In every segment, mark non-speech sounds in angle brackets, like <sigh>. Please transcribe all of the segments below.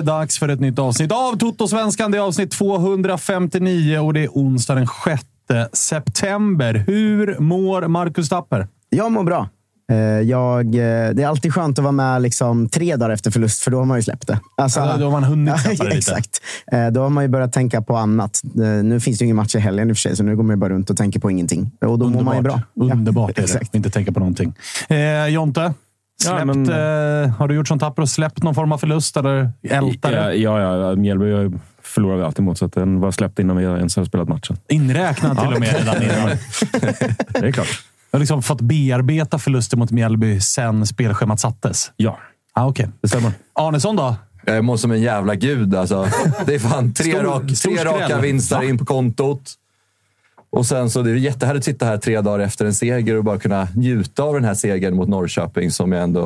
Det dags för ett nytt avsnitt av Toto-svenskan. Det är avsnitt 259 och det är onsdag den 6 september. Hur mår Marcus Tapper? Jag mår bra. Eh, Jag, eh, det är alltid skönt att vara med liksom tre dagar efter förlust, för då har man ju släppt det. Alltså, Ja, då har man hunnit släppa det <laughs> lite. Exakt. Eh, Då har man ju börjat tänka på annat. Nu finns det ju ingen match i helgen i och för sig, så nu går man ju bara runt och tänker på ingenting. Och då mår man ju bra. Underbart är det. exakt. Inte tänka på någonting. Eh, Jonte? Ja, Släppt, men- eh, har du gjort som Tapper och släppt någon form av förlust? Eller ältar Ja, ja, ja. Mjällby förlorar vi alltid mot, så att den var släppt innan vi ens har spelat matchen. Inräknad till och med redan innan. Det är klart. Jag har liksom fått bearbeta förluster mot Mjällby sen spelschemat sattes. Ja, Ah, okay. det stämmer. Arnesson då? Jag mår som en jävla gud alltså. Det är fan tre, Stor- rak, stor tre raka vinster in på kontot. Och sen så det är jättehärligt att sitta här tre dagar efter en seger och bara kunna njuta av den här segern mot Norrköping som jag ändå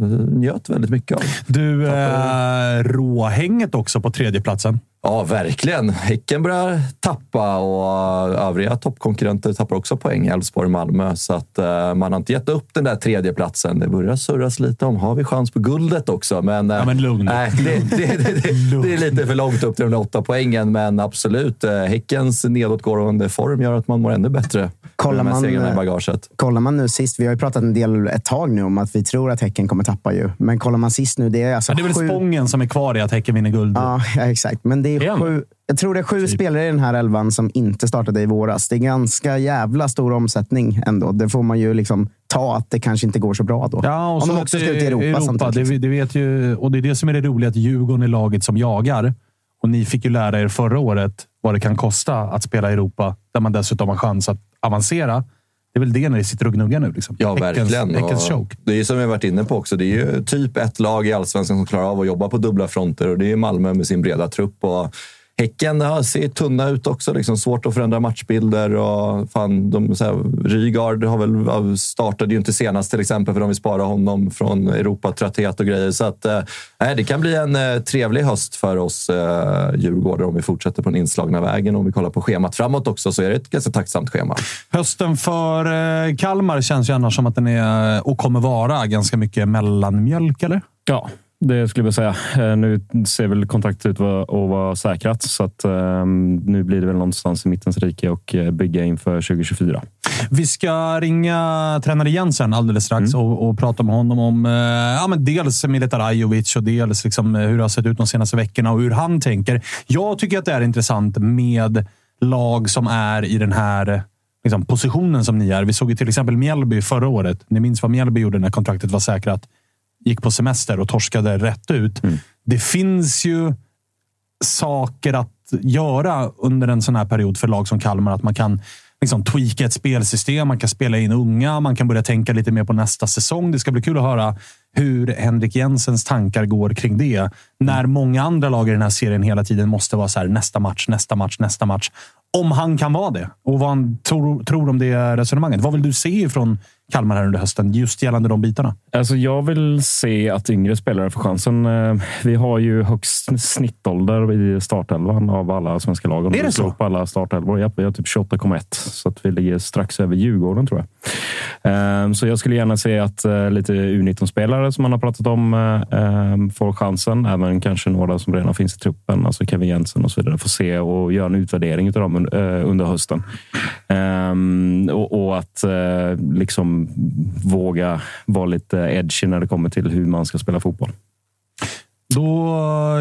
uh, njöt väldigt mycket av. Du, eh, råhänget också på tredjeplatsen. Ja, verkligen. Häcken börjar tappa och övriga toppkonkurrenter tappar också poäng. Elfsborg Malmö. Så att uh, man har inte gett upp den där tredjeplatsen. Det börjar surras lite om, har vi chans på guldet också? Men, uh, Ja, men lugn. Nej, det, det, det, det, det är lite för långt upp till de där åtta poängen, men absolut. Häckens nedåtgående form gör att man mår ännu bättre. Kollar man, i eh, bagaget. Kollar man nu sist, vi har ju pratat en del ett tag nu om att vi tror att Häcken kommer tappa ju. Men kollar man sist nu, det är alltså Men det är väl sju... spången som är kvar i att Häcken vinner guld. Ja, ja, <laughs> exakt. Men det är Är sju, jag tror det är sju Typ. spelare i den här elvan som inte startade i våras. Det är ganska jävla stor omsättning ändå. Det får man ju liksom ta att det kanske inte går så bra då. Ja, och Om så de också ska ut i Europa, samtidigt. det, det vet ju, och det är det som är det roliga, att Djurgården är laget som jagar. Och ni fick ju lära er förra året vad det kan kosta att spela i Europa, där man dessutom har chans att avancera. Det är väl det när ni sitter och gnuggar nu. Liksom. Ja, Häckens, verkligen. Häckens choke. Det är som vi har varit inne på också. Det är ju typ ett lag i allsvenskan som klarar av att jobba på dubbla fronter och det är Malmö med sin breda trupp. Och Häcken ja, ser tunna ut också. Liksom svårt att förändra matchbilder. Och fan, de, så här, Rygaard har väl, startade ju inte senast till exempel för de vill spara honom från Europatrötthet och grejer. Så att, eh, det kan bli en eh, trevlig höst för oss eh, Djurgårdar om vi fortsätter på den inslagna vägen. Om vi kollar på schemat framåt också så är det ett ganska tacksamt schema. Hösten för eh, Kalmar känns ju annars som att den är och kommer vara ganska mycket mellanmjölk, eller? Ja, det skulle jag säga. Eh, nu ser väl kontraktet ut att vara säkrat, så att, um, nu blir det väl någonstans i mittens rike och eh, bygga inför 2024. Vi ska ringa tränare Jensen alldeles strax mm. och, och, prata med honom om eh, ja, men dels Militar Ajovic och dels liksom hur det har sett ut de senaste veckorna och hur han tänker. Jag tycker att det är intressant med lag som är i den här liksom, positionen som ni är. Vi såg ju till exempel Mjällby förra året. Ni minns vad Mjällby gjorde när kontraktet var säkrat gick på semester och torskade rätt ut. Mm. Det finns ju saker att göra under en sån här period för lag som Kalmar. Att man kan liksom tweaka ett spelsystem, man kan spela in unga, man kan börja tänka lite mer på nästa säsong. Det ska bli kul att höra hur Henrik Jensens tankar går kring det. När många andra lag i den här serien hela tiden måste vara så här, nästa match, nästa match, nästa match. Om han kan vara det och vad han tror, tror om det resonemanget. Vad vill du se från Kalmar här under hösten, just gällande de bitarna? Alltså jag vill se att yngre spelare får chansen. Eh, vi har ju högst snittålder i startelvan av alla svenska lag. Är det så? På alla startelvor. Ja, vi har typ 28,1 så att vi ligger strax över Djurgården tror jag. Ehm, så jag skulle gärna se att eh, lite U19-spelare som man har pratat om får chansen. Även kanske några som redan finns i truppen, alltså Kevin Jensen och så vidare, får se och göra en utvärdering av dem eh, under hösten. Och att liksom våga vara lite edgy när det kommer till hur man ska spela fotboll. Då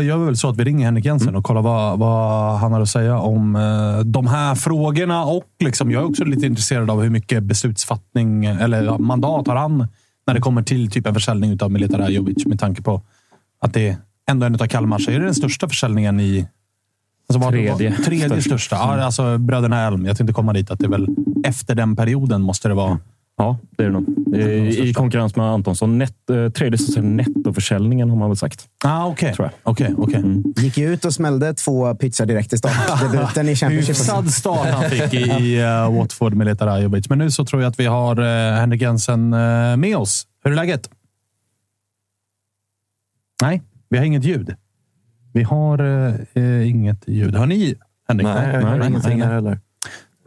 gör vi väl så att vi ringer Henrik Jensen och kollar vad, vad han har att säga om eh, de här frågorna. Och liksom, jag är också lite intresserad av hur mycket beslutsfattning eller mandat har han när det kommer till typ en försäljning av Milita Rajovic med tanke på att det ändå är en av Kalmars. Är det den största försäljningen i Alltså tredje. Tredje största. största. Ja, alltså Bröderna Elm. Jag tänkte komma dit. Att det är väl efter den perioden måste det vara Ja, det är det nog. I, i konkurrens med Antonsson. Net, eh, tredje säsongen nettoförsäljningen har man väl sagt. Ah, Okej, okay. okay, okay. mm. Gick ju ut och smällde två pizzor direkt i startdebuten i <laughs> Championship. Hyfsad start han fick i <laughs> uh, Watford med Leta Rajovic. Men nu så tror jag att vi har uh, Henrik Jensen uh, med oss. Hur är läget? Nej, vi har inget ljud. Vi har uh, inget ljud. Hör ni Henrik? Nej, jag hör ingenting här heller.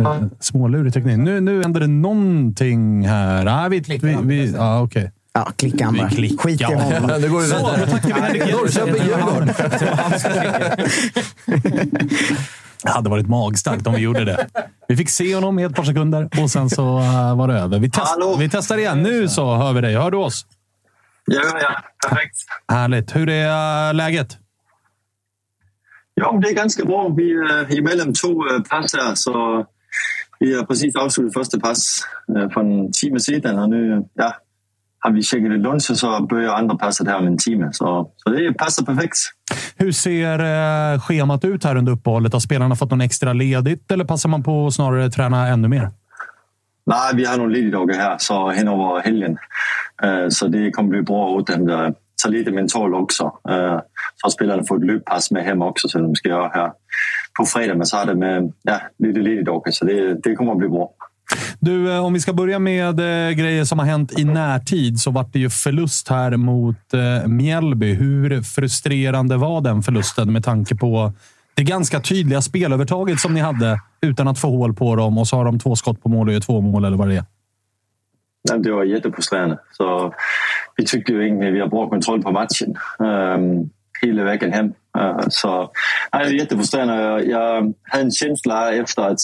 Ja. Smålurig teknik. Nu, nu händer det någonting här. Ah, vi, vi, vi, ah, okay. Ja, klicka han bara. Skit i honom. Går. Så, då tackar vi Henrik Jensen. <laughs> Det hade varit magstarkt om vi gjorde det. Vi fick se honom i ett par sekunder och sen så uh, var det över. Vi, test, vi testar igen. Nu så hör vi dig. Hör du oss? Ja, ja. Perfekt. Härligt. Hur är uh, läget? Ja, det är ganska bra. Vi är emellan två pass här, så vi har precis avslutat första pass øh, för en timme sedan och nu ja, har vi checkat lunch och så börjar andra passet här om en timme. Så, så det passar perfekt. Hur ser eh, schemat ut här under uppehållet? Har spelarna fått någon extra ledigt eller passar man på att snarare träna ännu mer? Nej, vi har några ledigdagar här så över helgen. Øh, så det kommer bli bra åt dem där ta lite mentalt också. Øh, så spelarna fått ett löppass med hem också som de ska göra här på fredag. Men så det med ja, lite ledigdagar så det, det kommer att bli bra. Du, eh, om vi ska börja med eh, grejer som har hänt i närtid så vart det ju förlust här mot eh, Mjällby. Hur frustrerande var den förlusten med tanke på det ganska tydliga spelövertaget som ni hade utan att få hål på dem och så har de två skott på mål och gör två mål eller vad det är? Det var jättefrustrerande. Så vi tyckte ju egentligen att vi har bra kontroll på matchen um, hela vägen hem. Eh, så nej, det är jättefrustrerande. Jag hade en känsla efter att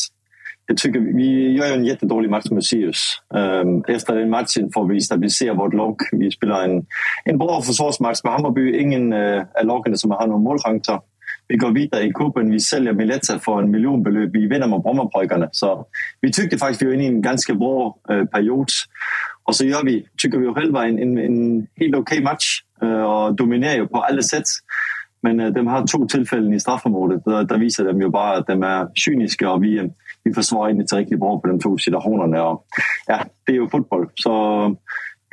jag tycker vi gör en jättedålig match med Sirius. Ehm, efter den matchen får vi stabilisera vårt lag. Vi spelar en, en bra försvarsmatch med Hammarby. Ingen eh, av lagen som har några målchanser. Vi går vidare i kuppen. Vi säljer Miletta för en miljonbelopp. Vi vinner mot Brommapojkarna. Så vi tyckte faktiskt att vi var inne i en ganska bra eh, period. Och så gör vi, tycker vi själva, en, en, en helt okej okay match och dominerar ju på alla sätt. Men øh, de har två tillfällen i straffområdet. Där, der visar de ju bara att de är cyniska och vi, øh, vi försvarar inte rigtig bra på de två situationerna. Og ja, det är ju fotboll. Så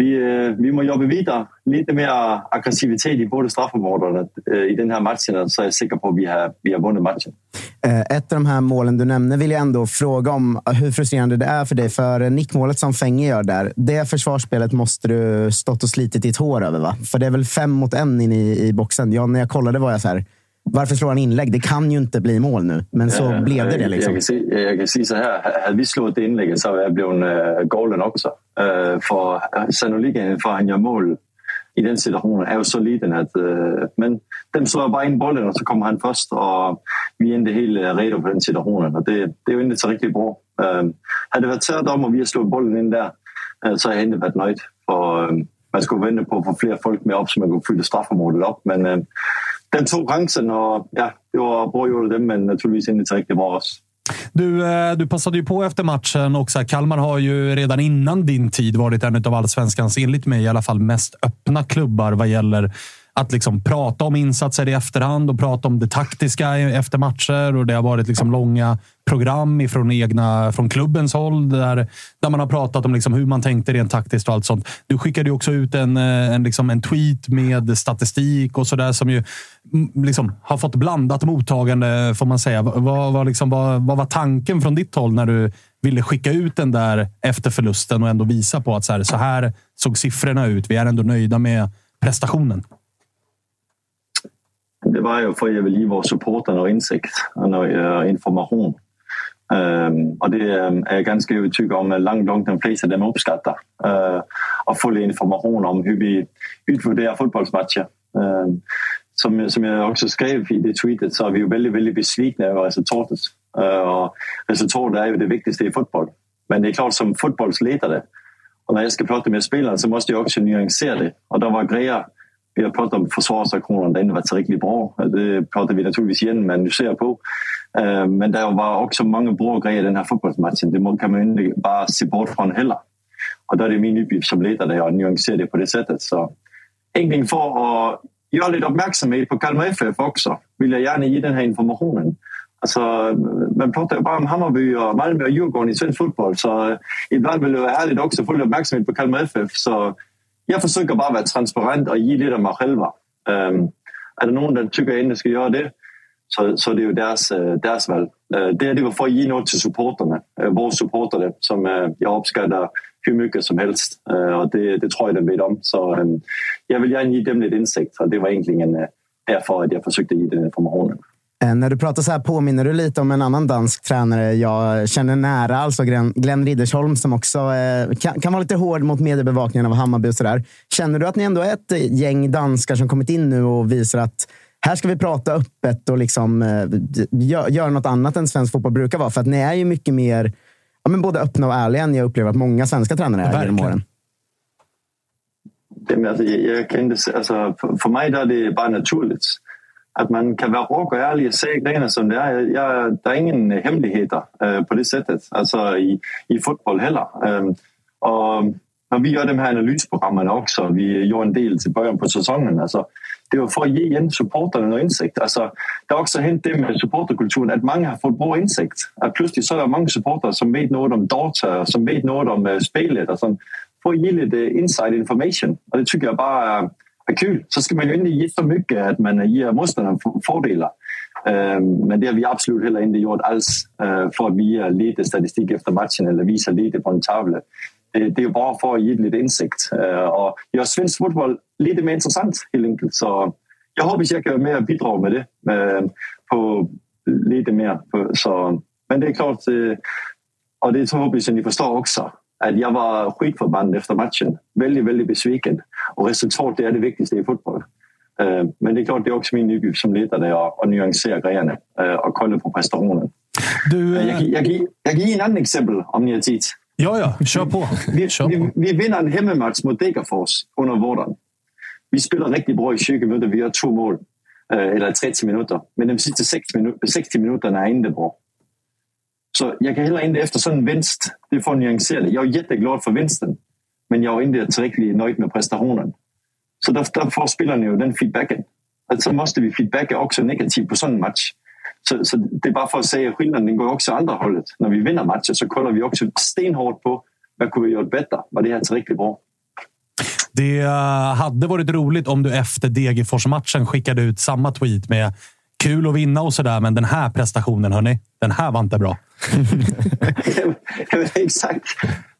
vi, øh, vi må jobba vidare. Lite mer aggressivitet i båda straffområdena øh, i den här matchen så är jag säker på att vi har, vi har vunnit matchen. Øh, ett av de här målen du nämner vill jag ändå fråga om hur frustrerande det är för dig. För nickmålet som Fänge gör där, det försvarsspelet måste du stått och slitit ditt hår över va? För det är väl fem mot en in i, i boxen. Ja, när jag kollade var jag så här, varför slår han inlägg? Det kan ju inte bli mål nu. Men så ja, blev det det. Liksom. Jag, kan säga, jag kan säga så här. Hade vi slagit inlägget så hade jag blivit uh, galen också. Øh, för øh, sannolikheten øh, för att han gör mål i den situationen är ju så liten att... Men de slår bara in bollen och så kommer han först och vi är inte helt redo på den situationen. Och det, det är ju inte så riktigt bra. Hade det varit tvärtom och vi har slagit bollen in där så hade jag inte varit nöjd. För, man skulle vänta på att få fler folk med upp så man kunde fylla straffområdet upp. Men uh, den tog chansen och ja, det var bra gjort av dem men naturligtvis inte riktigt bra oss. Du, eh, du passade ju på efter matchen och så här, Kalmar har ju redan innan din tid varit en av allsvenskans, enligt mig i alla fall, mest öppna klubbar vad gäller att liksom prata om insatser i efterhand och prata om det taktiska efter matcher. Och det har varit liksom långa program ifrån, egna, från klubbens håll där, där man har pratat om liksom hur man tänkte rent taktiskt och allt sånt. Du skickade ju också ut en, eh, en, liksom en tweet med statistik och sådär som ju liksom har fått blandat mottagande, får man säga. Vad, vad, liksom, vad, vad var tanken från ditt håll när du ville skicka ut den där efter förlusten och ändå visa på att så här, så här såg siffrorna ut. Vi är ändå nöjda med prestationen. Det var ju för att jag vill ge våra supporter och insikt och eh, information. Um, och det ehm, är jag ganska övertygad om eh, att långt, långt de flesta dem uppskattar. Uh, att få information om hur vi utvärderar fotbollsmatcher. Um, som, som jag också skrev i det tweetet så är vi ju väldigt, väldigt besvikna över resultatet. Uh, och resultatet är ju det viktigaste i fotboll. Men det är klart som fotbollsledare och när jag ska prata med spelarna så måste jag också nyansera det. Och det var grejer vi har pratat om försvarsaktionen, inte har varit så riktigt bra. Det pratar vi naturligtvis igen med analyserar på. Eh, men det var också många bra grejer i den här fotbollsmatchen. Det kan man inte bara se bort från heller. Och då är det min uppgift som ledare att nyansera det på det sättet. Så egentligen för att göra lite uppmärksamhet på Kalmar FF också vill jag gärna ge den här informationen. Alltså, man pratar ju bara om Hammarby och Malmö och Djurgården i svensk fotboll så eh, ibland vill det vara härligt också att få lite uppmärksamhet på Kalmar FF. Så jag försöker bara vara transparent och ge lite av mig själva. Um, är det någon som tycker att jag inte ska göra det så, så det är ju deras, øh, deras val. Øh, det är det för att ge något till supporterna, øh, våra supportare som jag uppskattar hur mycket som helst. Och det, det tror jag de vet om. Så jag vill gärna ge dem lite insikt och det var egentligen därför att jag försökte ge den informationen. Eh, när du pratar så här påminner du lite om en annan dansk tränare jag känner nära, alltså Glenn Riddersholm, som också eh, kan, kan vara lite hård mot mediebevakningen av Hammarby. Och så där. Känner du att ni ändå är ett gäng danskar som kommit in nu och visar att här ska vi prata öppet och liksom, eh, göra gör något annat än svensk fotboll brukar vara? För att ni är ju mycket mer ja, men både öppna och ärliga än jag upplever att många svenska tränare är genom åren. Det, alltså, jag, jag kan inte, alltså, för, för mig är det bara naturligt att man kan vara rak och ärlig och säga grejerna som det är. Jag, det är ingen øh, hemligheter äh, øh, på det sättet, alltså i, i fotboll heller. Ähm, och när vi gör de här analysprogrammen också, vi øh, gjorde en del till början på säsongen, alltså, det var för att ge igen supporterna någon insikt. Alltså, det har också hänt det med supporterkulturen att många har fått bra insikt. Att plötsligt så är det många supportrar som vet något om data, som vet något om uh, spelet. Alltså, för att ge lite inside information. Och det tycker jag bara kul så ska man ju inte ge så mycket att man eh, ger motståndaren fördelar. Ehm, men det har vi absolut heller inte gjort alls eh, för att via lite statistik efter matchen eller visa lite på en tavla. Det är ju bara för att ge lite insikt eh, och göra svensk fotboll lite mer intressant helt enkelt. Så jag hoppas jag kan med bidra med det ehm, på lite mer. Så, men det är klart, och det hoppas jag ni förstår också att jag var skitförbannad efter matchen. Väldigt, väldigt besviken. Och resultatet är det viktigaste i fotboll. Øh, men det är klart, det är också min uppgift som ledare att nyansera grejerna øh, och kolla på prestationen. Du, jag, jag, jag, jag ger en annan exempel om ni har tid. Ja, ja. Kör på. Vi, Kör vi, vi vinner en hemmamatch mot Degerfors under våren. Vi spelar riktigt bra i 20 minuter. Vi har två mål. Eller 30 minuter. Men de sista 60, minut 60 minuterna är inte bra. Så jag kan heller inte efter sådan en vinst, det får nyansera det. Jag är jätteglad för vinsten, men jag är inte tillräckligt nöjd med prestationen. Så där, där får spelarna ju den feedbacken. Att så måste vi feedbacka också negativt på en match. Så, så det är bara för att säga att skillnaden den går också andra hållet. När vi vinner matcher så kollar vi också stenhårt på vad kunde vi gjort bättre? Var det här tillräckligt bra? Det eh, hade varit roligt om du efter Degerfors-matchen skickade ut samma tweet med kul att vinna och sådär, men den här prestationen, hörni, den här var inte bra. <laughs> Exakt.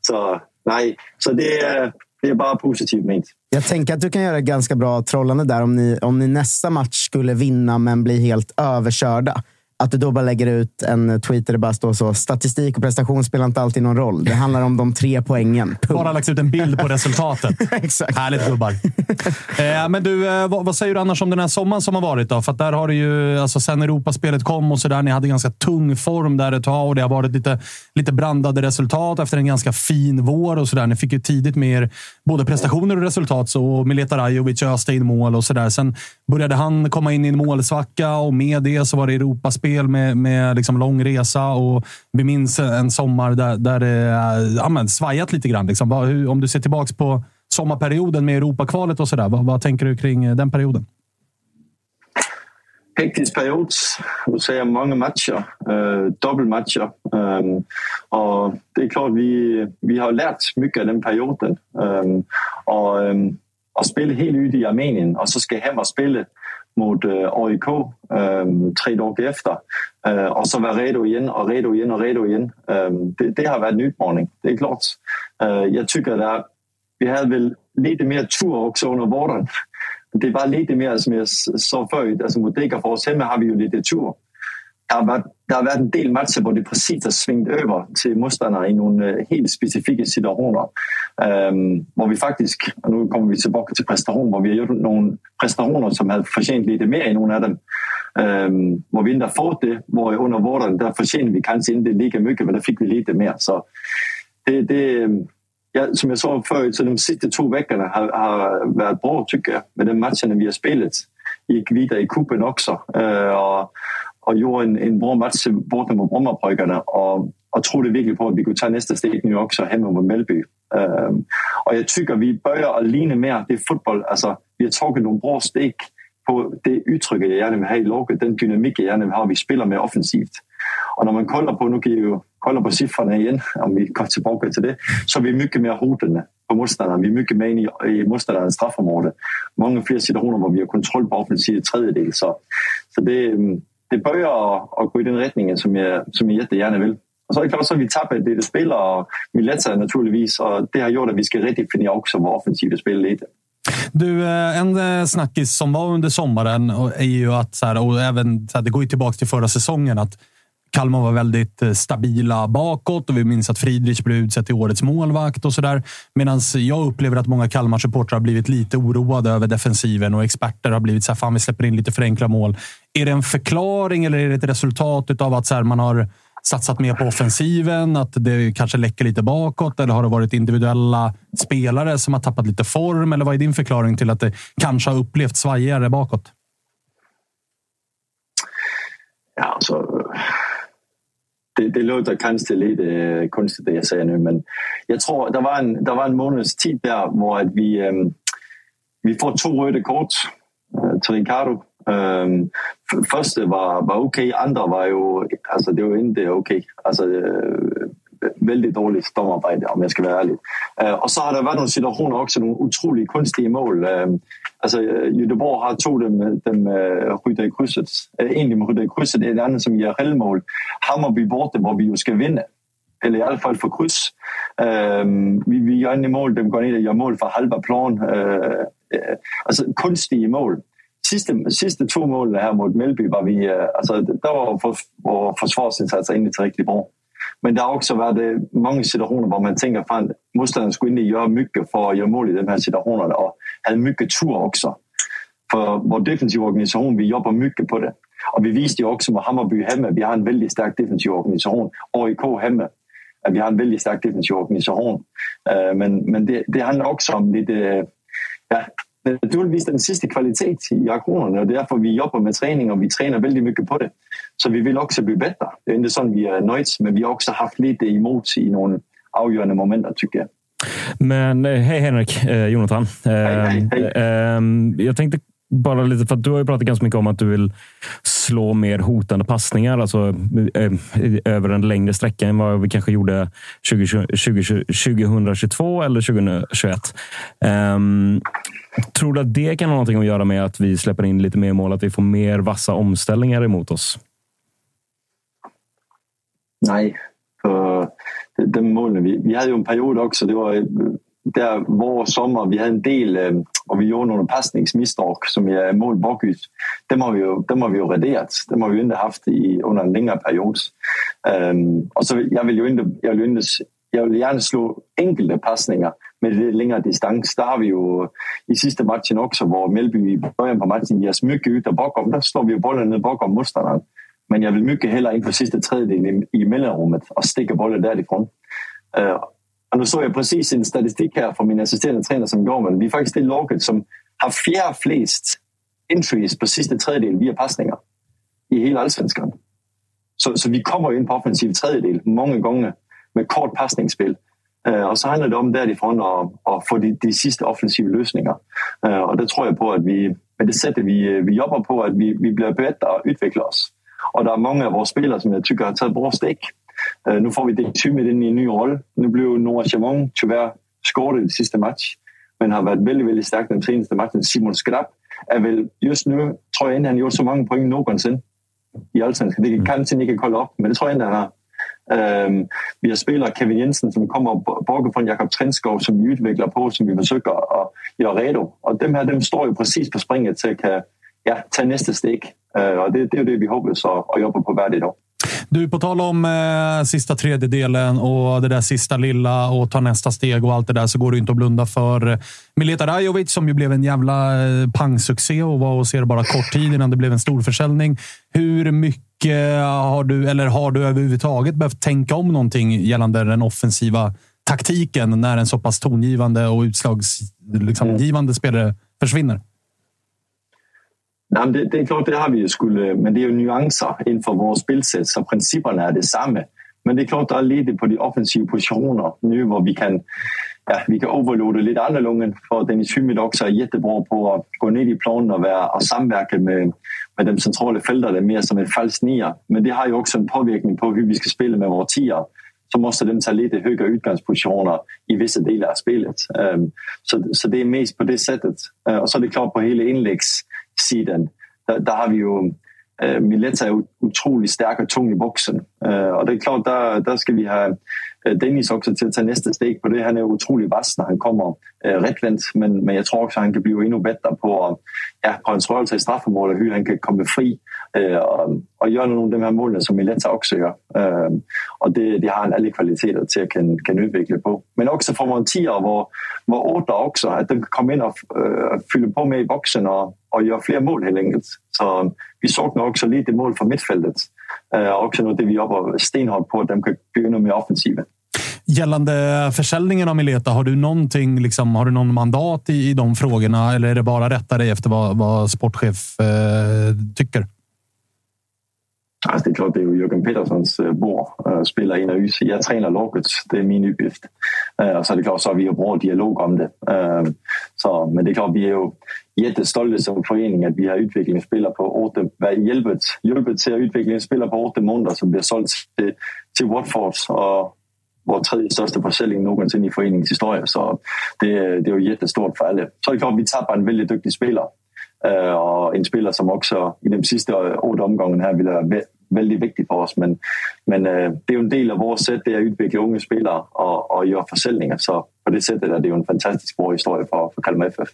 Så nej, så det det är bara positivt ment. Jag tänker att du kan göra ett ganska bra trollande där om ni, om ni nästa match skulle vinna men bli helt överkörda. Att du då bara lägger ut en tweet där det bara står så. Statistik och prestation spelar inte alltid någon roll. Det handlar om de tre poängen. Punkt. Bara lagt ut en bild på resultatet. <laughs> Exakt. Härligt gubbar. eh, men du, eh, vad, vad, säger du annars om den här sommaren som har varit? Då? För där har det ju, alltså sen Europaspelet kom och så där, ni hade ganska tung form där ett tag och det har varit lite, lite brandade resultat efter en ganska fin vår och så där. Ni fick ju tidigt med er både prestationer och resultat. Så Mileta Rajovic öste in mål och så där. Sen började han komma in i en målsvacka och med det så var det Europaspel med, med liksom lång resa. Och vi minns en sommar där, där det eh, ja, men, svajat lite grann. Liksom. Om du ser tillbaka på sommarperioden med Europakvalet och sådär. Vad, vad tänker du kring eh, den perioden? hektisk period. Du säger många matcher, äh, dubbelmatcher. Øh, och det är klart, vi, vi har lärt mycket av den perioden. Øh, och ehm, øh, at spela helt ute i Armenien, och så ska hem och spela mot eh, AIK ehm, tre dagar efter. Eh, och så vara redo igen och redo igen och redo igen. Ehm, det, det har varit en utmaning, det är klart. Eh, jag tycker att vi hade väl lite mer tur också under våren det var lite mer som jag sa förut, alltså mot Degerfors hemma har vi ju lite tur. Det har, varit, har en del matcher där det precis har svängt över till motståndarna i några eh, helt specifika situationer. Ehm, um, där vi faktiskt, och nu kommer vi tillbaka till prestation, där vi har gjort några prestationer som hade förtjänat lite mer i några av dem. Ehm, um, där vi inte har fått det, där under våren, där förtjänade vi kanske inte lika mycket, men där fick vi lite mer. Så det, det, ja, som jag sa förut, så de sista två veckorna har, har varit bra tycker jag. Med de matcherna vi har spelat. Gick vidare i kuppen också. Uh, och, och gjorde en, en bra match borta mot Brommapojkarna. Och, og trodde virkelig på att vi kunde ta nästa steg nu också hemma mot Mellby. Øhm, og jag tycker vi börjar at lina mer det fodbold. Altså, vi har tagit några bra steg på det uttryck jag gärna vill ha i laget. Den dynamik jag gärna vill ha. Vi spelar mer offensivt. Och när man kollar på, nu kan ju kolla på siffrorna igen, om vi går tillbaka till det, så är vi mycket mer hotande på motståndaren. Vi är mycket mere i, i motståndarens straffområde. Många fler situationer där vi har kontroll på offensiv tredjedel. Så, så det, det börjar att gå i den riktningen som jag, som jag jättegärna vill. Och så är det klart så vi tappar lite spelare och Mileta naturligtvis och det har gjort att vi ska riktigt finna också vår offensiva spel lite. Du, eh, en eh, snackis som var under sommaren är ju att, så här, och även så här, det går ju tillbaka till förra säsongen, att Kalmar var väldigt eh, stabila bakåt och vi minns att Friedrich blev utsedd till årets målvakt och sådär. Medan jag upplever att många Kalmar-supportrar har blivit lite oroade över defensiven och experter har blivit så här, fan vi släpper in lite för enkla mål. Är det en förklaring eller är det ett resultat av att så här, man har satsat mer på offensiven? Att det kanske läcker lite bakåt? Eller har det varit individuella spelare som har tappat lite form? Eller vad är din förklaring till att det kanske har upplevts svajigare bakåt? Ja, alltså, det, det låter kanske lite eh, konstigt det jag säger nu, men jag tror det var en, det var en månads tid där vi, ehm, vi får två röda kort äh, till första var, var okej, okay, andra var ju, alltså det var inte okej. Okay. Alltså, øh, väldigt dåligt domarbete om jag ska vara ärlig. och øh, så har det varit några situationer också, några otroligt konstiga mål. Alltså, Göteborg har två dem, dem uh, skjuter i krysset. Uh, en dem skjuter i krysset, en annan som ger självmål. Hammarby borta, där vi ju ska vinna. Eller i alla fall få kryss. Uh, vi, vi gör inte mål, de går ner och gör mål för halva plan. Uh, uh, alltså konstiga mål. Sista, sidste två målen her mot Mellby var vi, øh, altså, der var for, för, vår egentlig inte tillräckligt bra. Men det har också varit øh, många situationer där man tænker, att modstanderen skulle egentlig göra mycket för att göra mål i de her situationer, och havde mycket tur också. For vår defensiva organisation, vi jobbar mycket på det. Og vi viste jo också med Hammarby hemma, vi har en väldigt stark defensiv organisation. AIK hemma, at vi har en väldigt stark defensiv organisation. Uh, men, men det, det handlar också om lite, ja, naturligtvis den sista kvalitet i aktionerna och därför vi jobbar med träning och vi tränar väldigt mycket på det. Så vi vill också bli bättre. Det är inte så vi är nöjda, men vi har också haft lite emot i några avgörande moment tycker jag. Men eh, hej Henrik, eh, Jonathan. Hej, hej, hej. Eh, jag tänkte bara lite, för att du har ju pratat ganska mycket om att du vill slå mer hotande passningar, alltså eh, eh, över en längre sträcka än vad vi kanske gjorde 20, 20, 2022 eller 2021. Um, ehm, tror du att det kan ha någonting att göra med att vi släpper in lite mer mål, att vi får mer vassa omställningar emot oss? Nej, för de målen, vi, vi hade ju en period också, det var der vår sommar, vi hade en del, eh, och vi gjorde några passningsmisstag som är mål bakut. Dem har vi ju dem har vi ju raderat. Dem har vi inte haft i, under en längre period. Um, och så jag vill ju inte, jag vill inte jag vill gärna slå enkelte passningar med lite längre distans. Där har vi ju i sista matchen också, var Melby i början på matchen ger så mycket ud bakom. Där slår vi bollen ner bakom motståndaren. Men jag vill mycket hellre in på sista tredjedelen i, i och sticka bollen därifrån. Uh, och nu såg jag precis en statistik här från min assisterande tränare som går, men vi är faktiskt det laget som har fjärde flest entries på sista tredjedel via passningar i hela allsvenskan. Så, så vi kommer in på offensiv tredjedel många gånger med kort passningsspel. Uh, øh, och så handlar det om därifrån att, att få de, de sista offensiva lösningarna. Uh, øh, och det tror øh, jag på, att vi med det sättet vi, vi jobbar på, att vi, vi blir bättre och utvecklar oss. Och det är många av våra spelare som jag tycker har tagit bra steg Uh, nu får vi det tymet ind i en ny rolle. Nu blev Nora Chamon tyvärr skåret i det sidste match, men har været veldig, veldig stærk den seneste match. Simon Skrab er vel just nu, tror jeg, han har gjort så mange point nogensinde i Allsvenskan. Det kan kanskje ikke kolde op, men det tror jeg, han har. Um, vi har spiller Kevin Jensen, som kommer borget fra Jakob Trenskov, som vi udvikler på, som vi forsøger at gøre redo. Og dem her, dem står jo præcis på springet til at kan ja, tage næste steg. Uh, og det, det er jo det, vi håber så at jobbe på et år. Du, på tal om eh, sista tredjedelen och det där sista lilla och ta nästa steg och allt det där så går det inte att blunda för Mileta Rajovic som ju blev en jävla eh, pangsuccé och var hos er bara kort tid innan det blev en stor försäljning. Hur mycket har du, eller har du överhuvudtaget behövt tänka om någonting gällande den offensiva taktiken när en så pass tongivande och utslagsgivande liksom, spelare försvinner? Nej, det, det är klart, det har vi skulle, men det är ju nyanser inför vårt spelsätt så principerna är det. Men det är klart, det är lite på de offensiva positioner nu, där vi kan, ja, vi kan överlåta lite annorlunda. För Dennis Hymmet också är jättebra på att gå ner i planen och, vara, och samverka med, med de centrala fältarna mer som en falsk nia. Men det har ju också en påverkan på, hur vi ska spela med våra tior. så måste de ta lite högre utgångspositioner i vissa delar av spelet. Så, så det är mest på det sättet. Och øh, så är det klart på hela inläggs indlægssiden, der, der har vi jo øh, uh, Mileta er utrolig stærk og tung i boxen. Och øh, og det er klart, der, der skal vi have øh, Dennis også til at tage næste steg på det. Han er otroligt utrolig vass, når han kommer rättvänt retvendt, men, men jeg tror også, at han kan blive endnu bedre på, at, ja, på hans rørelse i straffemål, og han kan komme fri Eh, og, og nogle af de her målene, som Mileta også gør. Eh, og det, de har han alle kvaliteter til at kan, kan udvikle på. Men også for nogle tiger, hvor, hvor Otter også, at de kan komme ind og uh, eh, fylde på med i boksen og, og gøre flere mål helt enkelt. Så vi så nok også lidt det mål fra midtfeltet. og också något det vi jobbar stenhårt på, att de kan bli med offensiven. Gällande försäljningen av Mileta, har du, någonting, liksom, har du någon mandat i, i de frågorna eller är det bara rätta dig efter vad, vad sportchef eh, tycker? Alltså det är klart, det är ju Jörgen Petterssons øh, bord. Øh, Spelar in och ut. Jag tränar laget, det är min uppgift. Øh, så och så är det klart, så har vi ju bra dialog om det. Så, men det är klart, vi är ju jättestolta som förening att vi har utvecklingsspelare på åtta, hjälpet, hjälpet till att utvecklingsspelare på åtta månader som blir sålt till, till Watford och vår tredje största försäljning någonsin i föreningens historia. Så det, det är ju jättestort för alla. Så är det klart, vi tappar en väldigt duktig spelare. och en spelare som också i de sista åtta omgångarna här ville Väldigt viktigt för oss. Men, men øh, det är en del av vårt sätt det är att utveckla unga spelare och, och göra försäljningar. Så på det sättet är det en fantastiskt bra historia för, för Kalmar FF.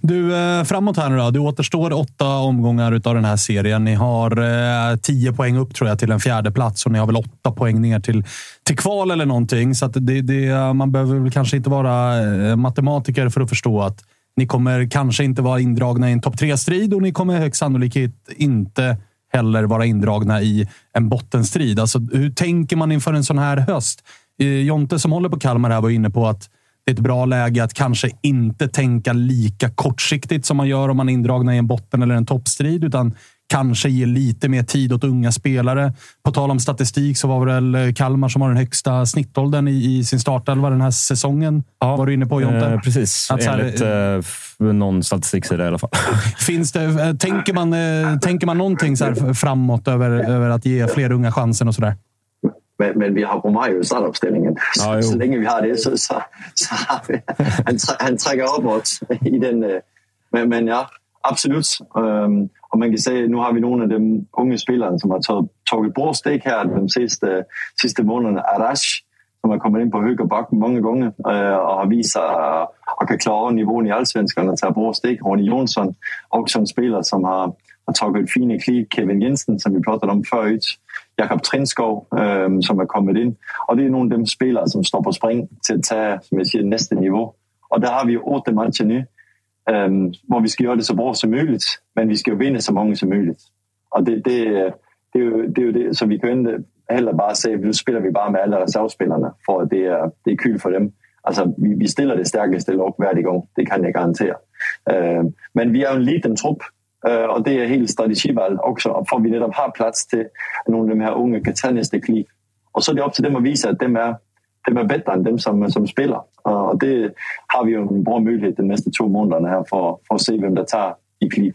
Du, øh, framåt här nu då. Det återstår åtta omgångar av den här serien. Ni har eh, tio poäng upp tror jag till en fjärde plats och ni har väl åtta poäng ner till, till kval eller någonting. Så det, det, man behöver väl kanske inte vara eh, matematiker för att förstå att ni kommer kanske inte vara indragna i en topp tre-strid och ni kommer högst sannolikt inte heller vara indragna i en bottenstrid. Alltså, hur tänker man inför en sån här höst? Eh, Jonte som håller på Kalmar här var inne på att det är ett bra läge att kanske inte tänka lika kortsiktigt som man gör om man är indragna i en botten eller en toppstrid, utan kanske ge lite mer tid åt unga spelare. På tal om statistik så var det väl Kalmar som har den högsta snittåldern i, i sin startelva den här säsongen. Ja, var du inne på Jonte? Eh, precis, att, enligt här, eh, någon statistiksida i alla fall. <laughs> Finns det, eh, tänker, man, eh, tänker man någonting så här framåt över, över att ge fler unga chansen och sådär? Men, men vi har Romario i startuppställningen. Ja, så, så länge vi har det så, så, så har vi, han, han träcker uppåt i den. Men, men ja, absolut. Um, och man kan säga nu har vi några av de unga spelarna som har tagit, tagit bra steg här de sista, sista månaderna. Arash som øh, har kommit in på högerbacken många gånger och har visat och kan klara nivån i allsvenskan och ta bra steg. Ronny Jonsson, också en spelare som har, har tagit fina kliv. Kevin Jensen, som vi pratade om förut. Jakob Trinskov, øh, som har kommit in. Och det är några av de spelare som står på spring till att ta som jag säger, nästa nivå. Och där har vi åtta matcher nu, Um, hvor vi ska göra det så bra som möjligt. Men vi ska vinna så många som möjligt. Och det, det, det, är ju, det är ju det, så vi kan inte heller bara säga nu spelar vi bara med alla reservspelarna för att det är, det är kul för dem. Alltså, vi, vi ställer det starkaste lag varje gång, det kan jag garantera. Uh, men vi är en liten trupp uh, øh, och det är helt strategival också för vi netop har plats till några av de här unga kan ta nästa kliv. Och så är det upp till dem att visa att de är, de är bättre än dem som, som spelar. Och det har vi ju en bra möjlighet de nästa två månaderna här för, för att se vem det tar i kliv.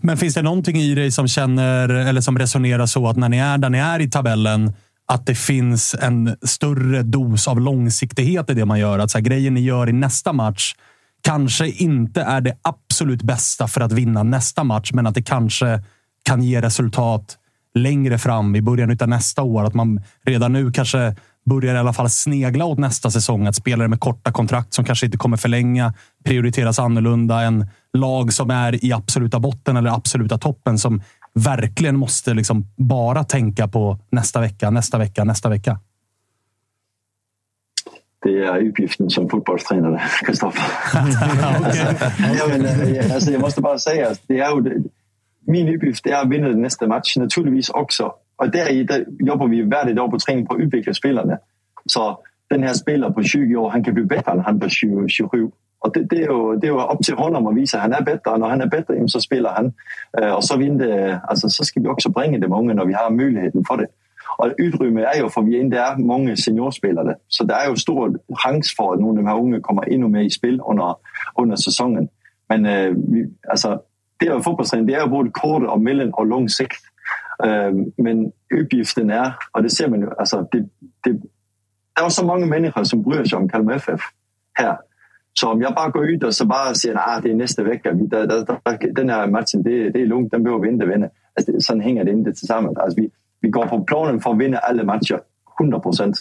Men finns det någonting i dig som känner eller som resonerar så att när ni är där ni är i tabellen att det finns en större dos av långsiktighet i det man gör? Att så här, grejen ni gör i nästa match kanske inte är det absolut bästa för att vinna nästa match, men att det kanske kan ge resultat längre fram i början av nästa år. Att man redan nu kanske börjar i alla fall snegla åt nästa säsong. Att spelare med korta kontrakt som kanske inte kommer förlänga prioriteras annorlunda än lag som är i absoluta botten eller absoluta toppen som verkligen måste liksom bara tänka på nästa vecka, nästa vecka, nästa vecka. Det är uppgiften som fotbollstränare, Kristoffer. <laughs> ja, men, eh, alltså, jag måste bara säga, det är ju, min uppgift är att vinna nästa match, naturligtvis också. Och där, där jobbar vi varje dag på träning på att utveckla spelarna. Så den här spelaren på 20 år, han kan bli bättre än han på 27. Och det, det, är ju, det är ju upp till honom att visa att han är bättre. Och när han är bättre så spelar han. Øh, och så, vi inte, alltså, så ska vi också bringa det många när vi har möjligheten för det. Och utrymme är ju för vi inte är många seniorspelare. Så det är ju stor chans för att någon av de här unga kommer ännu mer i spel under, under säsongen. Men äh, vi, alltså, det är ju fotbollsträning, det är ju både kort och mellan och lång sikt. Men uppgiften är, och det ser man ju, alltså, det, det, det är så många människor som bryr sig om Kalmar FF här. Så om jag bara går ut och så bara säger att ah, det är nästa vecka, där, där, där, den här matchen, det, det är lugnt, den behöver vi inte vinna. Alltså, så hänger det inte tillsammans. Alltså, vi, vi går på planen för att vinna alla matcher, 100 procent.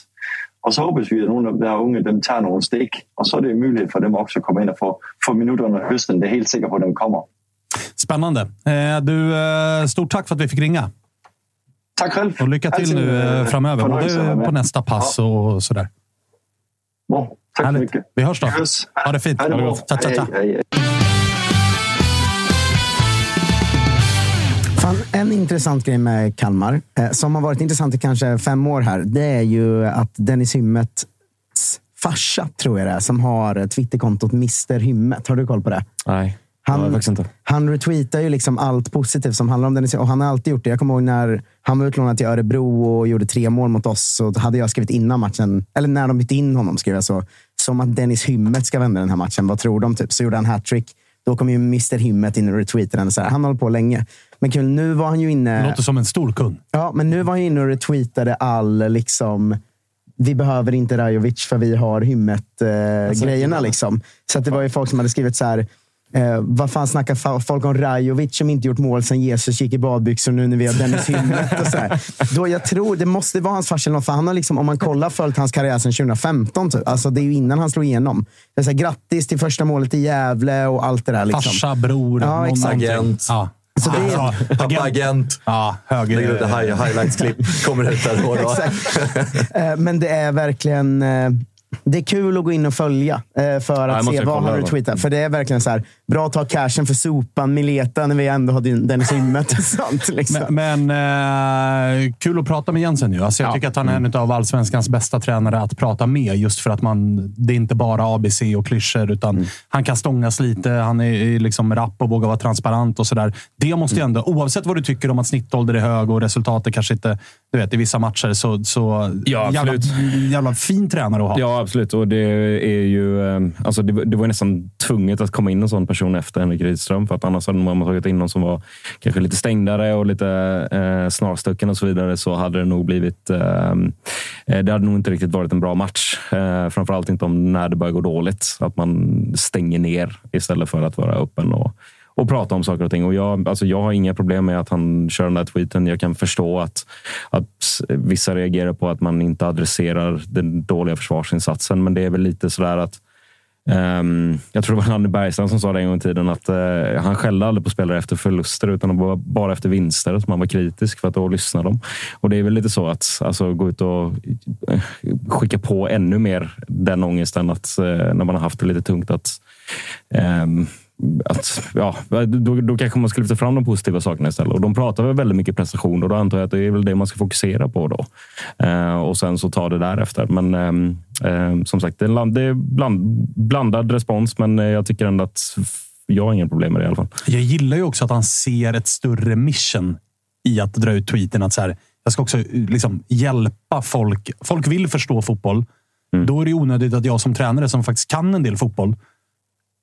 Och så hoppas vi att några av de här unga de tar några steg. Och så är det möjligt för dem också att komma in och få, få minuter under hösten. Det är helt säkert på att de kommer. Spännande. Eh, du, eh, stort tack för att vi fick ringa. Tack själv. Och lycka till Alltså, nu eh, eh, framöver, både på nästa pass och sådär. Bra. Tack Härligt. så mycket. Vi hörs då. Vi hörs. Ha det fint. Ha det bra. Ciao, ciao, ciao. Hej, hej, hej. Fan, en intressant grej med Kalmar, eh, som har varit intressant i kanske fem år här, det är ju att Dennis Hymmets farsa, tror jag det är, som har Twitterkontot Mr Hymmet. Har du koll på det? Nej, han, inte. han retweetar ju liksom allt positivt som handlar om Dennis och han har alltid gjort det. Jag kommer ihåg när han var utlånad till Örebro och gjorde tre mål mot oss. Så hade jag skrivit innan matchen, eller när de bytte in honom, skrev jag så. Som att Dennis Hymmet ska vända den här matchen. Vad tror de? Typ. Så gjorde han hattrick. Då kom ju Mr Hymmet in och retweetade den. Så här. Han håller på länge. Men kul, nu var han ju inne... Låter som en stor kund. Ja, men nu var han inne och retweetade all liksom... Vi behöver inte Rajovic för vi har Hymmet-grejerna. liksom. Så det var ju folk som hade skrivit så här. Eh, vad fan snackar folk om Rajovic som inte gjort mål sen Jesus gick i badbyxor nu när vi har Dennis Hymmet? Och så här. Då jag tror, det måste vara hans farsa eller något, för han har liksom, om man kollar följt hans karriär sedan 2015. Typ. Alltså, det är ju innan han slog igenom. Det är så här, grattis till första målet i Gävle och allt det där. Liksom. Farsa, bror, Ja, någon exakt. någonting. Agent. Ja. Så det är- Ja, Pappa agent. Ja, höger. Lägger ut ett hi- highlights-klipp. Kommer ut där då då. Exakt. Eh, Men det är verkligen... eh, Det är kul att gå in och följa eh, för att måste se vad han då. retweetar. För det är verkligen så här, bra att ta cashen för sopan, Mileta, när vi ändå har din- Dennis Hymmet och <laughs> sånt. Liksom. Men, men eh, kul att prata med Jensen ju. Alltså jag tycker att han är en av allsvenskans bästa tränare att prata med. Just för att man, det är inte bara ABC och klyschor, utan han kan stångas lite. Han är är liksom rapp och vågar vara transparent och sådär. Det måste ju ändå, oavsett vad du tycker om att snittålder är hög och resultatet kanske inte, du vet, i vissa matcher, så, så Ja, jävla, absolut. jävla fin tränare att ha. Ja, absolut. Och det är ju... eh, Alltså det, var- det var nästan tvunget att komma in en sån person efter Henrik Rydström. För att annars hade man tagit in någon som var kanske lite stängdare och lite eh, snarstucken och så vidare. Så hade det nog blivit... Eh, eh, det hade nog inte riktigt varit en bra match. Eh, framförallt inte om när det börjar gå dåligt. Att man stänger ner istället för att vara öppen och, och prata om saker och ting. Och jag, alltså jag har inga problem med att han kör den där tweeten. Jag kan förstå att, att vissa reagerar på att man inte adresserar den dåliga försvarsinsatsen. Men det är väl lite sådär att Um, jag tror det var Nanne Bergstrand som sa det en gång i tiden att uh, han skällde aldrig på spelare efter förluster utan bara efter vinster som han var kritisk för att då lyssnade de. Och det är väl lite så att alltså, gå ut och uh, skicka på ännu mer den ångesten att uh, när man har haft det lite tungt att um, att, ja, då, då kanske man ska lyfta fram de positiva sakerna istället. Och de pratar väl väldigt mycket prestation och då antar jag att det är väl det man ska fokusera på då. Eh, och sen så ta det därefter. Men eh, som sagt, det är, det är bland, blandad respons, men jag tycker ändå att jag har inga problem med det i alla fall. Jag gillar ju också att han ser ett större mission i att dra ut tweeten. Att så här, jag ska också liksom hjälpa folk. Folk vill förstå fotboll. Mm. Då är det onödigt att jag som tränare, som faktiskt kan en del fotboll,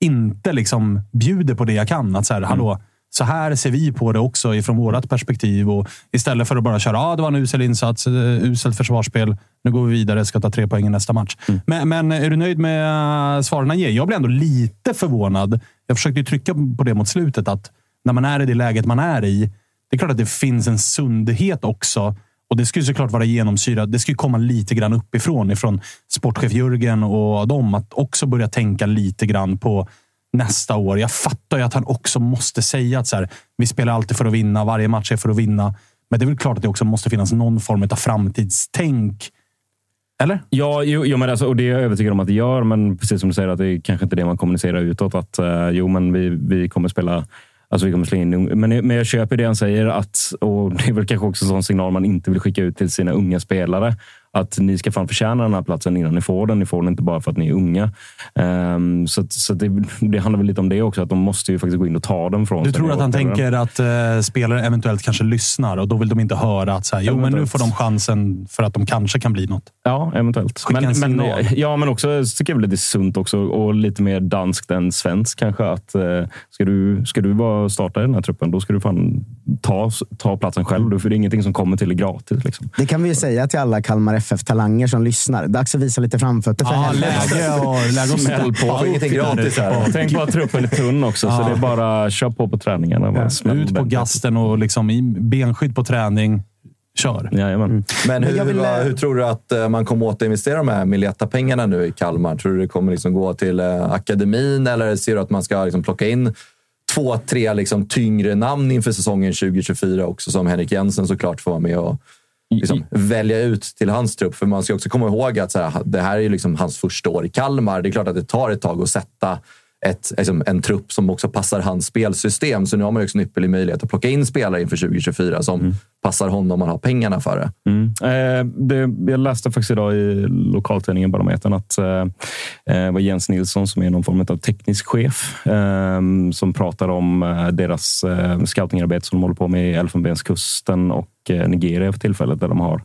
inte liksom bjuder på det jag kan. Att så här, mm. hallå, så här ser vi på det också ifrån vårt perspektiv. Och istället för att bara köra, ah, det var en usel insats, uh, uselt försvarsspel. Nu går vi vidare, ska ta tre poäng i nästa match. Mm. Men, men, är du nöjd med eh, svaren han ger? Jag blir ändå lite förvånad. Jag försökte trycka på det mot slutet, att när man är i det läget man är i, det är klart att det finns en sundhet också. Och Det skulle såklart vara genomsyrat. Det skulle komma lite grann uppifrån, ifrån sportchef Jörgen och dem, att också börja tänka lite grann på nästa år. Jag fattar ju att han också måste säga att så här, vi spelar alltid för att vinna. Varje match är för att vinna. Men det är väl klart att det också måste finnas någon form av framtidstänk. Eller? Ja, jo, jo, men alltså, och det är jag övertygad om att det gör. Men precis som du säger, att det är kanske inte det man kommunicerar utåt. Att uh, jo, men vi, vi kommer spela Alltså vi kommer slänga in, men, men jag köper det han säger. Att, och Det är väl kanske också en sån signal man inte vill skicka ut till sina unga spelare att ni ska fan förtjäna den här platsen innan ni får den. Ni får den inte bara för att ni är unga. Um, så så det, det, handlar väl lite om det också, att de måste ju faktiskt gå in och ta den från Du tror att han tänker att uh, spelare eventuellt kanske lyssnar och då vill de inte höra att så här, jo, men nu får de chansen för att de kanske kan bli något? Ja, eventuellt. Men, men, ja, men också tycker jag väl det är sunt också och lite mer danskt än svenskt kanske. Att, uh, ska, du, ska du vara starta i den här truppen, då ska du fan ta, ta platsen själv. För det är ingenting som kommer till dig gratis. Liksom. Det kan vi ju säga till alla Kalmar FF-talanger som lyssnar. Dags att visa lite framfötter för ja, läge och, läge och smäll på. Ingenting gratis här. Tänk på att truppen är tunn också, ja. så det är bara kör på på träningarna. Ja. Ut på gasten och liksom i benskydd på träning. Kör. Mm. Men hur, vill... hur, tror du att eh, man kommer återinvestera de här Mileta-pengarna nu i Kalmar? Tror du det kommer liksom gå till eh, akademin eller ser du att man ska liksom plocka in två, tre liksom tyngre namn inför säsongen 2024 också som Henrik Jensen såklart får vara med och liksom, välja ut till hans trupp. För man ska också komma ihåg att så här, det här är liksom hans första år i Kalmar. Det är klart att det tar ett tag att sätta ett, liksom, en trupp som också passar hans spelsystem. Så nu har man också en ypperlig möjlighet att plocka in spelare inför 2024 som mm. Passar honom om man har pengarna för det. Mm. Eh, det jag läste faktiskt idag i lokaltidningen Barometern att eh, eh, var Jens Nilsson som är någon form av teknisk chef eh, som pratar om eh, deras eh, scoutingarbete som de håller på med i Elfenbenskusten och Eh, Nigeria för tillfället där de har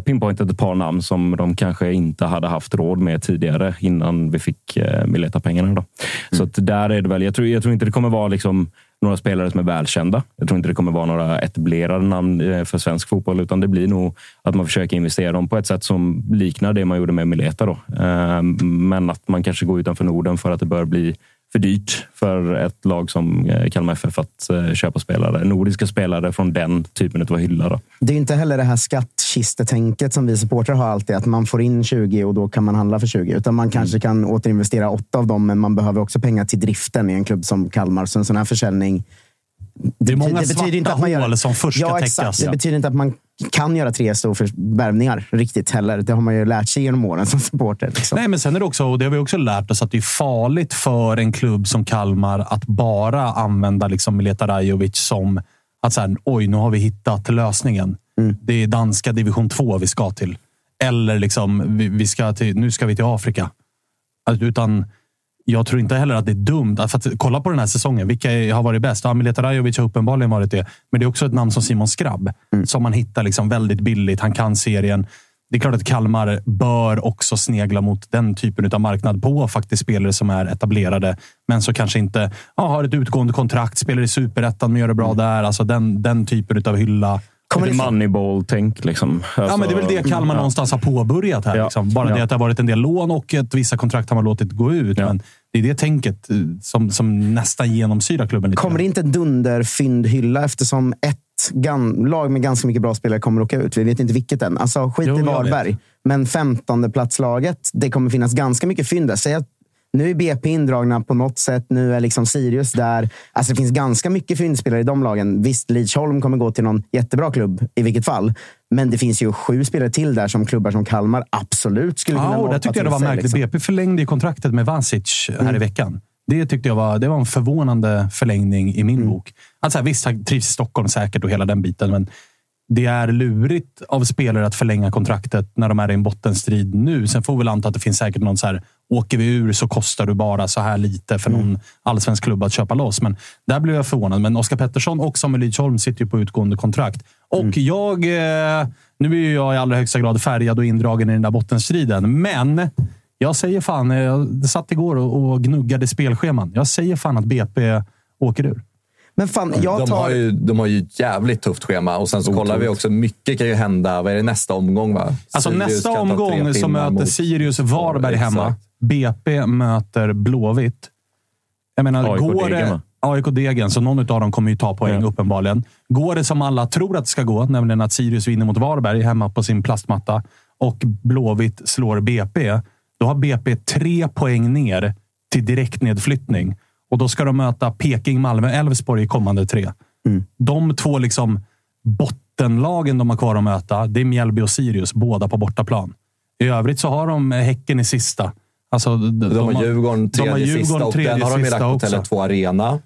pinpointat ett par namn som de kanske inte hade haft råd med tidigare innan vi fick Mileta-pengarna. Mm. Så att där är det väl. Jag tror, jag tror inte det kommer vara liksom några spelare som är välkända. Jag tror inte det kommer vara några etablerade namn eh, för svensk fotboll, utan det blir nog att man försöker investera dem på ett sätt som liknar det man gjorde med Mileta. Då. Ehm, men att man kanske går utanför Norden för att det bör bli för dyrt för ett lag som eh, Kalmar FF att eh, köpa spelare. Nordiska spelare från den typen av hylla. Då. Det är inte heller det här skattkistetänket som vi supportrar har alltid, att man får in 20 och då kan man handla för 20. Utan man kanske mm. kan återinvestera åtta av dem, men man behöver också pengar till driften i en klubb som Kalmar. Så en sån här försäljning det är många det svarta inte att man gör, hål som först ska ja, täckas. Det betyder inte att man kan göra tre värvningar riktigt heller. Det har man ju lärt sig genom åren som supporter. Liksom. Nej, men sen är det också, och det har vi också lärt oss, att det är farligt för en klubb som Kalmar att bara använda liksom Mileta Rajovic som att så här, oj, nu har vi hittat lösningen. Mm. Det är danska division 2 vi ska till. Eller liksom, vi, vi ska till, nu ska vi till Afrika. Alltså, utan jag tror inte heller att det är dumt. För att kolla på den här säsongen. Vilka har varit bäst? Ja, Mileta Rajovic har uppenbarligen varit det. Men det är också ett namn som Simon Skrabb. Mm. Som man hittar liksom väldigt billigt. Han kan serien. Det är klart att Kalmar bör också snegla mot den typen av marknad på faktiskt spelare som är etablerade, men som kanske inte ja, har ett utgående kontrakt, spelar i superettan men gör det bra mm. där. Alltså den, den typen av hylla. Kommer det Moneyball-tänk. Liksom. Alltså, ja, men det är väl det Kalmar ja. någonstans har påbörjat här. Ja. Liksom. Bara ja. det att det har varit en del lån och att vissa kontrakt har man låtit gå ut. Ja. Men Det är det tänket eh, som, som nästan genomsyrar klubben. Lite Kommer det inte dunderfyndhylla eftersom ett gan- lag med ganska mycket bra spelare kommer åka ut? Vi vet inte vilket än. Alltså, skit Jo, i Varberg. Men 15 platslaget, det kommer finnas ganska mycket fynd där. Säg att nu är BP indragna på något sätt. Nu är liksom Sirius där. Alltså det finns ganska mycket fyndspelare i de lagen. Visst, Lidsholm kommer gå till någon jättebra klubb i vilket fall. Men det finns ju sju spelare till där som klubbar som Kalmar absolut skulle kunna Ja, norpa där tyckte jag det var märkligt. liksom. BP förlängde ju kontraktet med Vasic här i veckan. Det tyckte jag var, det var en förvånande förlängning i min bok. Alltså, visst, han trivs i Stockholm säkert och hela den biten, men det är lurigt av spelare att förlänga kontraktet när de är i en bottenstrid nu. Sen får vi väl anta att det finns säkert någon så här, åker vi ur så kostar du bara så här lite för någon allsvensk klubb att köpa loss. Men där blev jag förvånad. Men Oskar Pettersson och Samuel Lidsholm sitter ju på utgående kontrakt. Och jag, eh, nu är ju jag i allra högsta grad färgad och indragen i den där bottenstriden, men jag säger fan, eh, jag satt igår och, och gnuggade spelscheman. Jag säger fan att BP åker ur. Men fan, jag De, tar... har ju, de har ju ett jävligt tufft schema. Och sen så kollar vi också, mycket kan ju hända. Vad är det nästa omgång? Va? Alltså Sirius nästa omgång så möter mot- Sirius Varberg Exakt. BP möter Blåvitt. Jag menar, AIK går Degen, det... AIK Degen, så någon av dem kommer ju ta poäng uppenbarligen. Går det som alla tror att det ska gå, nämligen att Sirius vinner mot Varberg hemma på sin plastmatta och Blåvitt slår BP, då har BP tre poäng ner till direktnedflyttning. Och då ska de möta Peking, Malmö, Elfsborg i kommande tre. De två liksom bottenlagen de har kvar att möta, det är Mjällby och Sirius, båda på bortaplan. I övrigt så har de Häcken i sista. Alltså, de, De har Djurgården de har tredje Djurgården sista och tredje den har de ju lagt på också. Tele2 Arena.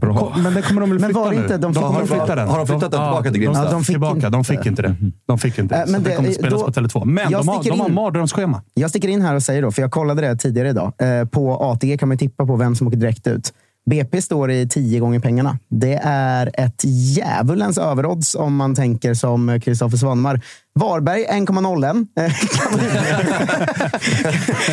Bra. Men det kommer de väl Men flytta nu? inte- de fick- har de de- flyttat den? har de flyttat den tillbaka till Grimsta? De, Ja, de fick tillbaka. inte. De fick inte det. De fick inte det. Äh, Så men det det- kommer spelas då- på Tele2. Men de har, de har mardrömsschema. Jag sticker in här och säger då, för jag kollade det tidigare idag. Eh, på ATG kan man tippa på vem som åker direkt ut. BP står i 10 gånger pengarna. Det är ett djävulens överodds om man tänker som Kristoffer Svanemar. Varberg 1,01. Eh,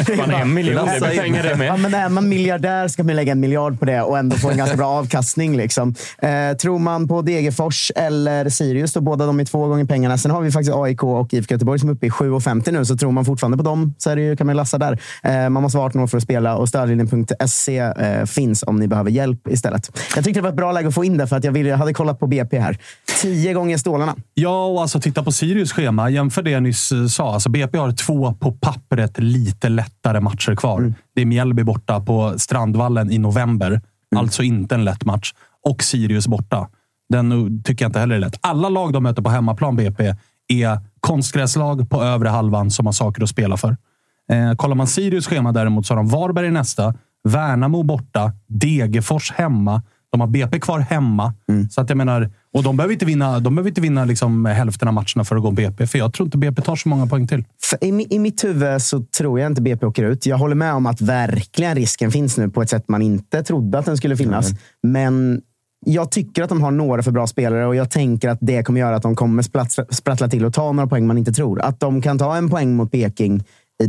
kan man- Fan, en miljon, det blir pengar det Ja, med. men är man miljardär ska man lägga en miljard på det och ändå få en ganska bra avkastning. Liksom. Eh, tror man på Degerfors eller Sirius, då båda de är två gånger pengarna. Sen har vi faktiskt AIK och IFK Göteborg som är uppe i 7,50 nu. Så tror man fortfarande på dem så är det ju, kan man lassa där. Eh, man måste vara 18 år för att spela och stödlinjen.se eh, finns om ni behöver hjälp istället. Jag tyckte det var ett bra läge att få in det för att jag, ville, jag hade kollat på BP här. 10 gånger stålarna. Ja, och alltså titta på Sirius schema. Jämför det jag nyss eh, sa. Alltså BP har två på pappret lite lättare matcher kvar. Det är Mjällby borta på Strandvallen i november. Alltså inte en lätt match. Och Sirius borta. Den eh, tycker jag inte heller är lätt. Alla lag de möter på hemmaplan BP är konstgräslag på övre halvan som har saker att spela för. Eh, kollar man Sirius schema däremot så har de Varberg nästa, Värnamo borta, Degerfors hemma. De har BP kvar hemma. Så att jag menar, och de behöver inte vinna, de behöver inte vinna liksom hälften av matcherna för att gå BP. För jag tror inte BP tar så många poäng till. I, I mitt huvud så tror jag inte BP åker ut. Jag håller med om att verkligen risken finns nu på ett sätt man inte trodde att den skulle finnas. Men jag tycker att de har några för bra spelare och jag tänker att det kommer göra att de kommer sprattla, sprattla till och ta några poäng man inte tror. Att de kan ta en poäng mot Peking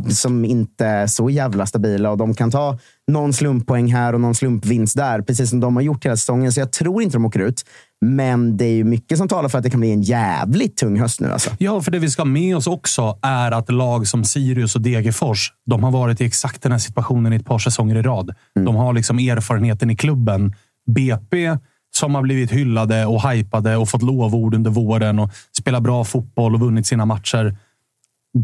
som inte är så jävla stabila och de kan ta någon slumppoäng här och någon slumpvinst där, precis som de har gjort hela säsongen. Så jag tror inte de åker ut. Men det är ju mycket som talar för att det kan bli en jävligt tung höst nu. Alltså. Ja, för det vi ska ha med oss också är att lag som Sirius och Degerfors, de har varit i exakt den här situationen i ett par säsonger i rad. De har liksom erfarenheten i klubben. BP, som har blivit hyllade och hypade och fått lovord under våren och spelar bra fotboll och vunnit sina matcher.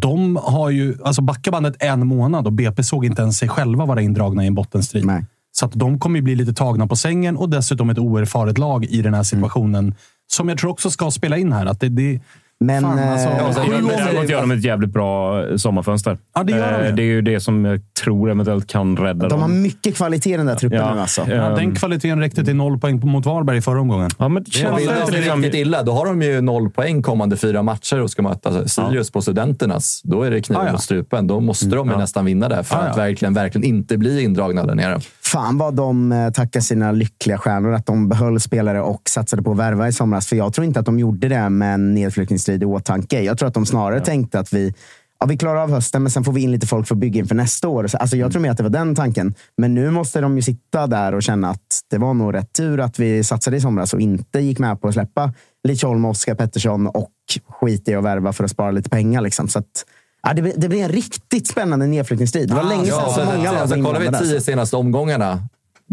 De har ju, alltså backa bandet en månad och BP såg inte ens sig själva vara indragna i en bottenstrid. Nej. Så att de kommer ju bli lite tagna på sängen och dessutom ett oerfaret lag i den här situationen. Som jag tror också ska spela in här. Att det, det, Men, Fan, eh, alltså, Ja, sju Men år- Däremot gör de ett jävligt bra eh, sommarfönster. Ja, det gör de Eh. Det är ju det som jag tror eventuellt kan rädda De har dem. mycket kvalitet i den där truppen Ja. nu. Alltså. Ja. Ja, den kvaliteten räckte till noll poäng mot Varberg i förra omgången. Ja, men det Ja, känns vill inte liksom... riktigt illa, då har de ju noll poäng kommande fyra matcher och ska möta Sirius på Studenternas. Då är det kniven Ah, ja. mot strupen. Då måste de ju nästan vinna där för Ah, ja. att verkligen, verkligen inte bli indragna där nere. Fan vad de eh, tackar sina lyckliga stjärnor att de behöll spelare och satsade på att värva i somras. För jag tror inte att de gjorde det med en nedflyttningsstrid i åtanke. Jag tror att de snarare tänkte att vi, ja, vi klarar av hösten, men sen får vi in lite folk för att bygga inför nästa år. Så, Alltså, jag tror mer att det var den tanken. Men nu måste de ju sitta där och känna att det var nog rätt tur att vi satsade i somras och inte gick med på att släppa Lidsholm, Oskar Pettersson och skit i att värva för att spara lite pengar. Liksom. Så att, Ja, det, blir, det blir en riktigt spännande nedflyttningsstrid. Det var länge sedan Ja, så många lag var alltså, kollar vi tio senaste omgångarna,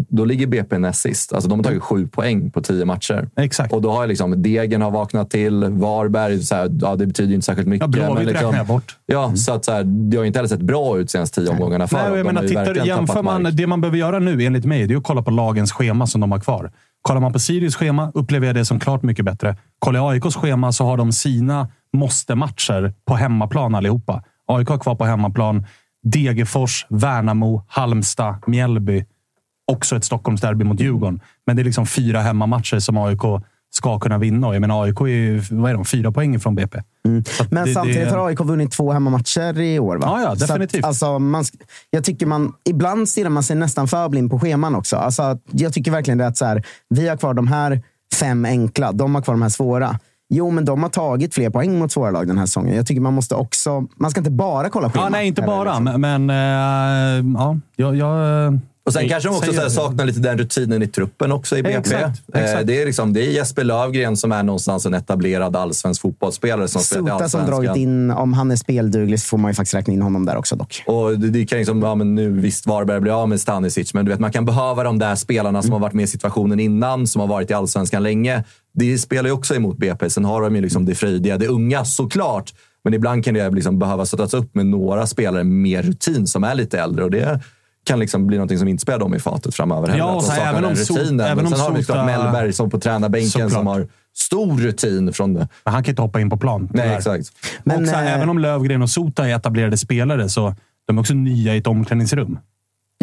då ligger BP näst sist. Alltså, de har tagit sju poäng på tio matcher. Exakt. Och då har liksom Degen har vaknat till. Varberg, så här, ja, det betyder inte särskilt mycket. Ja, Blåvitt liksom, räknar jag bort. Ja, så att så här, det har inte heller sett bra ut senaste tio omgångarna för Nej, jag menar, tittar, jämför man, mark. det man behöver göra nu, enligt mig, det är att kolla på lagens schema som de har kvar. Kollar man på Sirius schema upplever jag det som klart mycket bättre. Kollar jag AIKs schema så har de sina måste-matcher på hemmaplan allihopa. AIK har kvar på hemmaplan Degerfors, Värnamo, Halmstad, Mjällby. Också ett Stockholmsderby mot Djurgården. Men det är liksom fyra hemmamatcher som AIK ska kunna vinna. Och jag menar, AIK är ju vad är de, fyra poäng från BP. Att Men det- samtidigt det- har AIK vunnit två hemmamatcher i år. Va? Ja, ja, definitivt. Att, alltså, man, jag tycker man, ibland stirrar man sig nästan för blind på scheman också. Alltså, jag tycker verkligen det att så här, vi har kvar de här fem enkla, de har kvar de här svåra. Jo, men de har tagit fler poäng mot svåra lag den här säsongen. Jag tycker man måste också... Man ska inte bara kolla scheman. Ja, nej, inte bara. liksom. Men, men äh, ja, jag... jag Och sen kanske de också så här, saknar lite den rutinen i truppen också i BP. Exakt, Eh, exakt. Det, är liksom, det är Jesper Lövgren som är någonstans en etablerad allsvensk fotbollsspelare som Sota som dragit in, om han är spelduglig så får man ju faktiskt räkna in honom där också dock. Och det, det kan liksom, ja, men nu visst, Varberg blir av med Stanisic, men du vet, man kan behöva de där spelarna som har varit med i situationen innan, som har varit i allsvenskan länge. Det spelar ju också emot BP. Sen har de ju liksom det fröjdiga, det unga såklart. Men ibland kan det liksom behöva sättas upp med några spelare med mer rutin som är lite äldre. Och det kan liksom bli något som inte spelar dem i fatet framöver. Ja, att och de så här, saknar även om Sot- rutinen. även Men om sen har vi såklart Mellberg som på tränarbänken Såklart. som har stor rutin från det. Men han kan inte hoppa in på plan. Nej, exakt. Men, och så, här, eh, även om Lövgren och Sota är etablerade spelare så de är också nya i ett omklädningsrum.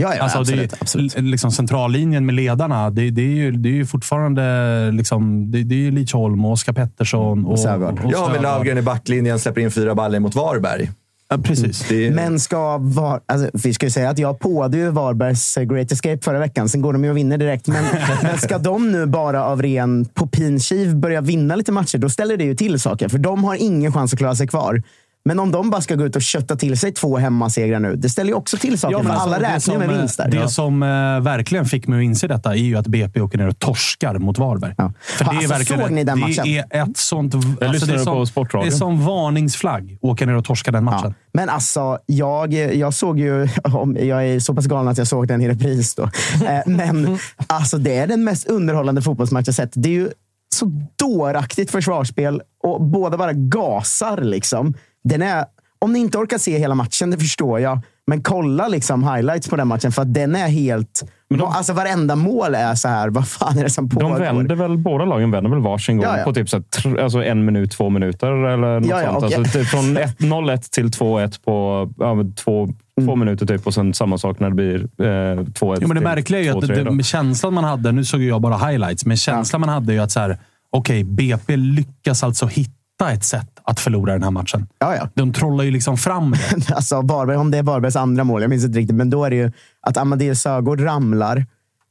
Ja, ja Alltså, absolut. det är, absolut. Liksom centrallinjen med ledarna, det, det, är, ju, det är ju fortfarande liksom, det, det är ju Leach Holm och Oskar Pettersson. Och, Sövgård. och Ja, med Sövgård. Lövgren i backlinjen släpper in fyra baller mot Varberg. Ja, precis. Det är, Men ska var, alltså, vi ska ju säga att jag påade ju Varbergs Great Escape förra veckan. Sen går de ju och vinner direkt. Men, <laughs> men ska de nu bara av ren på pin kiv börja vinna lite matcher, då ställer det ju till saker. För de har ingen chans att klara sig kvar. Men om de bara ska gå ut och kötta till sig två hemmasegrar nu, det ställer ju också till saker. Ja, för men alla alltså, räknar ju med som, vinst där. Det som eh, verkligen fick mig att inse detta är ju att BP åker ner och torskar mot Varberg. Ja. För det är Alltså, verkligen såg ni den matchen? Det är ett sånt... Alltså, det är som, på. Det är som varningsflagg åka ner och torska den matchen. Ja. Men alltså, jag, jag såg ju... <laughs> Om, jag är så pass galen att jag såg den i repris. Då. Eh, Men alltså, det är den mest underhållande fotbollsmatch jag sett. Det är ju så dåraktigt försvarsspel och båda bara gasar. Liksom. Den är, om ni inte orkar se hela matchen, det förstår jag. Men kolla liksom highlights på den matchen, för att den är helt... alltså Varenda mål är så här, <laughs> vad fan är det som pågår? De vänder väl, båda lagen vänder väl varsin gång Ja, ja. på typ så här, alltså en minut, två minuter eller något Ja, ja, sånt. och- Alltså, typ från ett- 0-1 till 2-1 på ja, två, två Mm. minuter typ och sen samma sak när det blir eh, 2-1 Jo, men det till märkliga är ju att 2-3 det, det, känslan man hade, nu såg jag bara highlights, men känslan man hade är ju att så här, okej, BP lyckas alltså hitta ett sätt att förlora den här matchen. Ja, ja. De trollar ju liksom fram det. <laughs> alltså Varberg, om det är Varbergs andra mål, jag minns inte riktigt, men då är det ju att Amadeus Sögaard ramlar.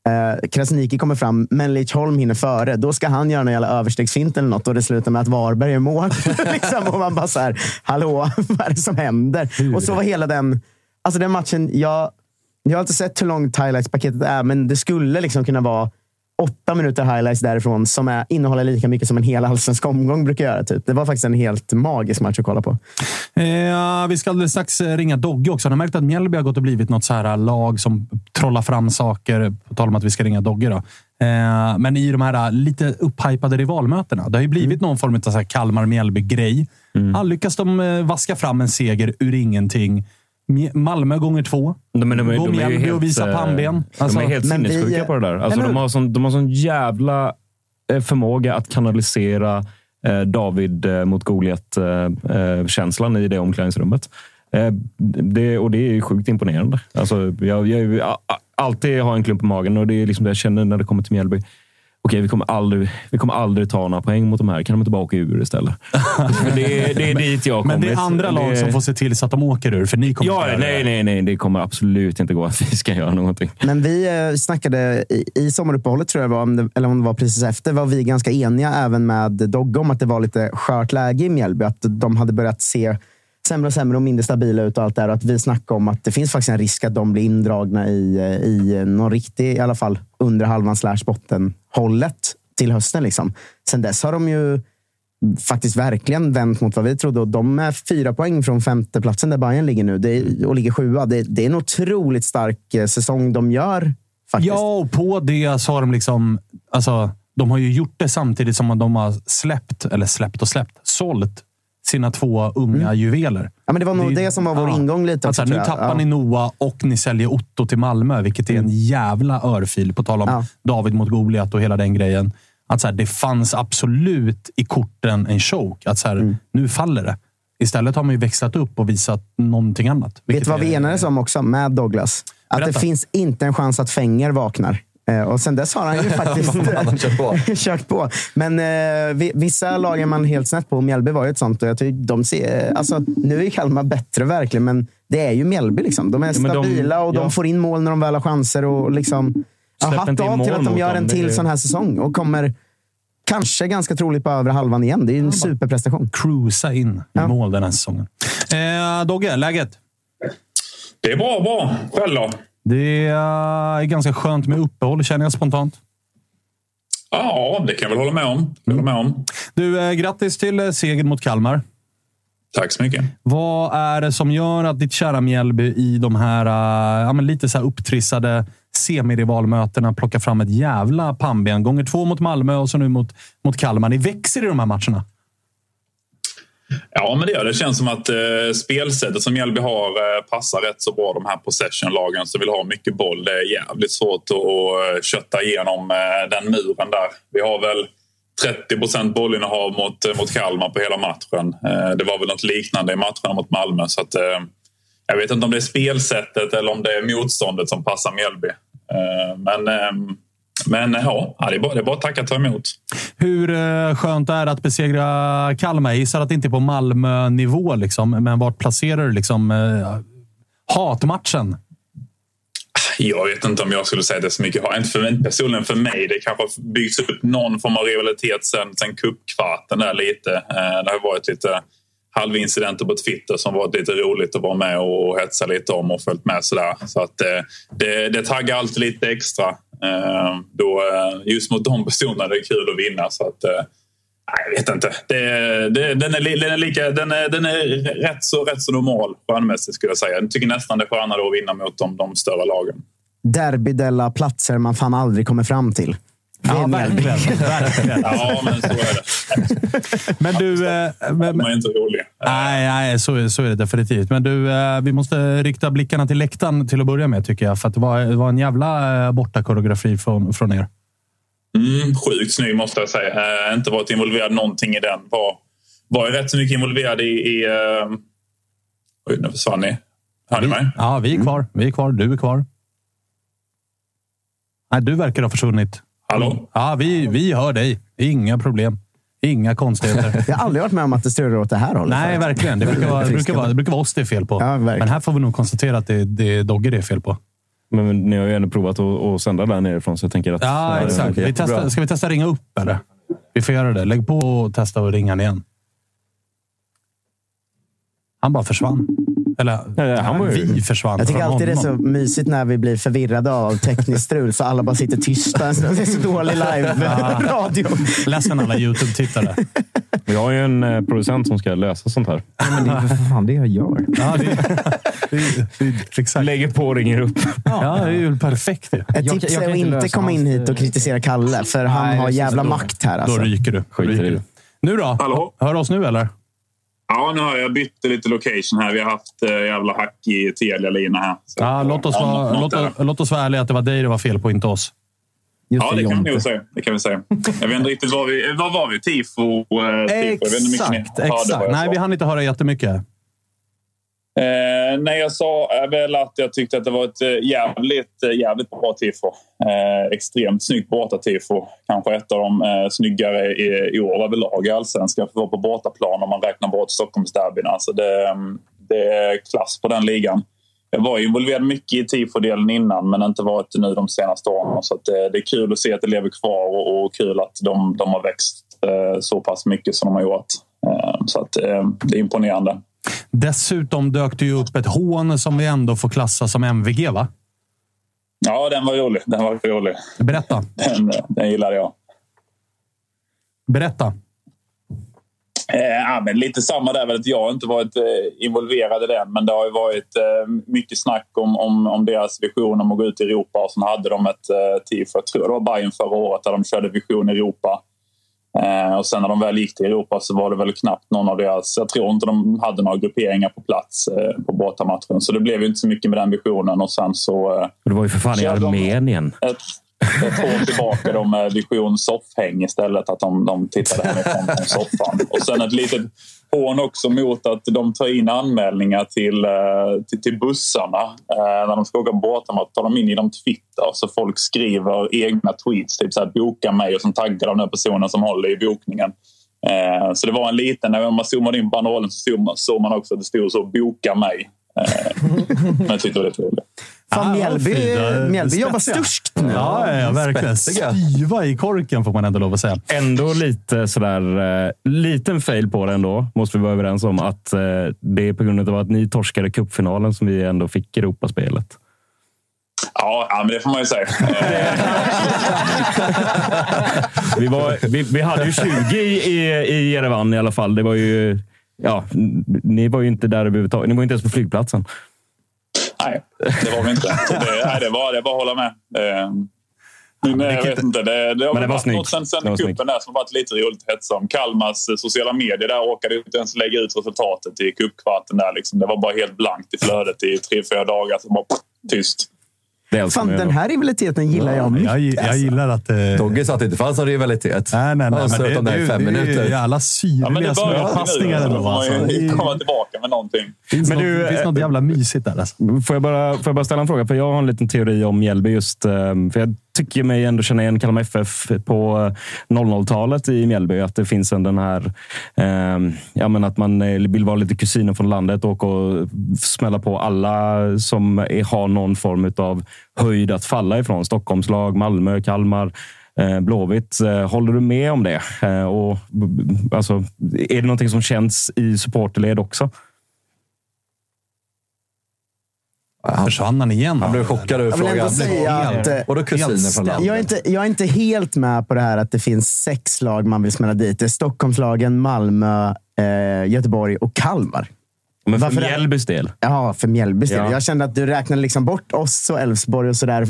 Eh, Krasniqi kommer fram, men Leach Holm hinner före. Då ska han göra en jävla överstegsfint eller något och det slutar med att Varberg är mål. <laughs> <laughs> liksom, och man bara så här, hallå, vad är det som händer? Och så var hela den, alltså den matchen, jag, jag har inte sett hur långt highlights-paketet är, men det skulle liksom kunna vara åtta minuter highlights därifrån som är, innehåller lika mycket som en hel allsvensk omgång brukar göra. Typ. Det var faktiskt en helt magisk match att kolla på. Eh, vi ska alldeles strax eh, ringa Dogge också. Har ni märkt att Mjällby har gått och blivit något så här eh, lag som trollar fram saker? På tal om att vi ska ringa Dogge. Då. Eh, men i de här eh, lite upphypade rivalmötena. Det har ju blivit någon form av Kalmar-Mjällby-grej. Ja, lyckas de vaska fram en seger ur ingenting. Malmö gånger två. De, men de, är- Gå de helt, och visa eh, pannben. Alltså, de är helt men vi- sinnessjuka på det där. Alltså, de, har sån, de har sån jävla eh, förmåga att kanalisera eh, David eh, mot Goliat-känslan i det omklädningsrummet. Eh, det, och det är ju sjukt imponerande. Alltså, jag, jag, jag, alltid har en klump i magen och det är liksom det jag känner när det kommer till Mjällby. Okej, vi kommer, aldrig, vi kommer aldrig ta några poäng mot de här. Kan de inte bara åka ur istället? Det, är- det är dit jag har men det är andra lag Det- som får se till så att de åker ur, för ni kommer Ja, inte göra nej, det. nej, nej. Det kommer absolut inte gå att vi ska göra någonting. Men vi eh, snackade i, i sommaruppehållet, tror jag var, eller om det var precis efter, var vi ganska eniga även med Dogge om att det var lite skört läge i Mjällby. Att de hade börjat se sämre och sämre och mindre stabila ut och allt det Och att vi snackade om att det finns faktiskt en risk att de blir indragna i, eh, i någon riktig, i alla fall under halvan slash botten hållet till hösten. Liksom. Sen dess har de ju faktiskt verkligen vänt mot vad vi trodde. Och de är fyra poäng från femteplatsen där Bayern ligger nu det är, och ligger sjua. Det, det är en otroligt stark eh, säsong de gör. Faktiskt. Ja, och på det så har de liksom... Alltså, de har ju gjort det samtidigt som de har släppt, eller släppt och släppt, sålt sina två unga Mm. juveler. Ja, men det var nog det, som var vår ingång lite. Att Också, så här, nu tappar ja. Mm. ni Noah och ni säljer Otto till Malmö, vilket är en jävla örfil. På tal om Ja. David mot Goliat och hela den grejen. Att så här, det fanns absolut i korten en choke. Att så här, Mm. nu faller det. Istället har man ju växlat upp och visat någonting annat. Vet du vad vi enades om också med Douglas? Att Berätta. det finns inte en chans att Fenger vaknar. Eh, Och sen dess har han ju <laughs> faktiskt kört på. <laughs> kört på. Men eh, vi- vissa lag är man helt snett på. Mjällby var ju ett sånt. Och jag tycker de ser, alltså, nu är Kalmar bättre verkligen, men det är ju Mjällby. Liksom. De är Ja, men de- stabila och ja. de får in mål när de väl har chanser. Och liksom, ja, hatt av till att de gör en till sån här säsong och kommer kanske ganska troligt på över halvan igen. Det är ju en superprestation. Cruisa in i Ja. mål den här säsongen. Eh, Dogge, läget? Det är bra, bra. Själv då? Det är ganska skönt med uppehåll, känner jag spontant. Ja, det kan jag väl hålla med om. Hålla med om. Du, eh, grattis till eh, segern mot Kalmar. Tack så mycket. Vad är det som gör att ditt kära Mjällby i de här eh, ja, lite så här upptrissade semirivalmötena plockar fram ett jävla pannben? Gånger två mot Malmö och så nu mot, mot Kalmar. Ni växer i de här matcherna. Ja, men det gör det. Det känns som att eh, spelsättet som Mjällby har eh, passar rätt så bra de här possession-lagen som vill ha mycket boll. Det är jävligt svårt att, och, eh, kötta igenom eh, den muren där. Vi har väl 30 procent bollinnehav mot, eh, mot Kalmar på hela matchen. Eh, det var väl något liknande i matcherna mot Malmö. Så att, eh, jag vet inte om det är spelsättet eller om det är motståndet som passar Mjällby. Eh, men eh, men ja, det är bara, det är bara att tacka och ta emot. Hur eh, skönt är det att besegra Kalmar? Jag gissar att det inte är på Malmö-nivå, liksom, men vart placerar du liksom, eh, hatmatchen? Jag vet inte om jag skulle säga det så mycket. Inte för personligen för mig. Det kanske har byggts upp någon form av rivalitet sen, sen cupkvarten där lite. Eh, Det har varit lite halvincidenter på Twitter som varit lite roligt att vara med och hetsa lite om och följt med sådär. Så att det, det taggar alltid lite extra. Eh, Då, eh, just mot de personerna är det kul att vinna. Så att, eh, jag vet inte. Det, det, den, är, li- den, är lika, den, är, den är rätt så, rätt så normal stjärnmässigt skulle jag säga. Jag tycker nästan det är skönare att vinna mot de, de större lagen. Derbydella platser man fan aldrig kommer fram till. Ja, verkligen. verkligen. Ja, men så är det. Men du... eh, men- Man är inte rolig. Nej, nej så, är- så är det definitivt. Men du, eh, vi måste rikta blickarna till läktaren till att börja med, tycker jag. För att det var, det var en jävla eh, bortakoreografi från, från er. Mm, sjukt snygg måste jag säga. Eh, inte varit involverad någonting i den. Var, var ju rätt så mycket involverad i... i eh... Oj, nu försvann ni. Hör ni mig? Ja, vi är kvar. Vi är kvar. Du är kvar. Nej, du verkar ha försvunnit. Hallå? Ja, vi, vi hör dig. Inga problem. Inga konstigheter. <laughs> Jag har aldrig varit med om att det strular åt det här hållet. Nej, verkligen. Det brukar, vara, det, brukar vara, det brukar vara oss det är fel på. Ja. Men här får vi nog konstatera att det, det är Dogge det är fel på. Men, men ni har ju ändå provat att, att sända där nerifrån, så jag tänker att... Ja, exakt. Vi testar, ska vi testa ringa upp eller? Vi får göra det. Lägg på och testa och ringa igen. Han bara försvann. Eller, Ja, han var ju- vi försvann Jag tycker från alltid det är så honom. mysigt när vi blir förvirrade av tekniskt strul, så alla bara sitter tysta. Det är så <laughs> dålig live-radio. Ledsen alla YouTube-tittare. <laughs> Vi har ju en eh, producent som ska lösa sånt här. Men det är för fan det jag gör. Ja, det, <laughs> det, det, exakt. Lägger på och ringer upp. Ja, det är ju perfekt. Ett Jag- tips jag är kan att inte inte lösa komma in hit och kritisera Kalle, för han Nej, har jävla makt här. Då Alltså. ryker du. Skiter ryker i du. det. Nu då? Hallå? Hör oss nu eller? Ja, nu har jag bytt lite location här. Vi har haft eh, jävla hackig Telia-lina här. Så, Ja, låt, oss ja, vara, låt, oss- låt oss vara ärliga att det var dig det var fel på, inte oss. Just Ja, det kan vi säga. Det kan vi säga. Jag vet inte riktigt var vi var. Var vi? Tifo? Eh, tifo. Exakt, exakt. Nej, vi hann inte höra jättemycket. Eh, nej, jag sa eh, väl att jag tyckte att det var ett eh, jävligt, eh, jävligt bra tifo. Eh, extremt snyggt bortatifo. Kanske ett av de eh, snyggare i, i år överlag i allsvenskan. För att vara på bortaplan om man räknar bort Stockholmsderbyn. Alltså det, mm, det är klass på den ligan. Jag var involverad mycket i tifodelen innan men inte varit nu de senaste åren. Så att, det är kul att se att det lever kvar och, och kul att de, de har växt eh, så pass mycket som de har gjort. Eh, så att, eh, det är imponerande. Dessutom dök det ju upp ett hån som vi ändå får klassa som MVG, va? Ja, den var rolig. Den var rolig. Berätta. Den, den gillade jag. Berätta. Eh, men lite samma där. Väl att jag inte varit eh, involverad i den. Men det har ju varit eh, mycket snack om, om, om deras vision om att gå ut i Europa. Och sen hade de ett eh, tifo, jag tror det var Bayern förra året, där de körde vision Europa. Eh, och sen när de väl gick till Europa så var det väl knappt någon av deras... Jag tror inte de hade några grupperingar på plats eh, på bortamatchen. Så det blev ju inte så mycket med den visionen. Och sen så... Eh, Det var ju för fan i Armenien. Ett, ett år tillbaka de med vision soffhäng istället. Att de, de tittade hemifrån från soffan. Och sen ett litet hån också mot att de tar in anmälningar till, eh, till, till bussarna. Eh, när de ska åka bortamatch tar de in genom Twitter. Så folk skriver egna tweets. Typ så här, boka mig och så taggar de den personen som håller i bokningen. Eh, så det var en liten, när man zoomade in på banalen så såg man, också att det stod så boka mig. <laughs> Men jag tyckte det var lite roligt. Fan, Mjällby, fina, Mjällby jobbar sturskt nu. Ja, ja, ja verkligen. Spetsiga. Styva i korken får man ändå lov att säga. Ändå lite sådär, eh, liten fail på det ändå, måste vi vara överens om. Att eh, det är på grund av att ni torskade cupfinalen som vi ändå fick Europaspelet. Ja, ja, men det får man ju säga. <laughs> Vi, var, vi, vi hade ju 20 i, i, i Jerevan i alla fall. Det var ju... Ja, ni var ju inte där överhuvudtaget. Ni var inte ens på flygplatsen. Nej, det var vi inte. Det, nej, det var det bara hålla med. Eh, men jag vet inte. Det, det har Men det var varit snyggt. något sen, sen var cupen där som varit lite roligt att hetsa om. Kalmars eh, sociala medier där orkade inte ens lägga ut resultatet i cupkvarten. Där, liksom. Det var bara helt blankt i flödet i tre, fyra dagar. Så bara tyst. Det Fan, den här rivaliteten gillar jag mycket. Jag, jag alltså. gillar att... Eh, Dogge sa att det inte fanns någon rivalitet. nej, nej, nej. Men det i fem det är ju minuter. jävla Ja, men syrliga det börjar småpassningar nu. Alltså. Det är- komma tillbaka med någonting. finns, Men något, du, det finns eh, något jävla mysigt där. Alltså. Får jag, bara, får jag bara ställa en fråga? För Jag har en liten teori om Mjällby. Just, eh, för jag tycker mig ändå känna igen Kalmar FF på eh, 00-talet i Mjällby. Att det finns en den här... Eh, ja, men att man eh, vill vara lite kusinen från landet och, och smälla på alla som är, har någon form av höjd att falla ifrån. Stockholmslag, Malmö, Kalmar. eh, Blåvitt. Eh, håller du med om det? Eh, Och, alltså, är det någonting som känns i supporterled också? Försvann han igen? Han blev chockad över Jag säga att... eh, Vadå kusiner från landet? Jag är, inte, jag är inte helt med på det här att det finns sex lag man vill smälla dit. Det är Stockholmslagen, Malmö, eh, Göteborg och Kalmar. Men för Varför? Mjällbys del? Ja, för Mjällbys del. Ja. Jag kände att du räknade liksom bort oss och Elfsborg och sådär.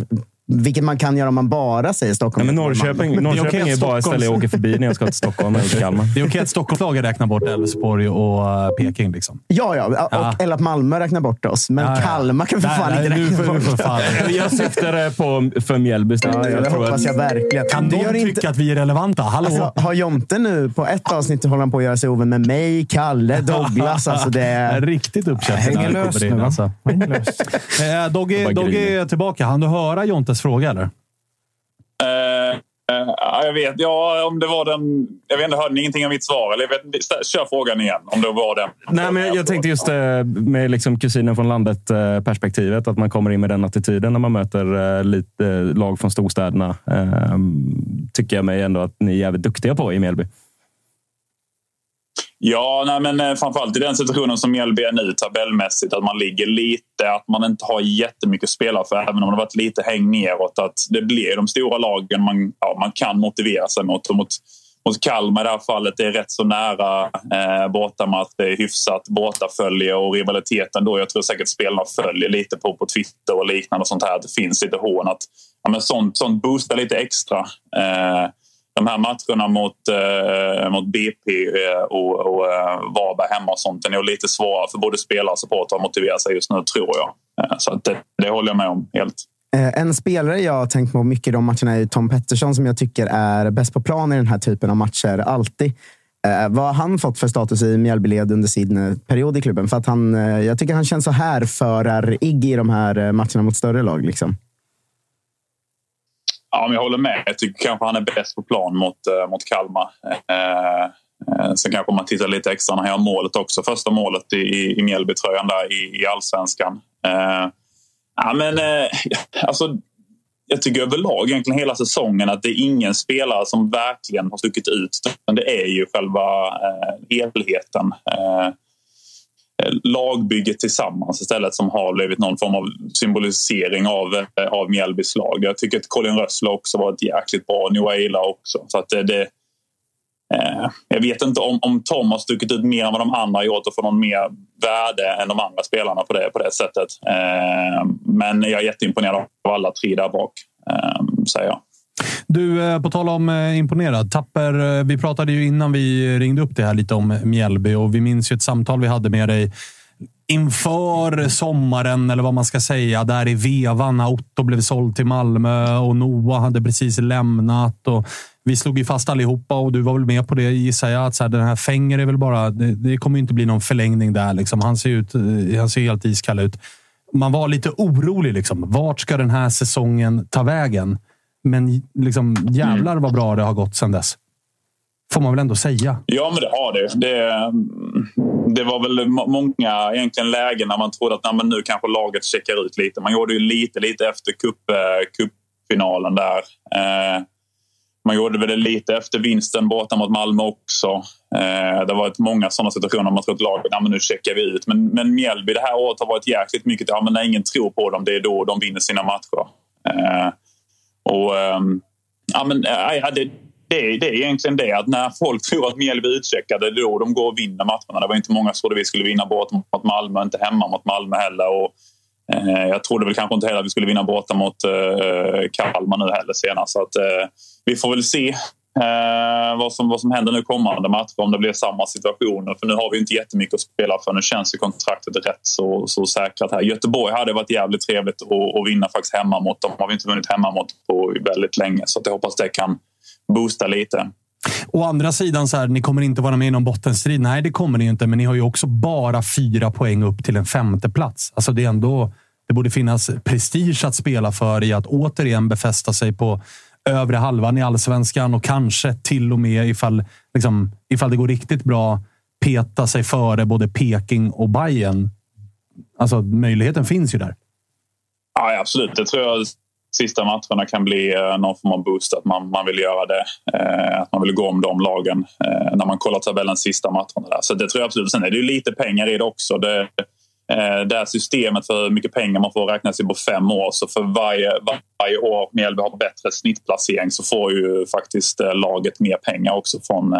Vilket man kan göra om man bara säger Stockholm. Nej, men Norrköping, Malmö. det är Norrköping okej är att bara ett ställe jag åker förbi när jag ska till Stockholm <laughs> eller till Kalmar. Det är okej att Stockholmslagen räknar bort Elfsborg och eh, Peking. Liksom. Ja, ja. Och, Ja. Eller att Malmö räknar bort oss. Men Ja, ja. Kalmar kan för fan nej, inte nu räkna bort. fan. <laughs> Jag syftade på för Mjällbys del. Ja, ja, Jag det tror hoppas att- jag verkligen. Kan de tycka inte- att vi är relevanta? Hallå? Alltså, har Jonte nu på ett avsnitt håller han på att göra sig ovän med mig, Kalle, <laughs> Douglas. Alltså det är är... riktigt uppkäftig. Hänger in, nu, alltså. Hänger. Eh, Dogge, är tillbaka. Han du höra Jontes fråga eller? Eh, ja, jag vet. Ja, om det var den... Jag vet inte, hörde ni ingenting av mitt svar? Eller jag vet, kör frågan igen. Om det var den. Nej, men jag tänkte just eh, med liksom kusinen från landet-perspektivet. Att man kommer in med den attityden när man möter lite lag från storstäderna. Eh, Tycker jag mig ändå att ni är jävligt duktiga på i Mjällby. Ja, nej, men eh, framförallt i den situationen som Mjällby är nu tabellmässigt. Att man ligger lite, att man inte har jättemycket spelare, för. Även om det varit lite häng neråt. Att det blir de stora lagen man, ja, man kan motivera sig mot. Och mot mot Kalmar i det här fallet. Det är rätt så nära eh, bortamatch. Det är hyfsat bortafölje och rivaliteten då. Jag tror säkert spelarna följer lite på, på Twitter och liknande och sånt här. Det finns lite hån. Att, ja, men sånt, sånt boostar lite extra. Eh, de här matcherna mot, eh, mot BP eh, och, och eh, Varberg hemma och sånt är nog lite svårare för både spelare och supportrar att motivera sig just nu, tror jag. Eh, så att det, det håller jag med om helt. Eh, en spelare jag har tänkt på mycket i de matcherna är Tom Pettersson som jag tycker är bäst på plan i den här typen av matcher. Alltid. Eh, vad har han fått för status i Mjällbyled under sin period i klubben? För att han, jag tycker han känns så här förar-igg i de här matcherna mot större lag. Liksom. Ja, men jag håller med. Jag tycker kanske han är bäst på plan mot, eh, mot Kalmar. Eh, eh, sen kanske man tittar lite extra när han gör målet också. Första målet i, i, i Mjällbytröjan där i, i allsvenskan. Eh, ja, men, eh, alltså, jag tycker överlag egentligen hela säsongen att det är ingen spelare som verkligen har stuckit ut. Det är ju själva eh, helheten. Eh, Eh, lagbygget tillsammans istället som har blivit någon form av symbolisering av, eh, av Mjällbys lag. Jag tycker att Colin Rössler också var ett jäkligt bra Noah Aila också. Så att det, det, Eh, jag vet inte om, om Tom har stuckit ut mer än vad de andra har gjort och får någon mer värde än de andra spelarna på det, på det sättet. Eh, men jag är jätteimponerad av alla tre där bak, eh, säger jag. Du, eh, på tal om eh, imponerad. Tapper, eh, vi pratade ju innan vi ringde upp det här lite om Mjällby och vi minns ju ett samtal vi hade med dig inför sommaren, eller vad man ska säga, där i vevan när Otto blev såld till Malmö och Noah hade precis lämnat. Och vi slog ju fast allihopa och du var väl med på det gissar jag. Att så här, den här Fänger är väl bara... Det, det kommer ju inte bli någon förlängning där. Liksom. Han, ser ut, han ser helt iskall ut. Man var lite orolig. Liksom. Vart ska den här säsongen ta vägen? Men liksom, jävlar vad bra det har gått sedan dess. Får man väl ändå säga. Ja, men det har det. Det, det var väl många egentligen lägen när man trodde att nej, men nu kanske laget checkar ut lite. Man gjorde ju lite, lite efter cup, eh, cupfinalen där. Eh, man gjorde väl det lite efter vinsten borta mot Malmö också. Eh, det har varit många sådana situationer man trott laget ja, men nu checkar vi ut. Men, men Mjällby det här året har varit jäkligt mycket ja, men när ingen tror på dem, det är då de vinner sina matcher. Eh, och ehm, ja, men, eh, ja, det, det, det är egentligen det att när folk tror att Mjällby är utcheckade, då de går och vinner matcherna. Det var inte många som trodde vi skulle vinna bort mot Malmö, inte hemma mot Malmö heller. Och, eh, jag trodde väl kanske inte heller att vi skulle vinna borta mot eh, Kalmar nu heller senast. Så att, eh, vi får väl se eh, vad, som, vad som händer nu kommande matcher, om det blir samma situationer. För nu har vi inte jättemycket att spela för. Nu känns ju kontraktet rätt så, så säkrat här. Göteborg hade varit jävligt trevligt att, att vinna faktiskt hemma mot. De har vi inte vunnit hemma mot på väldigt länge, så jag hoppas det kan boosta lite. Å andra sidan, så här, ni kommer inte vara med i någon bottenstrid. Nej, det kommer ni inte, men ni har ju också bara fyra poäng upp till en femte plats. Alltså det är ändå... Det borde finnas prestige att spela för i att återigen befästa sig på övre halvan i allsvenskan och kanske till och med ifall, liksom, ifall det går riktigt bra peta sig före både Peking och Bayern. Alltså möjligheten finns ju där. Ja, absolut. Det tror jag sista matcherna kan bli eh, någon form av boost. Att man, man vill göra det. Eh, att man vill gå om de lagen eh, när man kollar tabellen sista matcherna. Där. Så det tror jag absolut. Sen är det ju lite pengar i det också. Det, det här systemet för hur mycket pengar man får räkna sig på fem år. Så för varje, varje år Mjällby har bättre snittplacering så får ju faktiskt laget mer pengar också från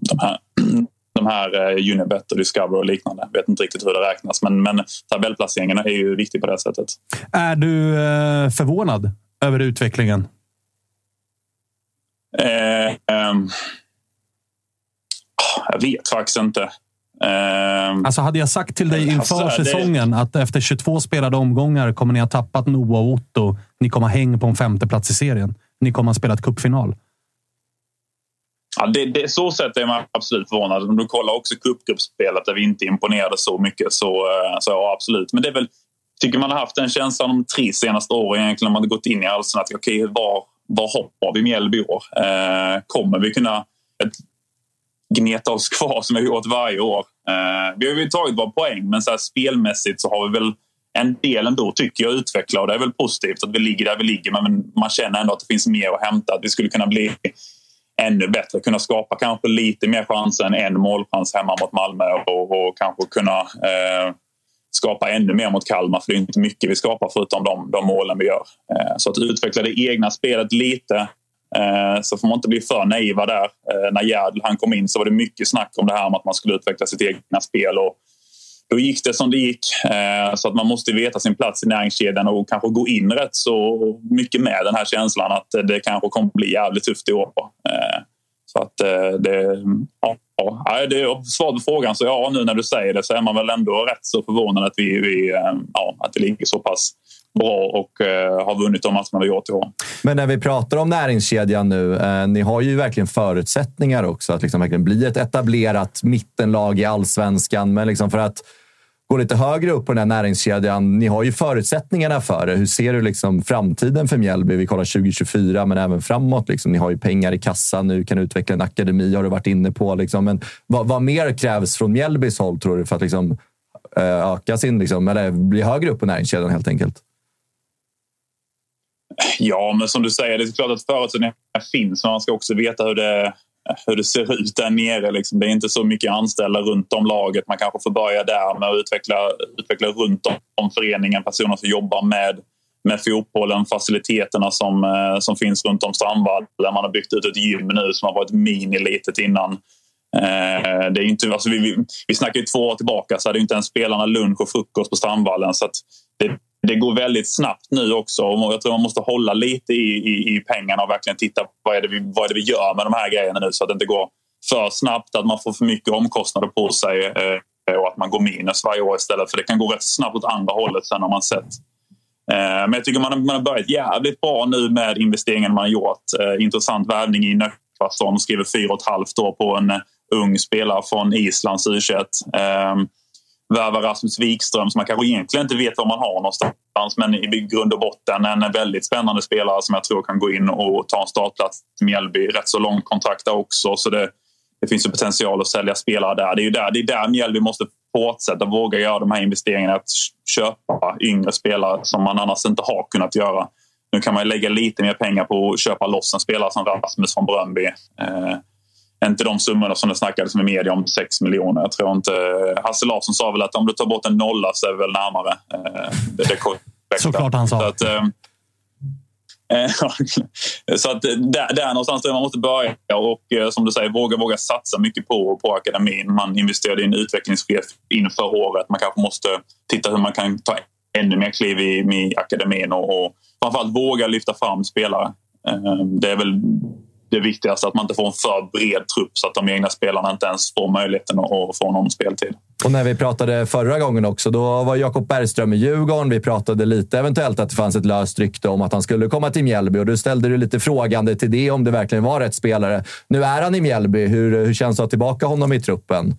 de här <clears throat> de här Unibet och Discover och liknande. Jag vet inte riktigt hur det räknas, men, men tabellplaceringarna är ju viktig på det sättet. Är du eh, förvånad över utvecklingen? Eh, eh, jag vet faktiskt inte. Eh, alltså hade jag sagt till dig inför alltså, säsongen det... att efter 22 spelade omgångar kommer ni ha tappat Noah och Otto. Ni kommer ha häng på en femte plats i serien. Ni kommer ha spelat cupfinal. Ja, det, det, så sätt är man absolut förvånad. Om du kollar också cupgruppspelet där vi inte imponerade så mycket så, eh, så ja, absolut. Men det är väl, tycker man har haft den känslan de tre senaste åren egentligen. Man har gått in i allsvenskan. Okej, okay, var, var hoppar vi Mjällby år? Eh, kommer vi kunna gneta oss kvar som vi har gjort varje år? Eh, vi har ju tagit våra poäng men så här, spelmässigt så har vi väl en del ändå tycker jag utveckla och det är väl positivt att vi ligger där vi ligger men man känner ändå att det finns mer att hämta. Att vi skulle kunna bli ännu bättre. Kunna skapa kanske lite mer chanser än en målchans hemma mot Malmö och, och kanske kunna eh, skapa ännu mer mot Kalmar. För det är inte mycket vi skapar förutom de, de målen vi gör. Eh, så att utveckla det egna spelet lite. Eh, så får man inte bli för naiva där. Eh, när Gerd han kom in så var det mycket snack om det här om att man skulle utveckla sitt egna spel. Och då gick det som det gick. Eh, så att man måste veta sin plats i näringskedjan och kanske gå in rätt så mycket med den här känslan att det kanske kommer bli jävligt tufft i år. Så att det... Ja, det är svaret på frågan. Så ja, nu när du säger det så är man väl ändå rätt så förvånad att vi, vi ja, att vi ligger så pass bra och eh, har vunnit de matcherna vi gjort i år. Men när vi pratar om näringskedjan nu, eh, ni har ju verkligen förutsättningar också att liksom verkligen bli ett etablerat mittenlag i allsvenskan. Men liksom för att gå lite högre upp på den här näringskedjan. Ni har ju förutsättningarna för det. Hur ser du liksom framtiden för Mjällby? Vi kollar 2024, men även framåt. Liksom. Ni har ju pengar i kassan nu, kan utveckla en akademi har du varit inne på. Liksom. Men vad, vad mer krävs från Mjällbys håll tror du för att liksom, eh, öka sin, liksom, eller bli högre upp på näringskedjan helt enkelt? Ja, men som du säger, det är klart att förutsättningar finns. Men man ska också veta hur det, hur det ser ut där nere. Liksom. Det är inte så mycket anställda runt om laget. Man kanske får börja där med att utveckla, utveckla runt om föreningen personer som jobbar med, med fotbollen, faciliteterna som, eh, som finns runt om Strandvallen. Man har byggt ut ett gym nu som har varit minilitet innan. Eh, det är inte, alltså vi, vi, vi snackar ju två år tillbaka så hade inte ens spelarna lunch och frukost på Strandvallen. Så det, det går väldigt snabbt nu också. Och jag tror man måste hålla lite i, i, i pengarna och verkligen titta på vad är, det vi, vad är det vi gör med de här grejerna nu så att det inte går för snabbt, att man får för mycket omkostnader på sig eh, och att man går minus varje år istället. För det kan gå rätt snabbt åt andra hållet sen har man sett. Eh, men jag tycker man har, man har börjat jävligt bra nu med investeringen man har gjort. Eh, intressant värvning i Nöckvarsson, skriver fyra och ett halvt år på en eh, ung spelare från Islands U21. Värva Rasmus Wikström som man kanske egentligen inte vet var man har någonstans men i grund och botten en väldigt spännande spelare som jag tror kan gå in och ta en startplats i Mjällby. Rätt så långt kontrakt där också så det, det finns ju potential att sälja spelare där. Det är ju där, det är där Mjällby måste fortsätta våga göra de här investeringarna. Att köpa yngre spelare som man annars inte har kunnat göra. Nu kan man lägga lite mer pengar på att köpa loss en spelare som Rasmus från Bröndby. Eh, Eh, inte de summorna som det snackades med media om 6 miljoner. Jag tror inte... Hasse Larsson sa väl att om du tar bort en nolla så är det väl närmare. Eh, det, det Såklart han sa. Så att, eh, Eh, <laughs> så att där, där någonstans där man måste börja och eh, som du säger våga, våga satsa mycket på, på akademin. Man investerade i en utvecklingschef inför året. Man kanske måste titta hur man kan ta ännu mer kliv i, i akademin och, och framförallt våga lyfta fram spelare. Eh, det är väl det viktigaste att man inte får en för bred trupp så att de egna spelarna inte ens får möjligheten att få någon speltid. Och när vi pratade förra gången också, då var Jakob Bergström i Djurgården. Vi pratade lite eventuellt att det fanns ett löst rykte om att han skulle komma till Mjällby och du ställde du lite frågande till det om det verkligen var rätt spelare. Nu är han i Mjällby. Hur, hur känns det att ha tillbaka honom i truppen?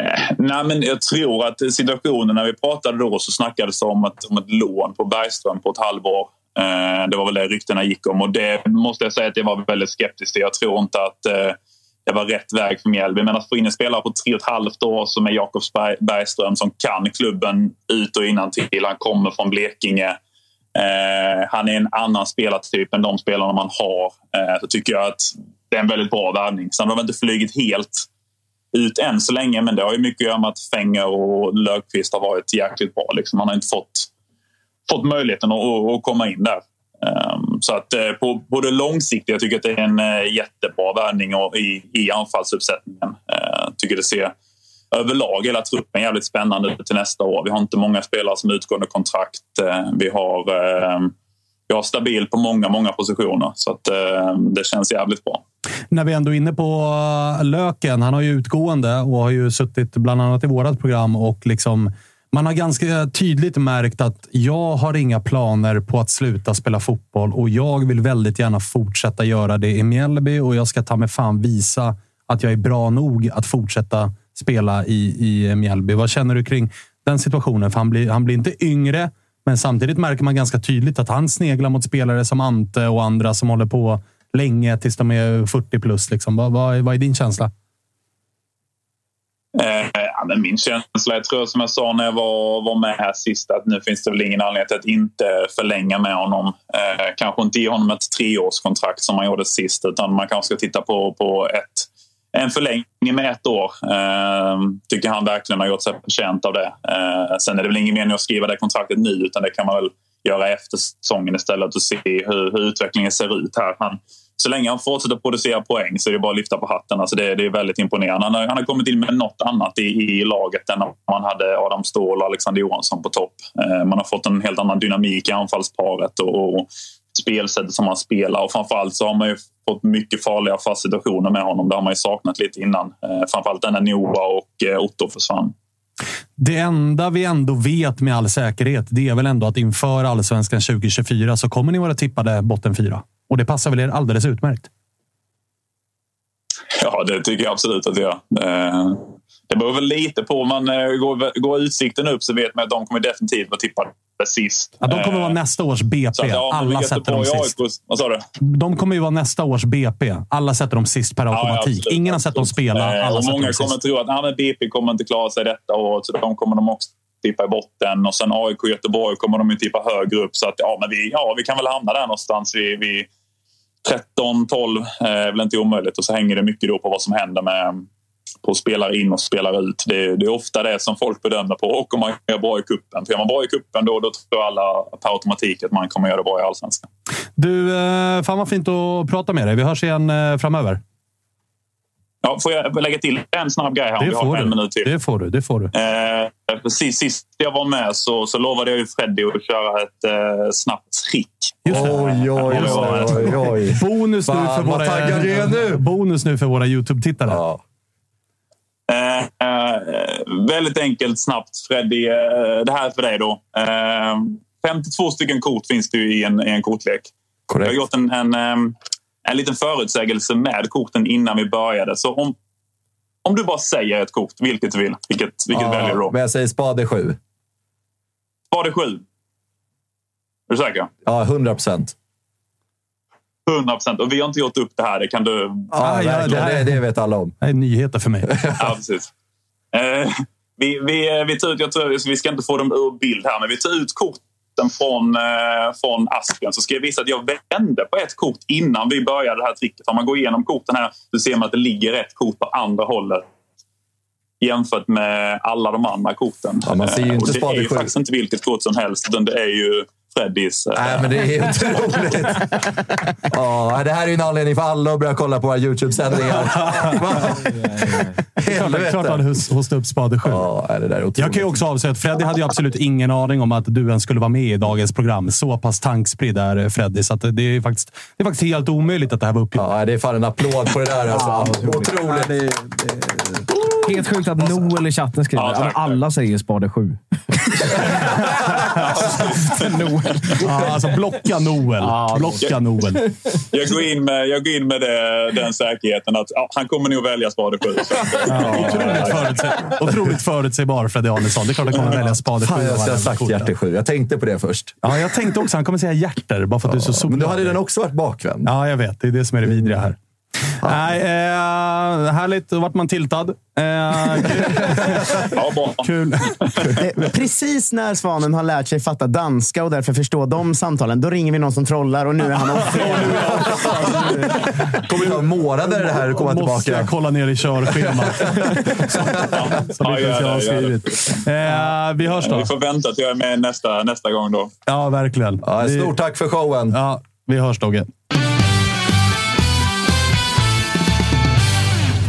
Eh, nej, men jag tror att situationen när vi pratade då så snackades det om ett, om ett lån på Bergström på ett halvår. Eh, det var väl det ryktena gick om och det måste jag säga att jag var väldigt skeptisk till. Jag tror inte att eh, det var rätt väg för Mjällby. Men att få in en spelare på tre och ett halvt år som är Jakob Bergström som kan klubben ut och innan till. Han kommer från Blekinge. Eh, han är en annan spelartyp än de spelarna man har. Så tycker jag att det är en väldigt bra värvning. Sen har de inte flugit helt ut än så länge men det har ju mycket att göra med att Fänger och Löfqvist har varit jäkligt bra. Liksom. Han har inte fått, fått möjligheten att, att komma in där. Ehm, så att eh, på, på det långsiktiga jag tycker att det är en eh, jättebra värvning i, i anfallsuppsättningen. Jag tycker det ser överlag hela truppen jävligt spännande ut till nästa år. Vi har inte många spelare som utgående kontrakt. Ehm, vi har, vi har stabil på många, många positioner så att det känns jävligt bra. När vi ändå är inne på eh, Löken. Han har ju utgående och har ju suttit bland annat i vårt program och liksom man har ganska tydligt märkt att jag har inga planer på att sluta spela fotboll och jag vill väldigt gärna fortsätta göra det i Mjällby och jag ska ta mig fan visa att jag är bra nog att fortsätta spela i, i Mjällby. Vad känner du kring den situationen? För han blir, han blir inte yngre, men samtidigt märker man ganska tydligt att han sneglar mot spelare som Ante och andra som håller på länge tills de är 40 plus. Liksom. Vad, vad, vad är din känsla? Eh, ja, men min känsla jag tror som jag sa när jag var, var med här sist att nu finns det väl ingen anledning att inte förlänga med honom. Eh, kanske inte ge honom ett treårskontrakt som man gjorde sist utan man kanske ska titta på, på ett, en förlängning med ett år. Eh, tycker han verkligen har gjort sig förtjänt av det. Eh, sen är det väl ingen mening att skriva det kontraktet nu utan det kan man väl göra efter säsongen istället och se hur, hur utvecklingen ser ut här. Han, så länge han fortsätter producera poäng så är det bara att lyfta på hatten. Alltså det, det är väldigt imponerande. Han har, han har kommit in med något annat i, i laget än när man hade Adam Ståhl och Alexander Johansson på topp. Eh, man har fått en helt annan dynamik i anfallsparet och, och spelsättet som han spelar. Och framförallt så har man ju fått mycket farliga fast situationer med honom. Det har man ju saknat lite innan. Eh, framförallt när Noah och eh, Otto försvann. Det enda vi ändå vet med all säkerhet, det är väl ändå att inför allsvenskan 2024 så kommer ni vara tippade botten fyra. Och det passar väl er alldeles utmärkt? Ja, det tycker jag absolut att det gör. Det beror väl lite på. Om man eh, går, går utsikten upp så vet man att de kommer definitivt vara tippade sist. Ja, de kommer vara nästa års BP. Att, ja, Alla sätter dem sist. Vad sa du? De kommer ju vara nästa års BP. Alla sätter dem sist per automatik. Ja, Ingen har sett dem spela. Alla och många kommer sist. tro att nej, BP kommer inte klara sig detta året, så de kommer de också tippa i botten. Och sen AIK och Göteborg kommer de ju tippa högre upp. Så att, ja, men vi, ja, vi kan väl hamna där någonstans. vid, vid 13, 12 är väl inte omöjligt. Och så hänger det mycket då på vad som händer med på spelare in och spelare ut. Det, det är ofta det som folk bedömer på. Och om man gör bra i kuppen. För gör man bra i kuppen då, då tror alla per automatik att man kommer göra det bra i allsvenskan. Du, eh, fan vad fint att prata med dig. Vi hörs igen eh, framöver. Ja, får jag lägga till en snabb grej här? Om Det får en du. minut till. Det får du. Det får du. Eh, precis sist jag var med så, så lovade jag ju Freddy att köra ett eh, snabbt trick. Just det. Oj, oj, oj, oj, oj. Bonus nu för vad våra, är nu. Bonus nu för våra YouTube-tittare. Ja. Eh, eh, väldigt enkelt, snabbt. Freddy, eh, det här är för dig då. Eh, 52 stycken kort finns det ju i en, i en kortlek. Korrekt. Jag har gjort en, en, eh, en liten förutsägelse med korten innan vi började. Så om, om du bara säger ett kort, vilket du vill, vilket, vilket väljer du Ja, då? men jag säger spade sju. Spade sju. Är du säker? Ja, hundra procent. 100 procent. Och vi har inte gjort upp det här. Det kan du... Ja, Ah, ja, det här- det, vet alla om. Det är nyheter för mig. <laughs> Ja, precis. Eh, vi, vi, vi, tar ut, jag tror, vi ska inte få dem ur bild här, men vi tar ut korten från, eh, från asken. Så ska jag visa att jag vände på ett kort innan vi började det här tricket. Om man går igenom korten här så ser man att det ligger ett kort på andra hållet jämfört med alla de andra korten. Ja, man ser ju Eh, inte och det är ju faktiskt inte vilket kort som helst, utan det är ju Freddys. Nej, men det är otroligt. <laughs> Ja, det här är ju en anledning för alla att börja kolla på våra YouTube-sändningar. <laughs> Klart han Helvete. hos- hostade upp spade sju. Ja, det där är otroligt. Jag kan ju också avslöja att Freddy hade ju absolut ingen aning om att du ens skulle vara med i dagens program. Så pass tankspridd är Freddy, så att det, är faktiskt, det är faktiskt helt omöjligt att det här var uppgjort. Ja, det är fan en applåd på det där. Alltså. otroligt. Helt sjukt att Noel i chatten skriver Ja, ja, tack, men alla säger spade 7. Noel. Ja, alltså blocka Noel. blocka Noel. Jag går in med, jag går in med det, den säkerheten att ja, han kommer nog välja spade sju. Otroligt, förutse otroligt förutsägbar Freddy Arnesson. Det är klart att han kommer välja spade Fan, sju. jag av skulle ha sagt hjärte sju. Jag tänkte på det först. Ja, jag tänkte också han kommer säga hjärter bara för att du är så Men solklar. då hade den också varit bakvänd. Ja, jag vet. Det är det som är det vidriga här. Nej, eh, härligt. Då vart man tiltad. Eh, <laughs> ja, kul. Eh, Precis när Svanen har lärt sig fatta danska och därför förstå de samtalen, då ringer vi någon som trollar och nu är han off. kommer ta månader det här att komma Måste tillbaka. jag kolla ner i körschemat. <laughs> Som Ja, inte ens jag har skrivit. Eh, vi hörs då. Vi får vänta till jag är med nästa, nästa gång då. Ja, verkligen. Ja, stort tack för showen. Ja, vi hörs Dogge.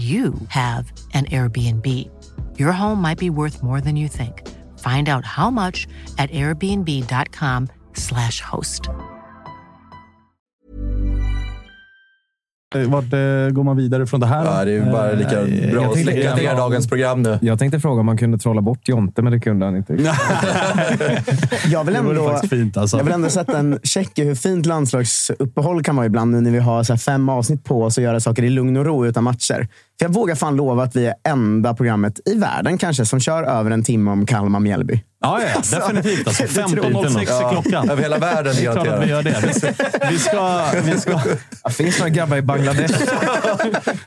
you have an Airbnb. Your home might be worth more than you think. Find out how much at airbnb.com/slash host. vart eh, går man vidare från det här? Ja, det är bara lika Eh, bra jag att släcka ner dagens program nu. Jag tänkte fråga om man kunde trolla bort Jonte, men det kunde han inte. <laughs> Jag vill, ändå, fint alltså. jag vill ändå sätta en check i hur fint landslagsuppehåll kan vara ibland nu när vi har så här fem avsnitt på oss och göra saker i lugn och ro utan matcher. För jag vågar fan lova att vi är enda programmet i världen kanske som kör över en timme om Kalmar-Mjällby. Ja, ja, <laughs> definitivt. Alltså, det tror jag 15.06 inte. är klockan. Över hela världen Det är klart att vi gör det. Vi ska... Vi ska, vi ska Det finns några grabbar i Bangladesh.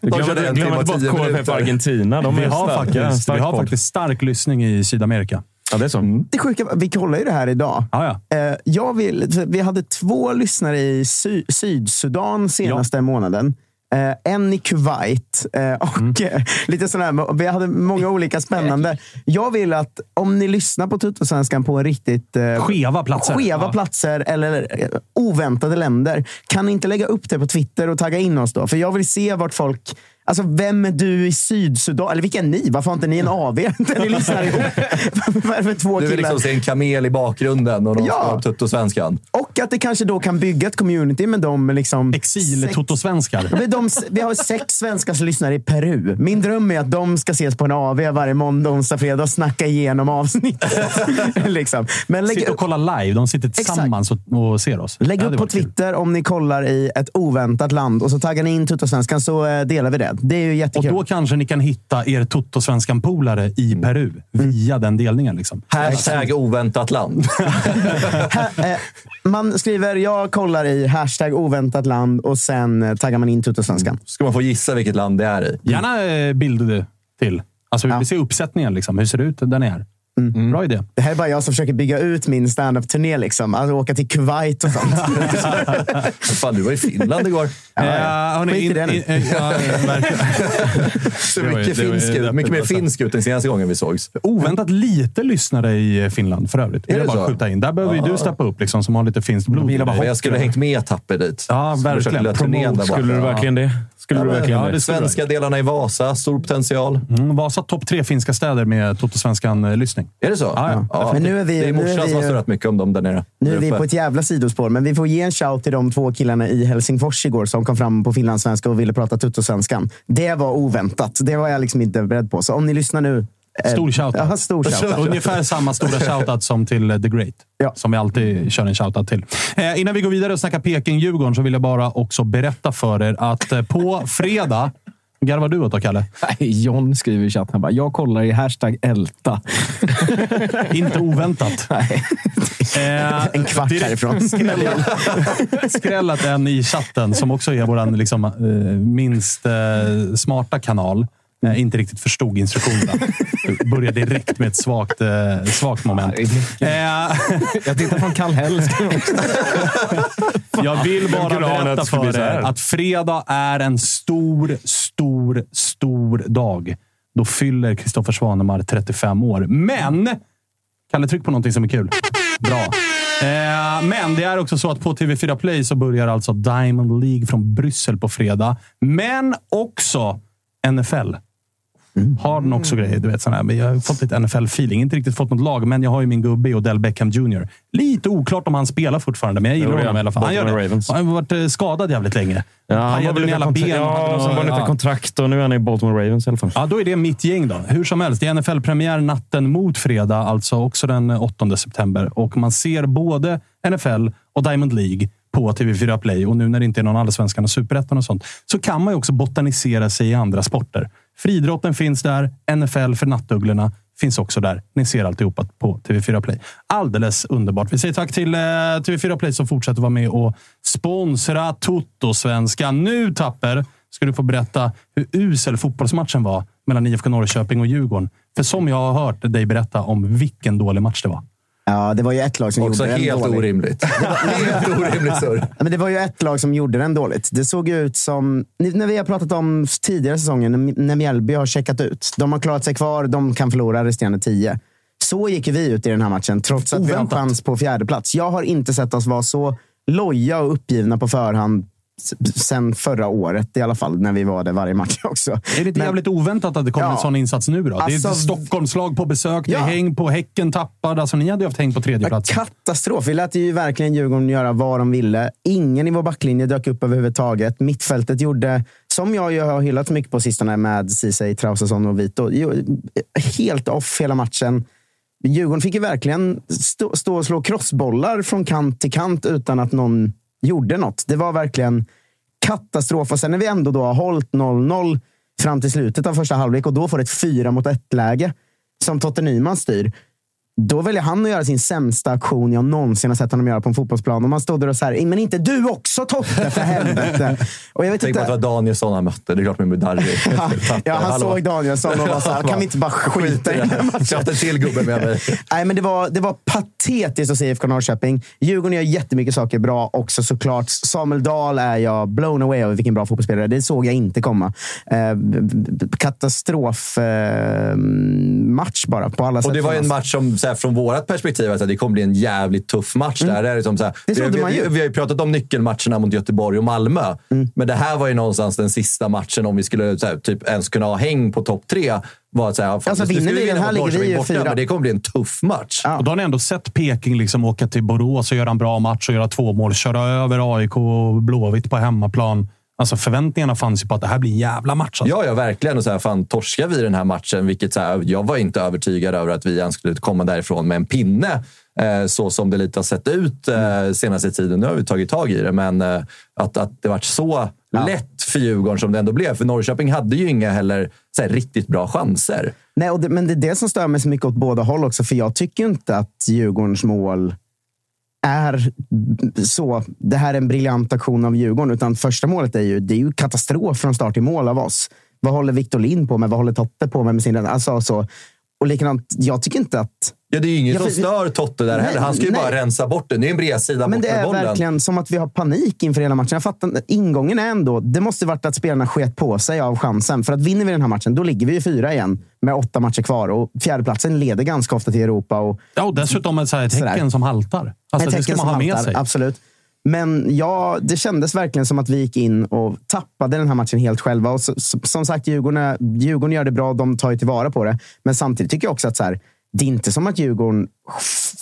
Du <laughs> De glömmer, inte bort KFF. Argentina. De vi har, faktiskt, Stark vi har faktiskt stark lyssning i Sydamerika. Ja, det är så. Det sjuka, vi kollar ju det här idag. Ja, ja. Eh, Jag vill, vi hade två lyssnare i Sy Sydsudan senaste månaden. Eh, en i Kuwait eh, och Mm. eh, lite sådär. Vi hade många olika spännande. Jag vill att om ni lyssnar på Tuttosvenskan på riktigt eh, Skeva platser. skeva Ja. platser eller eh, oväntade länder, kan ni inte lägga upp det på Twitter och tagga in oss då? För jag vill se vart folk... Alltså, vem är du i Sydsudan? Eller vilka är ni? Varför har inte ni en AV? Där <laughs> ni lyssnar ihop? <laughs> Vad är det för två Du vill killar? liksom se en kamel i bakgrunden och de Ja. ska tuttosvenskan. Och att det kanske då kan bygga ett community med dem. Liksom men de, vi har sex svenskar som lyssnar i Peru. Min dröm är att de ska ses på en AV varje måndag, onsdag, fredag och snacka igenom avsnittet. <laughs> liksom. Men lägg, Sitter och kollar live. De sitter tillsammans och, och ser oss. lägg Ja, upp på var kul. Twitter om ni kollar i ett oväntat land och så taggar ni in Tuttosvenskan så eh, delar vi det. Det är ju Och jättekul. då kanske ni kan hitta er Toto-svenskan-polare i Peru via den delningen. Liksom. Hashtag oväntat land. <laughs> Ha- eh, man skriver jag kollar i hashtag oväntat land och sen eh, taggar man in Tuttosvenskan. Ska man få gissa vilket land det är i? Gärna eh, bilder till. Alltså, Vi vill se uppsättningen. Liksom. Hur ser det ut där ni är? Bra idé. Det här är bara jag som försöker bygga ut min standup-turné. Liksom. Alltså åka till Kuwait och sånt. <laughs> Fan, du var i Finland igår. Eh, hörni, Skit i det nu. ja. <laughs> Så Det ju- mycket, ju finsk, ut- mycket mer finsk ut än senaste gången vi sågs. Oväntat lite lyssnare i Finland för övrigt. Vill Är jag det bara så? skjuta in. Där behöver ju Ja. du steppa upp liksom, som har lite finskt blod. Men jag skulle ha hängt med Tapper dit. Ja, verkligen. borta. Skulle du verkligen det? Skulle Ja, du verkligen ja, det? de svenska delarna i Vasa, stor potential. Mm, Vasa topp tre finska städer med Toto-svenskan-lyssning. Är det så? Ja, ja. Men nu är vi- det är nu är morsan vi- som har surrat mycket om dem där nere. Nu är vi på ett jävla sidospår, men vi får ge en shout till de två killarna i Helsingfors igår som kom fram på finlandssvenska och ville prata tuttosvenskan. Det var oväntat. Det var jag liksom inte beredd på. Så om ni lyssnar nu... eh, Stor shoutout. Ja, stor shoutout. <laughs> Ungefär samma stora <laughs> shoutout som till eh, The Great. Som vi alltid kör en shoutout till. Eh, innan vi går vidare och snackar Peking-Djurgården så vill jag bara också berätta för er att eh, på fredag <laughs> Garvar du åt då, Kalle? Nej, John skriver i chatten bara, jag kollar i hashtag älta. Inte oväntat. Eh, En kvart direkt härifrån. skrällat- Skrällat en i chatten, som också är vår liksom, eh, minst eh, smarta kanal. Eh, inte riktigt förstod instruktionerna. <laughs> Började direkt med ett svagt, eh, svagt moment. Eh, <laughs> Jag tittar från Kallhäll. <laughs> Jag vill bara berätta för er att fredag är en stor, stor, stor dag. Då fyller Kristoffer Svanemar 35 år. Men! Kalle, tryck på någonting som är kul. Bra. Eh, men det är också så att på TV4 Play så börjar alltså Diamond League från Bryssel på fredag. Men också NFL. Har den också grejer. Du vet, sån här. Men jag har fått lite NFL-feeling. Inte riktigt fått något lag, men jag har ju min gubbe i Odell Beckham Jr. Lite oklart om han spelar fortfarande, men jag gillar honom i alla fall. Han, gör det. Han har varit eh, skadad jävligt länge. Ja, han väl med alla ben. ja, Hade sen var någon- lite kontrakt och nu är han i Baltimore Ravens i alla fall. Ja, då är det mitt gäng då. Hur som helst, det är NFL-premiär natten mot fredag, alltså också den 8 september. Och man ser både NFL och Diamond League på TV4 Play. Och nu när det inte är någon Allsvenskan och Superettan och sånt, så kan man ju också botanisera sig i andra sporter. Friidrotten finns där. NFL för nattugglorna finns också där. Ni ser alltihopa på TV4 Play. Alldeles underbart. Vi säger tack till eh, TV4 Play som fortsätter vara med och sponsra Toto-svenskan. Nu, Tapper, ska du få berätta hur usel fotbollsmatchen var mellan IFK Norrköping och Djurgården. För som jag har hört dig berätta om vilken dålig match det var. Ja, det var ju ett lag som Också gjorde den helt dålig. orimligt. helt orimligt surr. <laughs> Ja, Men det var ju ett lag som gjorde den dåligt. Det såg ut som, när vi har pratat om tidigare säsonger, när- Mjällby har checkat ut. De har klarat sig kvar, de kan förlora resterande tio. Så gick vi ut i den här matchen, trots att vi har Oväntat. chans på fjärde plats. Jag har inte sett oss vara så loja och uppgivna på förhand sen förra året i alla fall, när vi var det varje match <laughs> också. Är det inte Men- jävligt oväntat att det kommer Ja. en sån insats nu då? det är Alltså- Stockholmslag på besök, det är Ja. häng på Häcken tappad. Alltså, ni hade ju haft häng på tredje plats. Katastrof. Vi lät ju verkligen Djurgården göra vad de ville. Ingen i vår backlinje dök upp överhuvudtaget. Mittfältet gjorde, som jag ju har hyllat mycket på sistone med Ceesay, Traustason och Vito, helt off hela matchen. Djurgården fick ju verkligen stå, stå och slå crossbollar från kant till kant utan att någon gjorde något. Det var verkligen katastrof. Och sen när vi ändå då har hållit 0-0 fram till slutet av första halvlek och då får ett fyra mot ett-läge som Totte Nyman styr. Då väljer han att göra sin sämsta aktion jag någonsin har sett honom göra på en fotbollsplan. Och man stod där och så här, men inte du också Totte för helvete! <laughs> Och jag vet Tänk på att inte, det var Danielsson han mötte. Det är klart med Mudarri. <laughs> ja, han Hallå. såg Danielsson och var så här, kan vi inte bara <laughs> skita i den här matchen? Köpte en till gubbe med mig. Nej, men det var, det var patetiskt att se IFK Norrköping. Djurgården gör jättemycket saker bra också såklart. Samuel Dahl är jag blown away över vilken bra fotbollsspelare. Det såg jag inte komma. Eh, katastrof eh, bara på alla sätt. Och det var en match som så här, från vårt perspektiv, alltså, det kommer bli en jävligt tuff match. Där. Det är liksom, så här, Mm. Det vi, har ju pratat om nyckelmatcherna mot Göteborg och Malmö. Mm. Men det här var ju någonstans den sista matchen om vi skulle så här, typ, ens kunna ha häng på topp tre. Var att, så här, fan, Alltså, vinner vi den här ligger vi ju borta, fyra. Men det kommer bli en tuff match. Och då har ni ändå sett Peking liksom åka till Borås och göra en bra match och göra två mål. Köra över AIK och Blåvitt på hemmaplan. Alltså förväntningarna fanns ju på att det här blir en jävla match. Alltså. Ja, ja, verkligen. Och så här, fan, torskar vi den här matchen, vilket så här, jag var inte övertygad över att vi ens skulle komma därifrån med en pinne. Eh, så som det lite har sett ut eh, senaste tiden. Nu har vi tagit tag i det, men eh, att, att det varit så lätt för Djurgården som det ändå blev. För Norrköping hade ju inga heller så här, riktigt bra chanser. Nej, och det, men det är det som stör mig så mycket åt båda håll också. För jag tycker inte att Djurgårdens mål är så. Det här är en briljant aktion av Djurgården. Utan första målet är ju, det är ju katastrof från start till mål av oss. Vad håller Victor Lind på med? Vad håller Totte på med? med sin, alltså, så. Och likadant, jag tycker inte att... Ja, det är ju ingen Ja, som stör Totte där heller. Han ska ju Nej, bara nej. rensa bort den. Det är en bredsida Men bort det med är bollen. verkligen som att vi har panik inför hela matchen. Jag fattar, ingången är ändå, det måste varit att spelarna sket på sig av chansen. För att vinner vi den här matchen, då ligger vi ju fyra igen med åtta matcher kvar. Och fjärdeplatsen leder ganska ofta till Europa. Och, Ja, och dessutom ett, så här, ett Sådär. tecken som haltar. Alltså, Ett det ska tecken man ha som med haltar, sig. Absolut. Men ja, det kändes verkligen som att vi gick in och tappade den här matchen helt själva. Och så, så, som sagt, Djurgården, är- Djurgården gör det bra. De tar ju tillvara på det. Men samtidigt tycker jag också att så här, det är inte som att Djurgården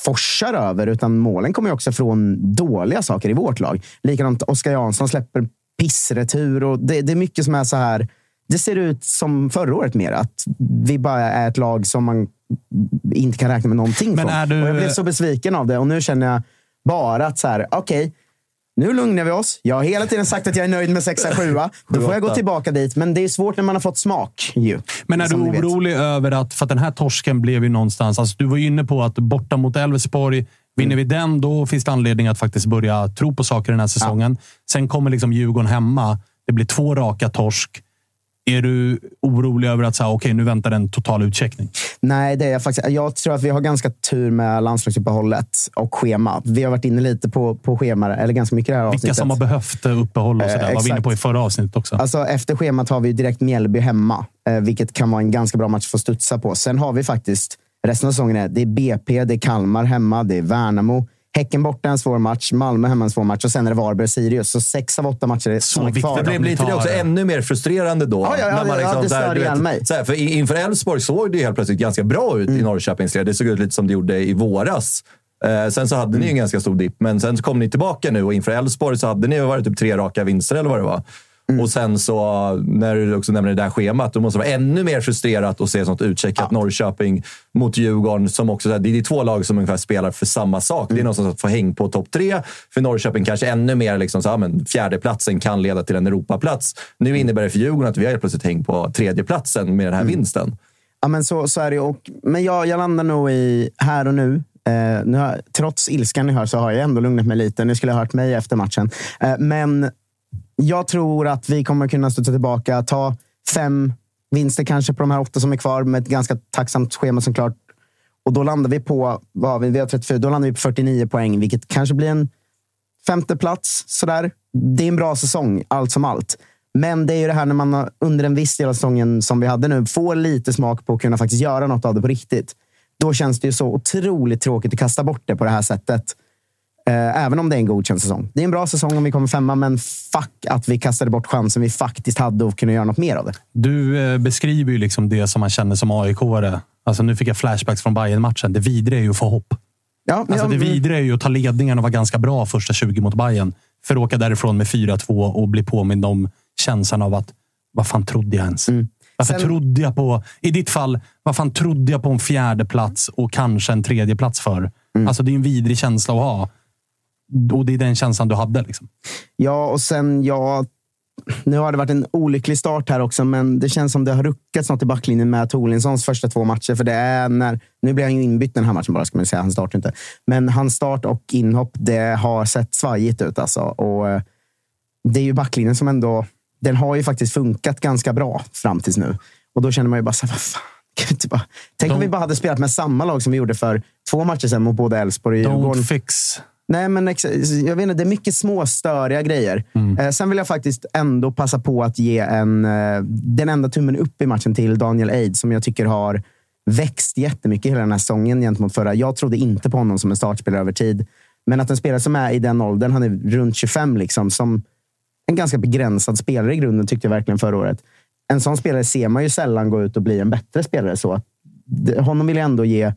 forsar över, utan målen kommer också från dåliga saker i vårt lag. Likadant Oskar Jansson släpper pissretur. Och det, det är mycket som är så här. Det ser ut som förra året mer. Att vi bara är ett lag som man inte kan räkna med någonting Men från. du- Och jag blev så besviken av det. Och nu känner jag bara att så här, okej, nu lugnar vi oss. Jag har hela tiden sagt att jag är nöjd med 6 7 Då får jag gå tillbaka dit. Men det är svårt när man har fått smak. Ju, Men är du orolig över att, för att den här torsken blev ju någonstans, alltså du var ju inne på att borta mot Elfsborg, vinner vi den, då finns det anledning att faktiskt börja tro på saker den här säsongen. Sen kommer liksom Djurgården hemma. Det blir två raka torsk. Är du orolig över att säga, okej, nu väntar en total utcheckning? Nej, det är jag faktiskt. Jag tror att vi har ganska tur med landslagsuppehållet och schema. Vi har varit inne lite på, på schema, eller ganska mycket i det här Vilka avsnittet. som har behövt eh, uppehåll och Eh, sådär. var vi inne på i förra avsnittet också. Alltså, efter schemat har vi direkt Mjällby hemma, eh, vilket kan vara en ganska bra match för att studsa på. Sen har vi faktiskt resten av säsongen. Är, det är BP, det är Kalmar hemma, det är Värnamo. Häcken borta en svår match, Malmö hemma en svår match och sen är det Varberg och Sirius. Så sex av åtta matcher är som är kvar. Det blir inte det också ännu mer frustrerande då? Ja, ja, ja, när man det- ja, det så här, stör du ihjäl vet, mig. så här, för inför Elfsborg såg det ju helt plötsligt ganska bra ut Mm. i Norrköpings led. Det såg ut lite som det gjorde i våras. Eh, sen så hade Mm. ni en ganska stor dipp, men sen så kom ni tillbaka nu och inför Elfsborg så hade ni varit typ tre raka vinster eller vad det var. Mm. Och sen så, när du också nämner det där schemat, då måste det vara ännu mer frustrerat att se sånt utcheckat Norrköping mot Djurgården. Som också, det är två lag som ungefär spelar för samma sak. Det är någonstans att få häng på topp tre. För Norrköping kanske ännu mer liksom, så, här, men fjärdeplatsen kan leda till en Europaplats. Nu innebär det för Djurgården att vi har plötsligt häng på tredjeplatsen med den här vinsten. Ja, men så, så är det. Och, men jag, jag landar nog i här och nu. Eh, nu har, trots ilskan ni hör så har jag ändå lugnat mig lite. Ni skulle ha hört mig efter matchen. Eh, men jag tror att vi kommer kunna studsa tillbaka. Ta fem vinster kanske på de här åtta som är kvar med ett ganska tacksamt schema såklart. Och då landar vi på, vad har vi, vi har 34, då landar vi på 49 poäng, vilket kanske blir en femte plats. Sådär. Det är en bra säsong, allt som allt. Men det är ju det här när man under en viss del av säsongen som vi hade nu får lite smak på att kunna faktiskt göra något av det på riktigt. Då känns det ju så otroligt tråkigt att kasta bort det på det här sättet. Eh, även om det är en godkänd säsong. Det är en bra säsong om vi kommer femma, men fuck att vi kastade bort chansen vi faktiskt hade att kunna göra något mer av det. Du eh, beskriver ju liksom det som man känner som AIK-are. Alltså, nu fick jag flashbacks från bayern matchen Det vidriga är ju att få hopp. Ja, Alltså, det vidriga är ju att ta ledningen och vara ganska bra första 20 mot Bayern För att åka därifrån med 4-2 och bli påmind om känslan av att vad fan trodde jag ens? Varför Sen- trodde jag på, i ditt fall, vad fan trodde jag på en fjärde plats och kanske en tredje plats för? Alltså det är en vidrig känsla att ha. Och det är den känslan du hade. Liksom. Ja, och sen jag... nu har det varit en olycklig start här också, men det känns som det har ruckats något i backlinjen med Tolinsons första två matcher. För det är när, nu blir han ju inbytt den här matchen bara, ska man säga. Han startar inte. Men hans start och inhopp, det har sett svajigt ut alltså. Och eh, det är ju backlinjen som ändå... Den har ju faktiskt funkat ganska bra fram tills nu. Och då känner man ju bara så här, vad fan. <laughs> bara- Tänk om vi bara hade spelat med samma lag som vi gjorde för två matcher sedan mot både Elfsborg och Djurgården. Don't fix. Nej, men jag vet inte, det är mycket små störiga grejer. Eh, sen vill jag faktiskt ändå passa på att ge en, eh, den enda tummen upp i matchen till Daniel Eid, som jag tycker har växt jättemycket hela den här säsongen gentemot förra. Jag trodde inte på honom som en startspelare över tid. Men att en spelare som är i den åldern, han är runt 25, liksom, som en ganska begränsad spelare i grunden, tyckte jag verkligen förra året. En sån spelare ser man ju sällan gå ut och bli en bättre spelare. så Honom vill jag ändå ge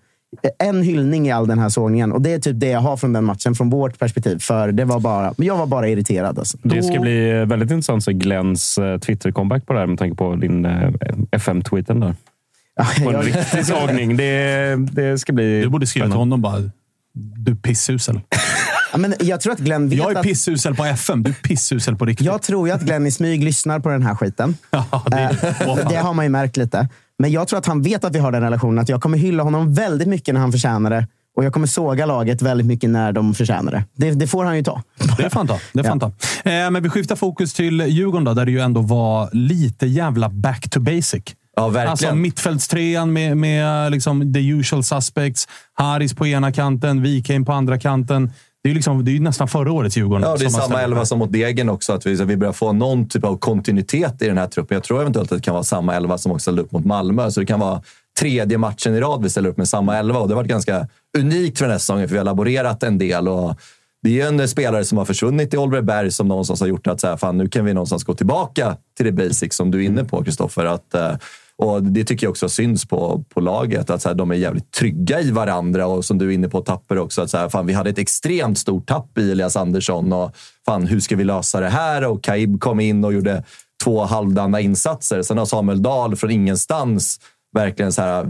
en hyllning i all den här sågningen. Och det är typ det jag har från den matchen, från vårt perspektiv. För det var bara, jag var bara irriterad. Alltså. Det ska bli väldigt intressant att se Glens eh, Twitter-comeback på det här med tanke på din eh, FM-tweeten där. <laughs> På en jag- riktig sågning. Det, det ska bli... Du borde skriva till honom bara. Du pissusel. <laughs> Ja, men jag tror att Glenn vet Jag är att... pissusel på FM. Du är pissusel på riktigt. Jag tror ju att Glenn i smyg lyssnar på den här skiten. <laughs> Eh, det har man ju märkt lite. Men jag tror att han vet att vi har den relationen. Att jag kommer hylla honom väldigt mycket när han förtjänar det. Och jag kommer såga laget väldigt mycket när de förtjänar det. Det, det får han ju ta. Det får han ta. Det får han ta. Eh, men vi skiftar fokus till Djurgården, då, där det ju ändå var lite jävla back to basic. Ja, verkligen. Alltså mittfältstrean med, med liksom the usual suspects. Haris på ena kanten, Wikheim på andra kanten. Det är ju liksom, det är nästan förra årets Djurgården. Ja, det är samma elva som mot Degen också. Att vi, så vi börjar få någon typ av kontinuitet i den här truppen. Jag tror eventuellt att det kan vara samma elva som också ställde upp mot Malmö. Så det kan vara tredje matchen i rad vi ställer upp med samma elva. Och det har varit ganska unikt för den här säsongen, för vi har laborerat en del. Och det är ju en spelare som har försvunnit i Oliver Berg som någonstans har gjort att så här, fan, nu kan vi någonstans gå tillbaka till det basic som du är inne på, Kristoffer. Att, eh, och det tycker jag också syns på, på laget. Att så här, de är jävligt trygga i varandra. Och som du är inne på, Tapper också. Att så här, fan, vi hade ett extremt stort tapp i Elias Andersson. Och fan, hur ska vi lösa det här? Och Kaib kom in och gjorde två halvdana insatser. Sen har Samuel Dahl från ingenstans verkligen så här,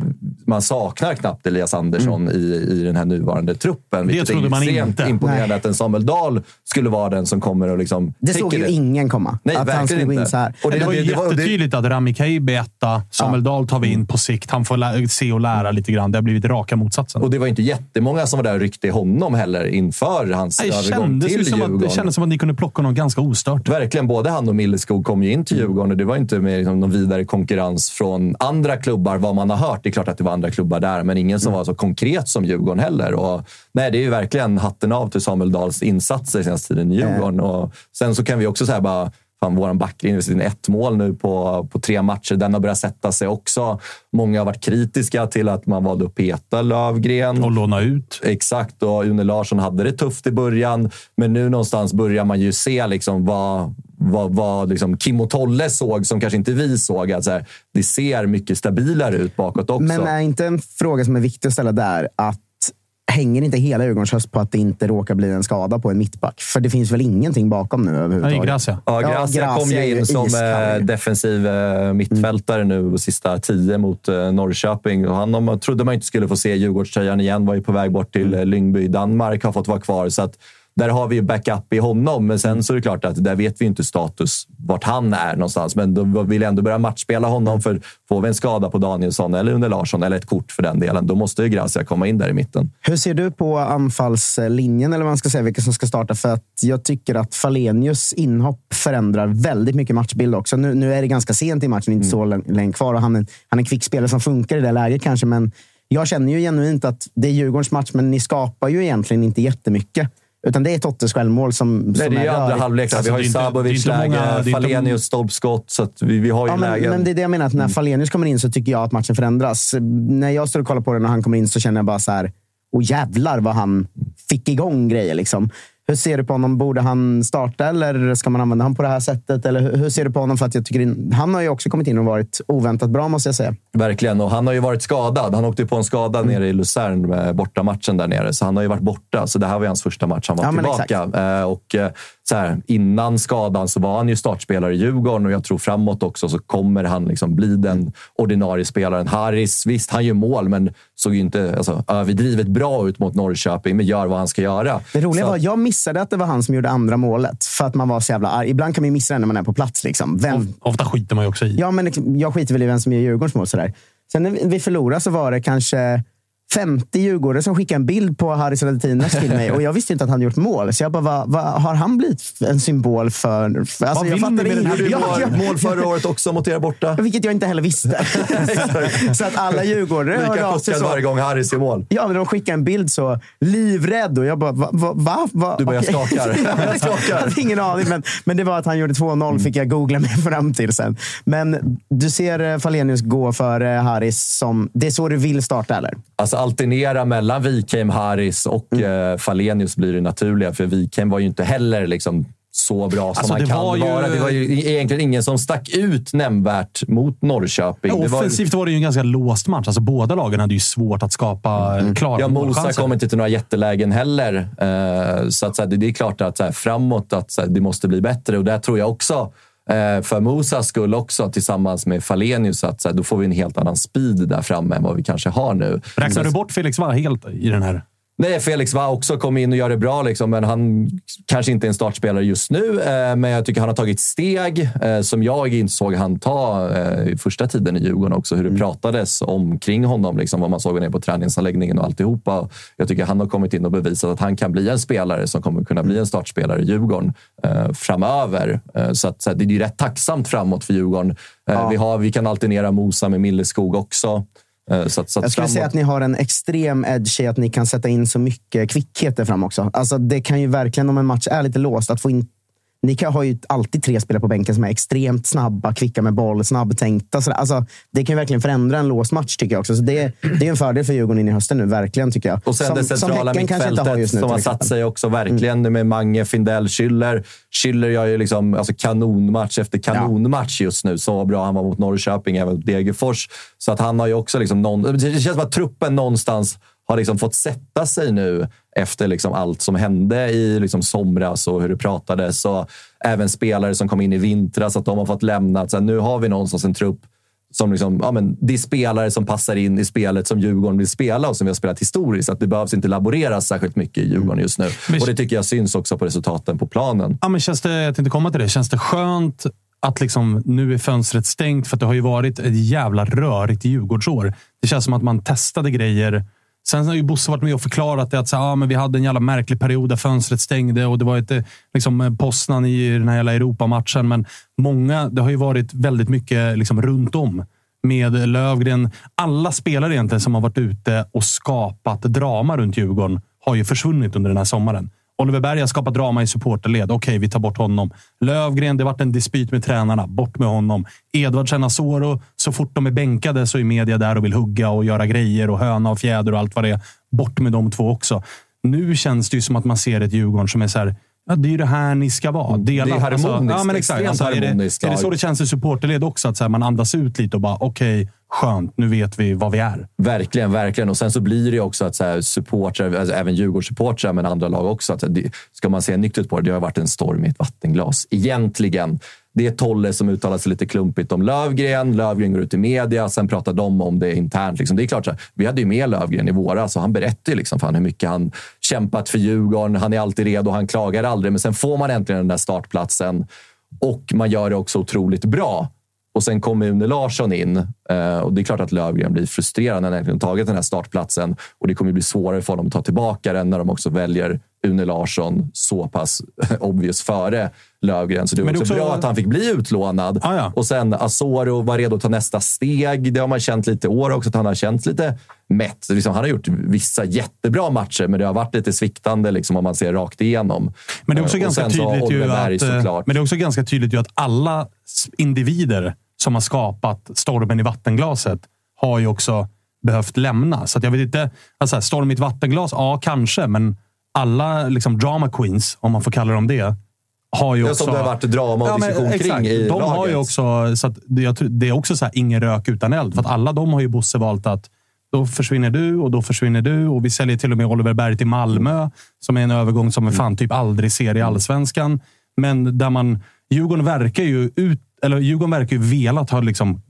man saknar knappt Elias Andersson i, i den här nuvarande truppen. vilket trodde man inte. imponerande Nej. att en Samuel Dahl skulle vara den som kommer och liksom Det såg ju ingen komma. Nej, att han skulle gå in inte. så här. Och Det, det- var ju det- det var- det- jättetydligt att Rami Kaib är etta. Samuel Dahl tar vi in på sikt. Han får se och lära lite grann. Det har blivit raka motsatsen. Och det var inte jättemånga som var där och ryckte i honom heller inför hans Nej, Det övergång till som att, Djurgården. det kändes som att ni kunde plocka honom ganska ostört. Verkligen. Både han och Milleskog kom ju in till Djurgården och det var inte med liksom, någon vidare konkurrens från andra klubbar, vad man har hört. Det är klart att det var andra klubbar där, men ingen som var så konkret som Djurgården heller. Och, nej, det är ju verkligen hatten av till Samuel Dahls insatser senaste tiden i Djurgården. Och sen så kan vi också säga bara Fan, vår backlinje har in ett mål nu på, på tre matcher. Den har börjat sätta sig också. Många har varit kritiska till att man valde att peta Lövgren. Och låna ut. Exakt, och Une Larsson hade det tufft i början. Men nu någonstans börjar man ju se liksom vad, vad, vad liksom Kim och Tolle såg som kanske inte vi såg. Att så här, det ser mycket stabilare ut bakåt också. Men är inte en fråga som är viktig att ställa där att hänger inte hela Djurgårdens höst på att det inte råkar bli en skada på en mittback? För det finns väl ingenting bakom nu överhuvudtaget? Nej, Gracia. Ja, Gracia kom ju in som iskall. eh, defensiv eh, mittfältare nu sista tio mot eh, Norrköping. Och han trodde man inte skulle få se Djurgårdströjan igen. Var ju på väg bort till eh, Lyngby i Danmark. Har fått vara kvar. Så att, där har vi ju backup i honom. Men sen så är det klart att där vet vi inte status vart han är någonstans. Men då vill ändå börja matchspela honom. För får vi en skada på Danielsson eller under Larsson, eller ett kort för den delen, då måste ju Gracia komma in där i mitten. Hur ser du på anfallslinjen, eller vad man ska säga, vilka som ska starta? För att jag tycker att Falenius inhopp förändrar väldigt mycket matchbild också. Nu, nu är det ganska sent i matchen, inte så länge länge kvar. Och han, är, han är en kvickspelare som funkar i det läget kanske, men jag känner ju genuint att det är Djurgårdens match, men ni skapar ju egentligen inte jättemycket. Utan det är Tottes självmål som, Nej, som det är ju andra halvlek. Alltså, vi har är ju inte- Sabovic är läge, är Falenius stolpskott. Så att vi, vi har ju Ja, men, lägen. men det är det jag menar, att när Falenius kommer in så tycker jag att matchen förändras. När jag står och kollar på den och han kommer in så känner jag bara så här, och jävlar vad han fick igång grejer. Liksom. Hur ser du på honom? Borde han starta eller ska man använda honom på det här sättet? Eller hur- ser du på honom? För att jag tycker han har ju också kommit in och varit oväntat bra, måste jag säga. Verkligen, och han har ju varit skadad. Han åkte ju på en skada Mm. nere i Luzern med bortamatchen där nere, så han har ju varit borta. Så det här var ju hans första match han var Ja, tillbaka. Eh, och, eh, så här, innan skadan så var han ju startspelare i Djurgården och jag tror framåt också så kommer han liksom bli den ordinarie spelaren. Harris, visst, han gör mål, men såg ju inte alltså, överdrivet bra ut mot Norrköping, men gör vad han ska göra. Det roliga Så- var, jag missade att det var han som gjorde andra målet. För att man var så jävla arg. Ibland kan man ju missa det när man är på plats. Liksom. Vem, Ofta skiter man ju också i. Ja, men liksom, jag skiter väl i vem som gör Djurgårdens mål. Sådär. Sen när vi- vi förlorade så var det kanske 50 djurgårdare som skickade en bild på Haris Radetines till mig. Och jag visste inte att han gjort mål. Så jag bara, vad, vad, har han blivit en symbol för... för alltså, Vad jag vill ni med den här? Ja, mål förra året också mot er borta. <laughs> Vilket jag inte heller visste. <laughs> så att alla djurgårdare hörde Lika av sig chockad så. varje gång Harris gör mål. Ja, men de skickade en bild så. Livrädd. Och jag bara, va? va, va, va? Du börjar Okej. skaka. Ja, <laughs> jag Skakar. hade ingen aning. Men, men det var att han gjorde 2-0 fick jag googla mig fram till sen. Men du ser eh, Falenius gå för eh, Harris som... Det är så du vill starta, eller? Alltså alternera mellan Wikheim, Harris och Mm. eh, Falenius blir det naturliga. För Wikheim var ju inte heller liksom så bra som Alltså, han det kan var ju- vara. Det var ju egentligen ingen som stack ut nämnvärt mot Norrköping. Ja, det var, offensivt var det ju en ganska låst match. Alltså, båda lagen hade ju svårt att skapa mm. klara Ja, Mosa kom inte till några jättelägen heller. Eh, så att, så här, det, det är klart att så här, framåt att så här, det måste bli bättre. Och där tror jag också, eh, Eh, för Mosas skull också, tillsammans med Falenius, att så här, då får vi en helt annan speed där framme än vad vi kanske har nu. Räknar du bort Felix Va helt i den här? Nej, Felix var också kom in och gör det bra, liksom, men han kanske inte är en startspelare just nu. Eh, men jag tycker han har tagit steg eh, som jag insåg han ta eh, i första tiden i Djurgården också. Hur det pratades omkring honom, liksom, vad man såg ner på träningsanläggningen och alltihopa. Jag tycker han har kommit in och bevisat att han kan bli en spelare som kommer kunna bli en startspelare i Djurgården eh, framöver. Eh, så att, så att det är ju rätt tacksamt framåt för Djurgården. Eh, vi, har, vi kan alternera Mosa med Milleskog också. Eh, så att, så att Jag skulle säga framåt- att ni har en extrem edge i att ni kan sätta in så mycket kvickhet där fram också. Alltså, det kan ju verkligen, om en match är lite låst, att få in ni kan, har ju alltid tre spelare på bänken som är extremt snabba, kvicka med boll, snabbtänkta. sådär. Alltså, det kan ju verkligen förändra en låst match, tycker jag också. Så det, det är en fördel för Djurgården in i hösten nu, verkligen, tycker jag. Och sen som, det centrala har mittfältet just nu. som har satt sig också verkligen med Mange, Findell, Schüller. Schüller gör ju liksom, alltså kanonmatch efter kanonmatch just nu. Så bra han var mot Norrköping, även mot Degerfors. Så att han har ju också liksom någon, det känns som att truppen någonstans har liksom fått sätta sig nu efter liksom allt som hände i liksom somras och hur det pratades. Och även spelare som kom in i vintras, att de har fått lämna. Så nu har vi någonstans en trupp som liksom, ja, men det är spelare som passar in i spelet som Djurgården vill spela och som vi har spelat historiskt. Att det behövs inte laboreras särskilt mycket i Djurgården just nu. Och det tycker jag syns också på resultaten på planen. Ja, men känns det, jag tänkte komma till det. Känns det skönt att liksom, nu är fönstret stängt? För det har ju varit ett jävla rörigt Djurgårdsår. Det känns som att man testade grejer. Sen har ju Bosse varit med och förklarat det. Att så, ah, men vi hade en jävla märklig period där fönstret stängde och det var ett eh, liksom, eh, Poznan i den här jävla Europamatchen. Men många, det har ju varit väldigt mycket eh, liksom, runt om med Lövgren. Alla spelare egentligen som har varit ute och skapat drama runt Djurgården har ju försvunnit under den här sommaren. Oliver Berg har skapat drama i supporterled. Okej, vi tar bort honom. Lövgren, det varit en dispyt med tränarna. Bort med honom. Edvardsen, Asoro, så fort de är bänkade så är media där och vill hugga och göra grejer och höna och fjäder och allt vad det är. Bort med de två också. Nu känns det ju som att man ser ett Djurgården som är så här. Ja, det är ju det här ni ska vara. Dela, Det är harmoniskt, Alltså, ja, men exakt. Alltså, är, det, är det så det känns i supporterled också? Att så här, man andas ut lite och bara okej, skönt. Nu vet vi vad vi är. Verkligen, verkligen. Och sen så blir det också att så här, supportrar, alltså även Djurgårdssupportrar, men andra lag också. Att det, ska man se nyktert på det, det har varit en storm i ett vattenglas. Egentligen. Det är Tolle som uttalar sig lite klumpigt om Lövgren. Lövgren går ut i media, sen pratar de om det internt. Liksom. Det är klart, så här, vi hade ju med Lövgren i våras och han berättade ju liksom fan hur mycket han kämpat för Djurgården. Han är alltid redo, han klagar aldrig. Men sen får man äntligen den där startplatsen och man gör det också otroligt bra. Och sen kommer Une Larsson in eh, och det är klart att Lövgren blir frustrerad när han äntligen tagit den här startplatsen. Och det kommer bli svårare för honom att ta tillbaka den när de också väljer Une Larsson så pass <laughs> obvious före Lövgren. Så det var Men det också också- bra att han fick bli utlånad. Och sen Asoro var redo att ta nästa steg. Det har man känt lite i år också, att han har känt lite mätt. Liksom, han har gjort vissa jättebra matcher, men det har varit lite sviktande liksom, om man ser rakt igenom. Men det är också Eh, ganska tydligt ju att, eh, såklart. men det är också ganska tydligt ju att alla individer som har skapat stormen i vattenglaset har ju också behövt lämna. Så jag vet inte. Alltså, storm i ett vattenglas? Ja, kanske, men alla liksom, drama queens, om man får kalla dem det, har ju Ja, också... som det har varit drama och men diskussion exakt. kring i De har ju laget. också... Så det, jag det är också så här, ingen rök utan eld. För att alla de har ju Bosse valt att Då försvinner du och då försvinner du. Och vi säljer till och med Oliver Berg till Malmö, som är en övergång som vi fan typ aldrig ser i allsvenskan. Men där man... Djurgården verkar ju, ut, eller Djurgården verkar ju velat ha liksom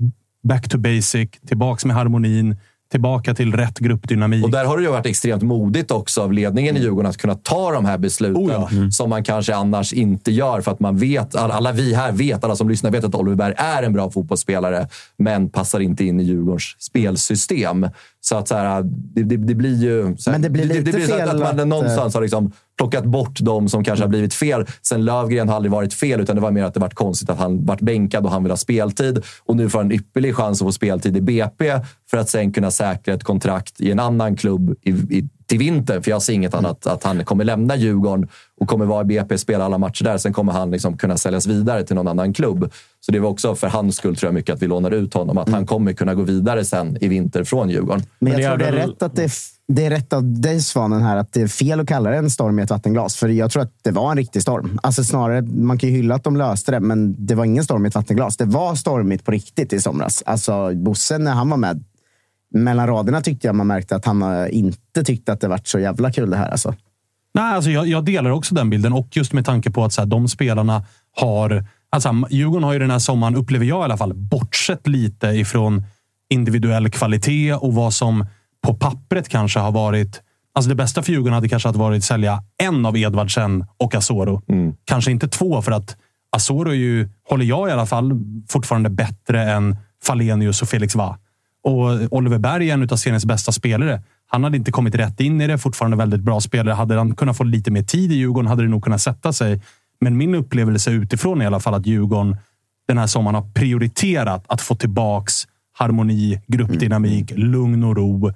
back to basic, tillbaks med harmonin, tillbaka till rätt gruppdynamik. Och där har det ju varit extremt modigt också av ledningen i Djurgården att kunna ta de här besluten Oh ja. Mm. som man kanske annars inte gör. För att man vet, alla alla vi här vet, alla som lyssnar vet att Oliver Berg är en bra fotbollsspelare, men passar inte in i Djurgårdens spelsystem. Så att så här, det, det, det blir ju... Så här, Men det blir lite så att, fel att man att, eh, någonstans har liksom plockat bort de som kanske har blivit fel. Sen Lövgren har aldrig varit fel, utan det var mer att det varit konstigt att han varit bänkad och han vill ha speltid. Och nu får han en ypperlig chans att få speltid i BP för att sen kunna säkra ett kontrakt i en annan klubb i, i, till vintern. För jag ser inget annat att han kommer lämna Djurgården och kommer vara i BP, spela alla matcher där. Sen kommer han liksom kunna säljas vidare till någon annan klubb. Så det var också för hans skull tror jag mycket att vi lånar ut honom. Att han kommer kunna gå vidare sen i vinter från Djurgården. Men jag tror det är rätt att det är, det är rätt av dig Svanen här att det är fel att kalla det en storm i ett vattenglas. För jag tror att det var en riktig storm. Alltså snarare, man kan ju hylla att de löste det, men det var ingen storm i ett vattenglas. Det var stormigt på riktigt i somras. Alltså Bosse, när han var med, mellan raderna tyckte jag man märkte att han eh, inte tyckte att det var så jävla kul det här. Alltså. Nej, alltså jag, jag delar också den bilden och just med tanke på att så här, de spelarna har... Alltså, Djurgården har ju den här sommaren, upplever jag i alla fall, bortsett lite ifrån individuell kvalitet och vad som på pappret kanske har varit... Alltså det bästa för Djurgården hade kanske varit att sälja en av Edvardsen och Asoro. Kanske inte två, för att Asoro är ju, håller jag i alla fall, fortfarande bättre än Falenius och Felix Va. Och Oliver Berg är en av seriens bästa spelare. Han hade inte kommit rätt in i det. Fortfarande väldigt bra spelare. Hade han kunnat få lite mer tid i Djurgården hade det nog kunnat sätta sig. Men min upplevelse utifrån i alla fall att Djurgården den här sommaren har prioriterat att få tillbaks harmoni, gruppdynamik, lugn och ro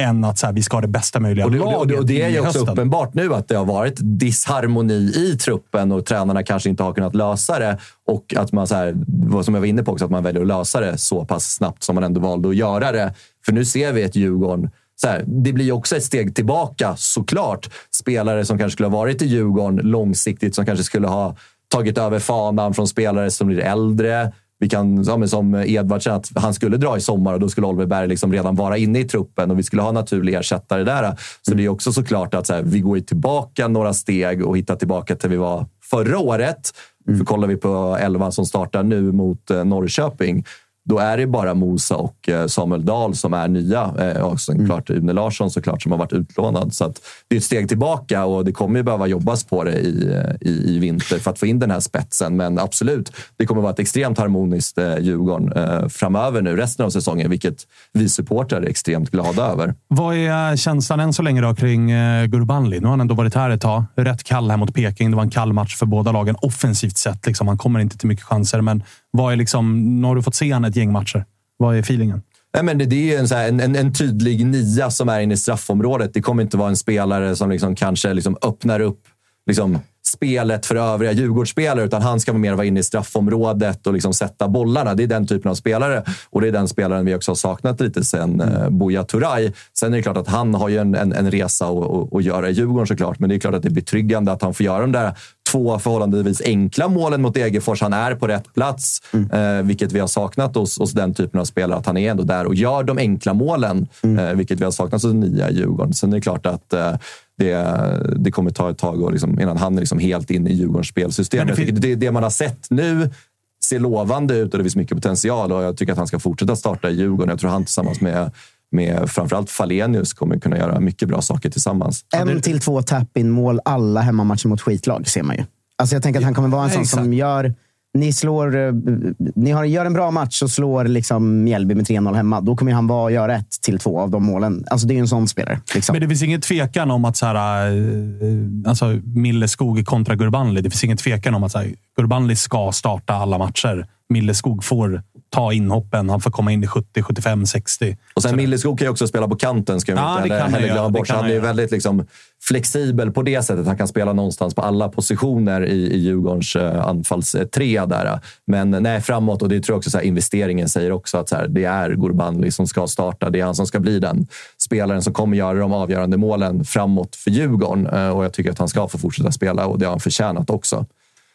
än att så här, vi ska ha det bästa möjliga Och det, och, laget det, och det är ju också uppenbart nu att det har varit disharmoni i truppen och tränarna kanske inte har kunnat lösa det. Och att man, så här, vad som jag var inne på också, att man väljer att lösa det så pass snabbt som man ändå valde att göra det. För nu ser vi ett Djurgården så här, det blir också ett steg tillbaka såklart. Spelare som kanske skulle ha varit i Djurgården långsiktigt, som kanske skulle ha tagit över fanan från spelare som blir äldre. Vi kan, ja, som Edvardsen, att han skulle dra i sommar och då skulle Oliver Berg liksom redan vara inne i truppen och vi skulle ha naturliga ersättare där. Så det är också såklart att så här, vi går tillbaka några steg och hittar tillbaka till vi var förra året. För kollar vi på elvan som startar nu mot eh, Norrköping, då är det bara Mosa och eh, Samuel Dahl som är nya. Eh, Och sen klart Une Larsson såklart som har varit utlånad. Så det är ett steg tillbaka och det kommer ju behöva jobbas på det i, eh, i, i vinter för att få in den här spetsen. Men absolut, det kommer vara ett extremt harmoniskt eh, Djurgården eh, framöver nu, resten av säsongen, vilket vi supportrar är extremt glada över. Vad är känslan än så länge då kring eh, Gurbanli? Nu har han ändå varit här ett tag. Rätt kall här mot Peking. Det var en kall match för båda lagen offensivt sett. Liksom. Han kommer inte till mycket chanser, men vad är liksom, nu har du fått se han ett gäng matcher. Vad är feelingen? Nej, men det, det är ju en, så här, en, en, en tydlig nia som är inne i straffområdet. Det kommer inte vara en spelare som liksom kanske liksom öppnar upp liksom, spelet för övriga Djurgårdsspelare, utan han ska mer vara inne i straffområdet och liksom sätta bollarna. Det är den typen av spelare och det är den spelaren vi också har saknat lite sen eh, Buya Turay. Sen är det klart att han har ju en, en, en resa att- göra i Djurgården såklart, men det är klart att det är betryggande att han får göra de där två förhållandevis enkla målen mot Degerfors. Han är på rätt plats, eh, vilket vi har saknat hos, hos den typen av spelare. Att han är ändå där och gör de enkla målen, eh, vilket vi har saknat hos nya i Djurgården. Sen är det klart att eh, det, det kommer ta ett tag och liksom, innan han är liksom helt inne i Djurgårdens spelsystem. Men det tycker det, det man har sett nu ser lovande ut och det finns mycket potential och jag tycker att han ska fortsätta starta i Djurgården. Jag tror han tillsammans med, med framförallt Falenius kommer kunna göra mycket bra saker tillsammans. En till två tap-in mål alla hemmamatcher mot skitlag ser man ju. Alltså jag tänker att han kommer vara en sån som gör... Ni, slår, eh, ni har, gör en bra match och slår liksom Mjällby med 3-0 hemma. Då kommer han vara göra ett till två av de målen. Alltså det är ju en sån spelare. Liksom. Men det finns ingen tvekan om att så här, eh, alltså Milleskog kontra Gurbanli. Det finns ingen tvekan om att så här, Gurbanli ska starta alla matcher. Milleskog får ta inhoppen. Han får komma in i 70, 75, 60. Och sen Milleskog kan ju också spela på kanten, ska Ja, inte det heller- heller glömma bort. Han är ju väldigt liksom flexibel på det sättet. Han kan spela någonstans på alla positioner i, i Djurgårdens uh, anfallstrea. Där. Men nej, framåt, och det tror jag också så här, investeringen säger också att så här, det är Gurbanli som ska starta. Det är han som ska bli den spelaren som kommer göra de avgörande målen framåt för Djurgården. Eh, och jag tycker att han ska få fortsätta spela och det har han förtjänat också.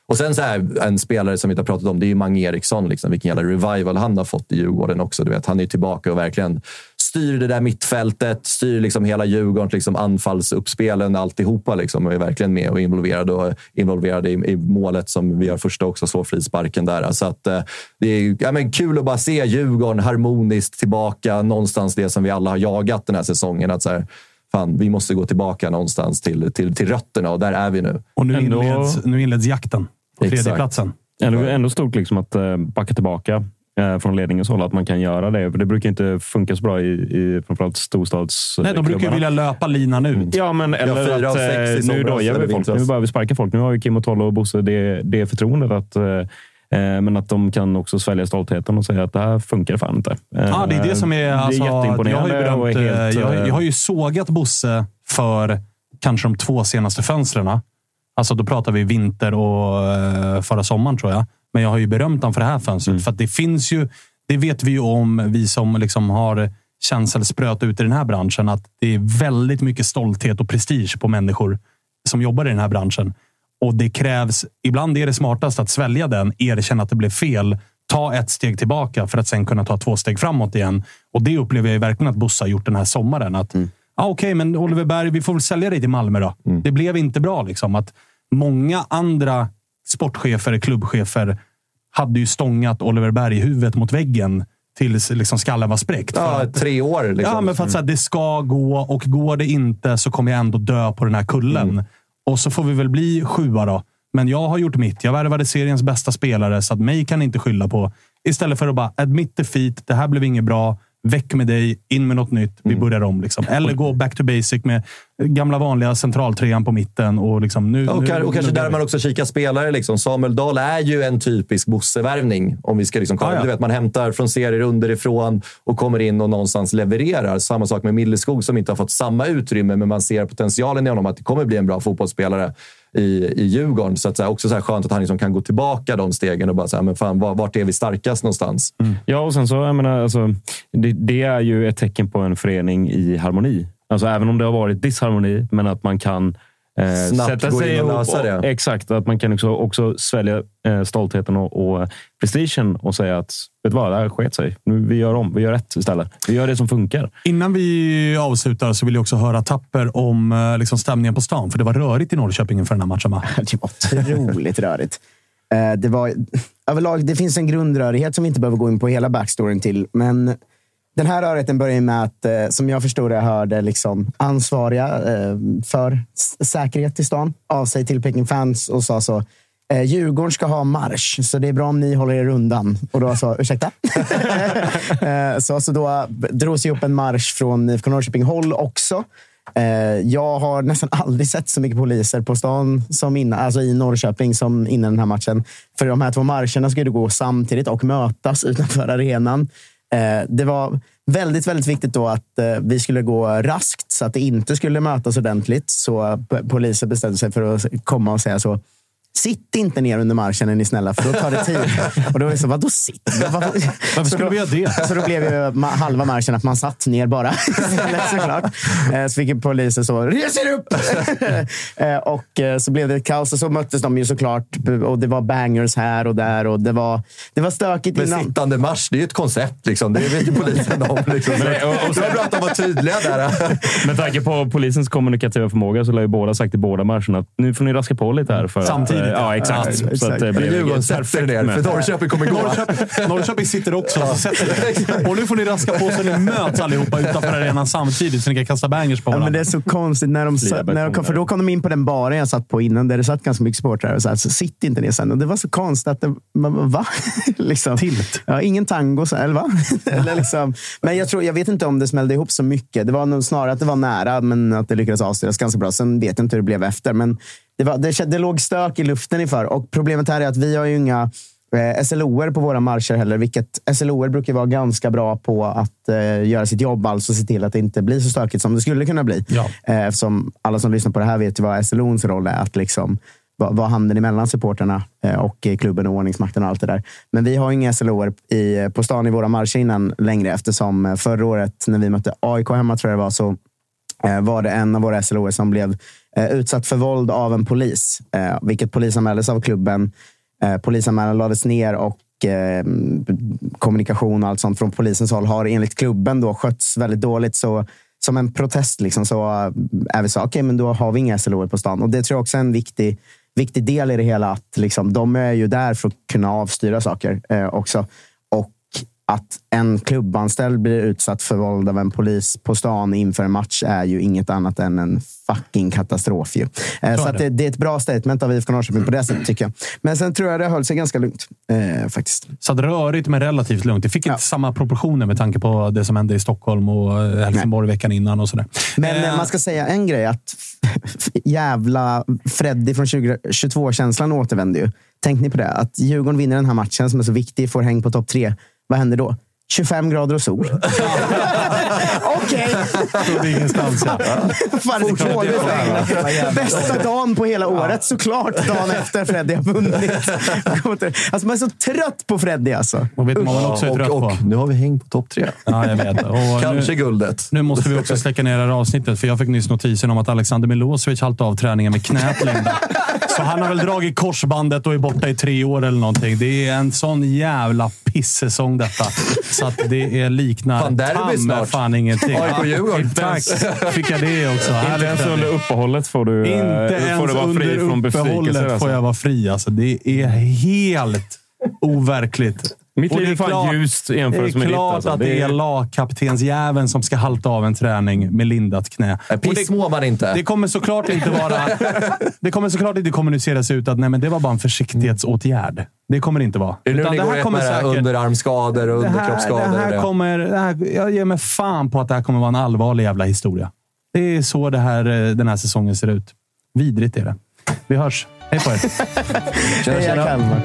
Och sen så här, en spelare som vi inte har pratat om, det är ju Mange Eriksson. Liksom, vilken jävla revival han har fått i Djurgården också. Du vet, han är tillbaka och verkligen styr det där mittfältet, styr liksom hela Djurgårdens liksom anfallsuppspelen, alltihopa. Liksom, och är verkligen med och involverad och involverad i, i målet som vi gör första också, så frisparken där. Så att, eh, det är ja, men kul att bara se Djurgården harmoniskt tillbaka, någonstans det som vi alla har jagat den här säsongen. Att så här, fan, vi måste gå tillbaka någonstans till, till, till rötterna och där är vi nu. Och nu inleds, nu inleds jakten på tredjeplatsen. Ändå, ändå stort liksom att eh, backa tillbaka eh, från ledningens håll. Att man kan göra det. För det brukar inte funka så bra i, i framförallt storstads... Nej, de brukar ju vilja löpa linan ut. Ja, men eller Ja, att eh, nu dojar vi folk. Nu börjar vi sparka folk. Nu har ju Kim och Tolle och Bosse det, det förtroendet att eh, Eh, Men att de kan också svälja stoltheten och säga att det här funkar fan inte. Eh, Ja, det är det som är... Alltså, det är jag, har ju jätteimponerande och berömt, är eh, helt... jag, har- eh, jag har ju sågat Bosse för kanske de två senaste fönstren. Alltså då pratar vi vinter och eh, förra sommaren tror jag. Men jag har ju berömt honom för det här fönstret. Mm. För det finns ju... Det vet vi ju om, vi som liksom har känselspröt ut i den här branschen, att det är väldigt mycket stolthet och prestige på människor som jobbar i den här branschen. Och det krävs, ibland är det smartast att svälja den, erkänna att det blev fel, ta ett steg tillbaka för att sen kunna ta två steg framåt igen. Och det upplever jag verkligen att Bosse har gjort den här sommaren. Att, ah, Okej, men Oliver Berg, vi får väl sälja dig till Malmö då. Det blev inte bra. Liksom. Att många andra sportchefer, klubbchefer, hade ju stångat Oliver Berg i huvudet mot väggen tills liksom skallen var spräckt. Ja, att- tre år. Liksom. Ja, men för att säga, det ska gå och går det inte så kommer jag ändå dö på den här kullen. Mm. Och så får vi väl bli sjua då. Men jag har gjort mitt. Jag värvade seriens bästa spelare, så att mig kan ni inte skylla på. Istället för att bara admit defeat. Det här blev inget bra. Väck med dig. In med något nytt. Vi Mm. börjar om. Liksom. Eller gå back to basic med gamla vanliga centraltrean på mitten. Och, liksom, nu, Och, nu, och kanske nu- där man också kikar spelare. Liksom. Samuel Dahl är ju en typisk Bosse-värvning. Om vi ska liksom kolla. Ja, ja. Du vet, man hämtar från serier underifrån och kommer in och någonstans levererar. Samma sak med Milleskog som inte har fått samma utrymme, men man ser potentialen i honom att det kommer bli en bra fotbollsspelare i, i Djurgården. Så, att, så här, också så här skönt att han liksom kan gå tillbaka de stegen och bara säga, men fan, var- vart är vi starkast någonstans? Mm. Ja, och sen så, jag menar, alltså, det, det är ju ett tecken på en förening i harmoni. Alltså, även om det har varit disharmoni, men att man kan eh, Snabbt sätta sig in och lösa det. Exakt, att man kan också, också svälja eh, stoltheten och, och prestigen och säga att vet du vad, det här sket sig. Nu, vi gör om, vi gör rätt istället. Vi gör det som funkar. Innan vi avslutar så vill jag också höra Tapper om eh, liksom stämningen på stan. För det var rörigt i Norrköping inför den här matchen, va? <laughs> Det var otroligt rörigt. Eh, Det, var, överlag, det finns en grundrörighet som vi inte behöver gå in på hela backstoryn till. Men den här rörigheten börjar med att, eh, som jag förstod det, hörde liksom ansvariga eh, för säkerhet i stan av sig till Peking fans och sa så. Eh, Djurgården ska ha marsch, så det är bra om ni håller er undan. Och då sa ursäkta? <laughs> Så, så då drogs ju upp en marsch från IFK Norrköping-håll också. Eh, jag har nästan aldrig sett så mycket poliser på stan som innan, alltså i Norrköping som innan den här matchen. För de här två marscherna skulle gå samtidigt och mötas utanför arenan. Eh, det var väldigt, väldigt viktigt då att eh, vi skulle gå raskt så att det inte skulle mötas ordentligt. Så polisen bestämde sig för att komma och säga så. Sitt inte ner under marschen är ni snälla, för då tar det tid. <laughs> och då är det så, vadå sitt? Varför, <laughs> Varför skulle vi göra det? Så då blev ju halva marschen att man satt ner bara. <laughs> Såklart. Eh, Så fick polisen så, res er upp! Eh, och eh, så blev det kaos och så möttes de ju såklart. Och det var bangers här och där och det var, det var stökigt Men innan. sittande marsch, det är ju ett koncept. Liksom. Det vet ju polisen om. Liksom. Så, Men- och- och- så är det bra att de var tydliga där. Med tanke på polisens kommunikativa förmåga så lär ju båda sagt i båda marscherna att nu får ni raska på lite här. För Samtidigt, eh, ja. Ja, exakt. Ja, Så att exakt. det Men blev Djurgården sätter perfekt ner, för Norrköping kommer gå. Norrköping, Norrköping sitter också. Så sätter det. Och nu får ni raska på så ni möts allihopa utanför arenan samtidigt så ni kan kasta bangers på Ja, men varandra. det är så konstigt. När de, Flia när de kom, för då kom de in på den baren jag satt på innan, där det satt ganska mycket supportrar. Och så, här, så sitt inte ner sen. Och det var så konstigt. Att det, man- va? <laughs> liksom. Tilt. Ja, ingen tango, så, eller va? <laughs> eller liksom. Men jag, tror, jag vet inte om det smällde ihop så mycket. Det var nog snarare att det var nära, men att det lyckades avstyras ganska bra. Sen vet jag inte hur det blev efter. Men det, var, det, det låg stök i luften inför. Och problemet här är att vi har ju inga eh, SLOer på våra marscher heller, vilket SLOer brukar vara ganska bra på att eh, göra sitt jobb, alltså se till att det inte blir så stökigt som det skulle kunna bli. Ja. Eh, Eftersom alla som lyssnar på det här vet ju vad SLOns roll är. Att liksom vara handen emellan supporterna eh, och eh, klubben och ordningsmakten och allt det där. Men vi har inga SLOer i, på stan i våra marscher innan längre eftersom eh, förra året när vi mötte AIK hemma tror jag det var så eh, var det en av våra SLOer som blev eh, Eh, utsatt för våld av en polis. Eh, vilket polisanmäldes av klubben. Eh, polisanmälan lades ner och eh, kommunikation och allt sånt från polisens håll har enligt klubben då skötts väldigt dåligt. Så som en protest liksom, så eh, är vi så, okej, men då har vi inga SLO på stan. Och det tror jag också är en viktig, viktig del i det hela. Att liksom, de är ju där för att kunna avstyra saker eh, också. Att en klubbanställd blir utsatt för våld av en polis på stan inför en match är ju inget annat än en fucking katastrof. Ju. Eh, Så det. det, är ett bra statement av IFK Norrköping på det sättet, tycker jag. Men sen tror jag det höll sig ganska lugnt, eh, faktiskt. Så att rörigt men relativt lugnt. Det fick inte samma proportioner med tanke på det som hände i Stockholm och eh, Helsingborg veckan innan och sådär. Men Eh, man ska säga en grej. att <laughs> Jävla Freddy från 2022-känslan återvänder ju. Tänk ni på det? Att Djurgården vinner den här matchen som är så viktig, får häng på topp tre. Vad händer då? 25 grader och sol. <laughs> Okej. Ingenstans, ja. <laughs> Fan, det är dåligt regn. Bästa dagen på hela året, såklart. Dagen efter Freddy har vunnit. <laughs> Alltså, man är så trött på Freddy. Alltså. Och vet du vad man också är trött och, på? och nu har vi häng på topp tre. Ja, jag vet. Och Kanske nu, guldet. nu måste vi också släcka ner det här avsnittet, för jag fick nyss notisen om att Alexander Milosevic haltade av träningen med knät, Linda. Så han har väl dragit korsbandet och är borta i tre år eller någonting. Det är en sån jävla pissäsong detta. Så att det är liknar Fan, derby ta mig snart. fan ingenting. AIK-Djurgården. Tack! Fick jag det också. Inte Härligt, ens under uppehållet får du, eh, Inte får ens du vara fri under från besvikelse. uppehållet Alltså. får jag vara fri. Alltså, det är helt overkligt. Mitt Och liv det är fan klart- ljust Det är med ditt. klart Alltså. att det är lagkaptensjäveln som ska halta av en träning med lindat knä. Och Piss det, mår man inte. det kommer såklart inte vara... <laughs> Det kommer såklart inte kommuniceras ut att nej, men det var bara en försiktighetsåtgärd. Det kommer det inte vara. Är det nu Utan det går rätt med det här underarmsskador och det här, underkroppsskador? det här kommer, det här, jag ger mig fan på att det här kommer vara en allvarlig jävla historia. Det är så det här, eh, den här säsongen ser ut. Vidrigt är det. Vi hörs. Hej på er! <laughs> Tjena, tjena. Kalmar.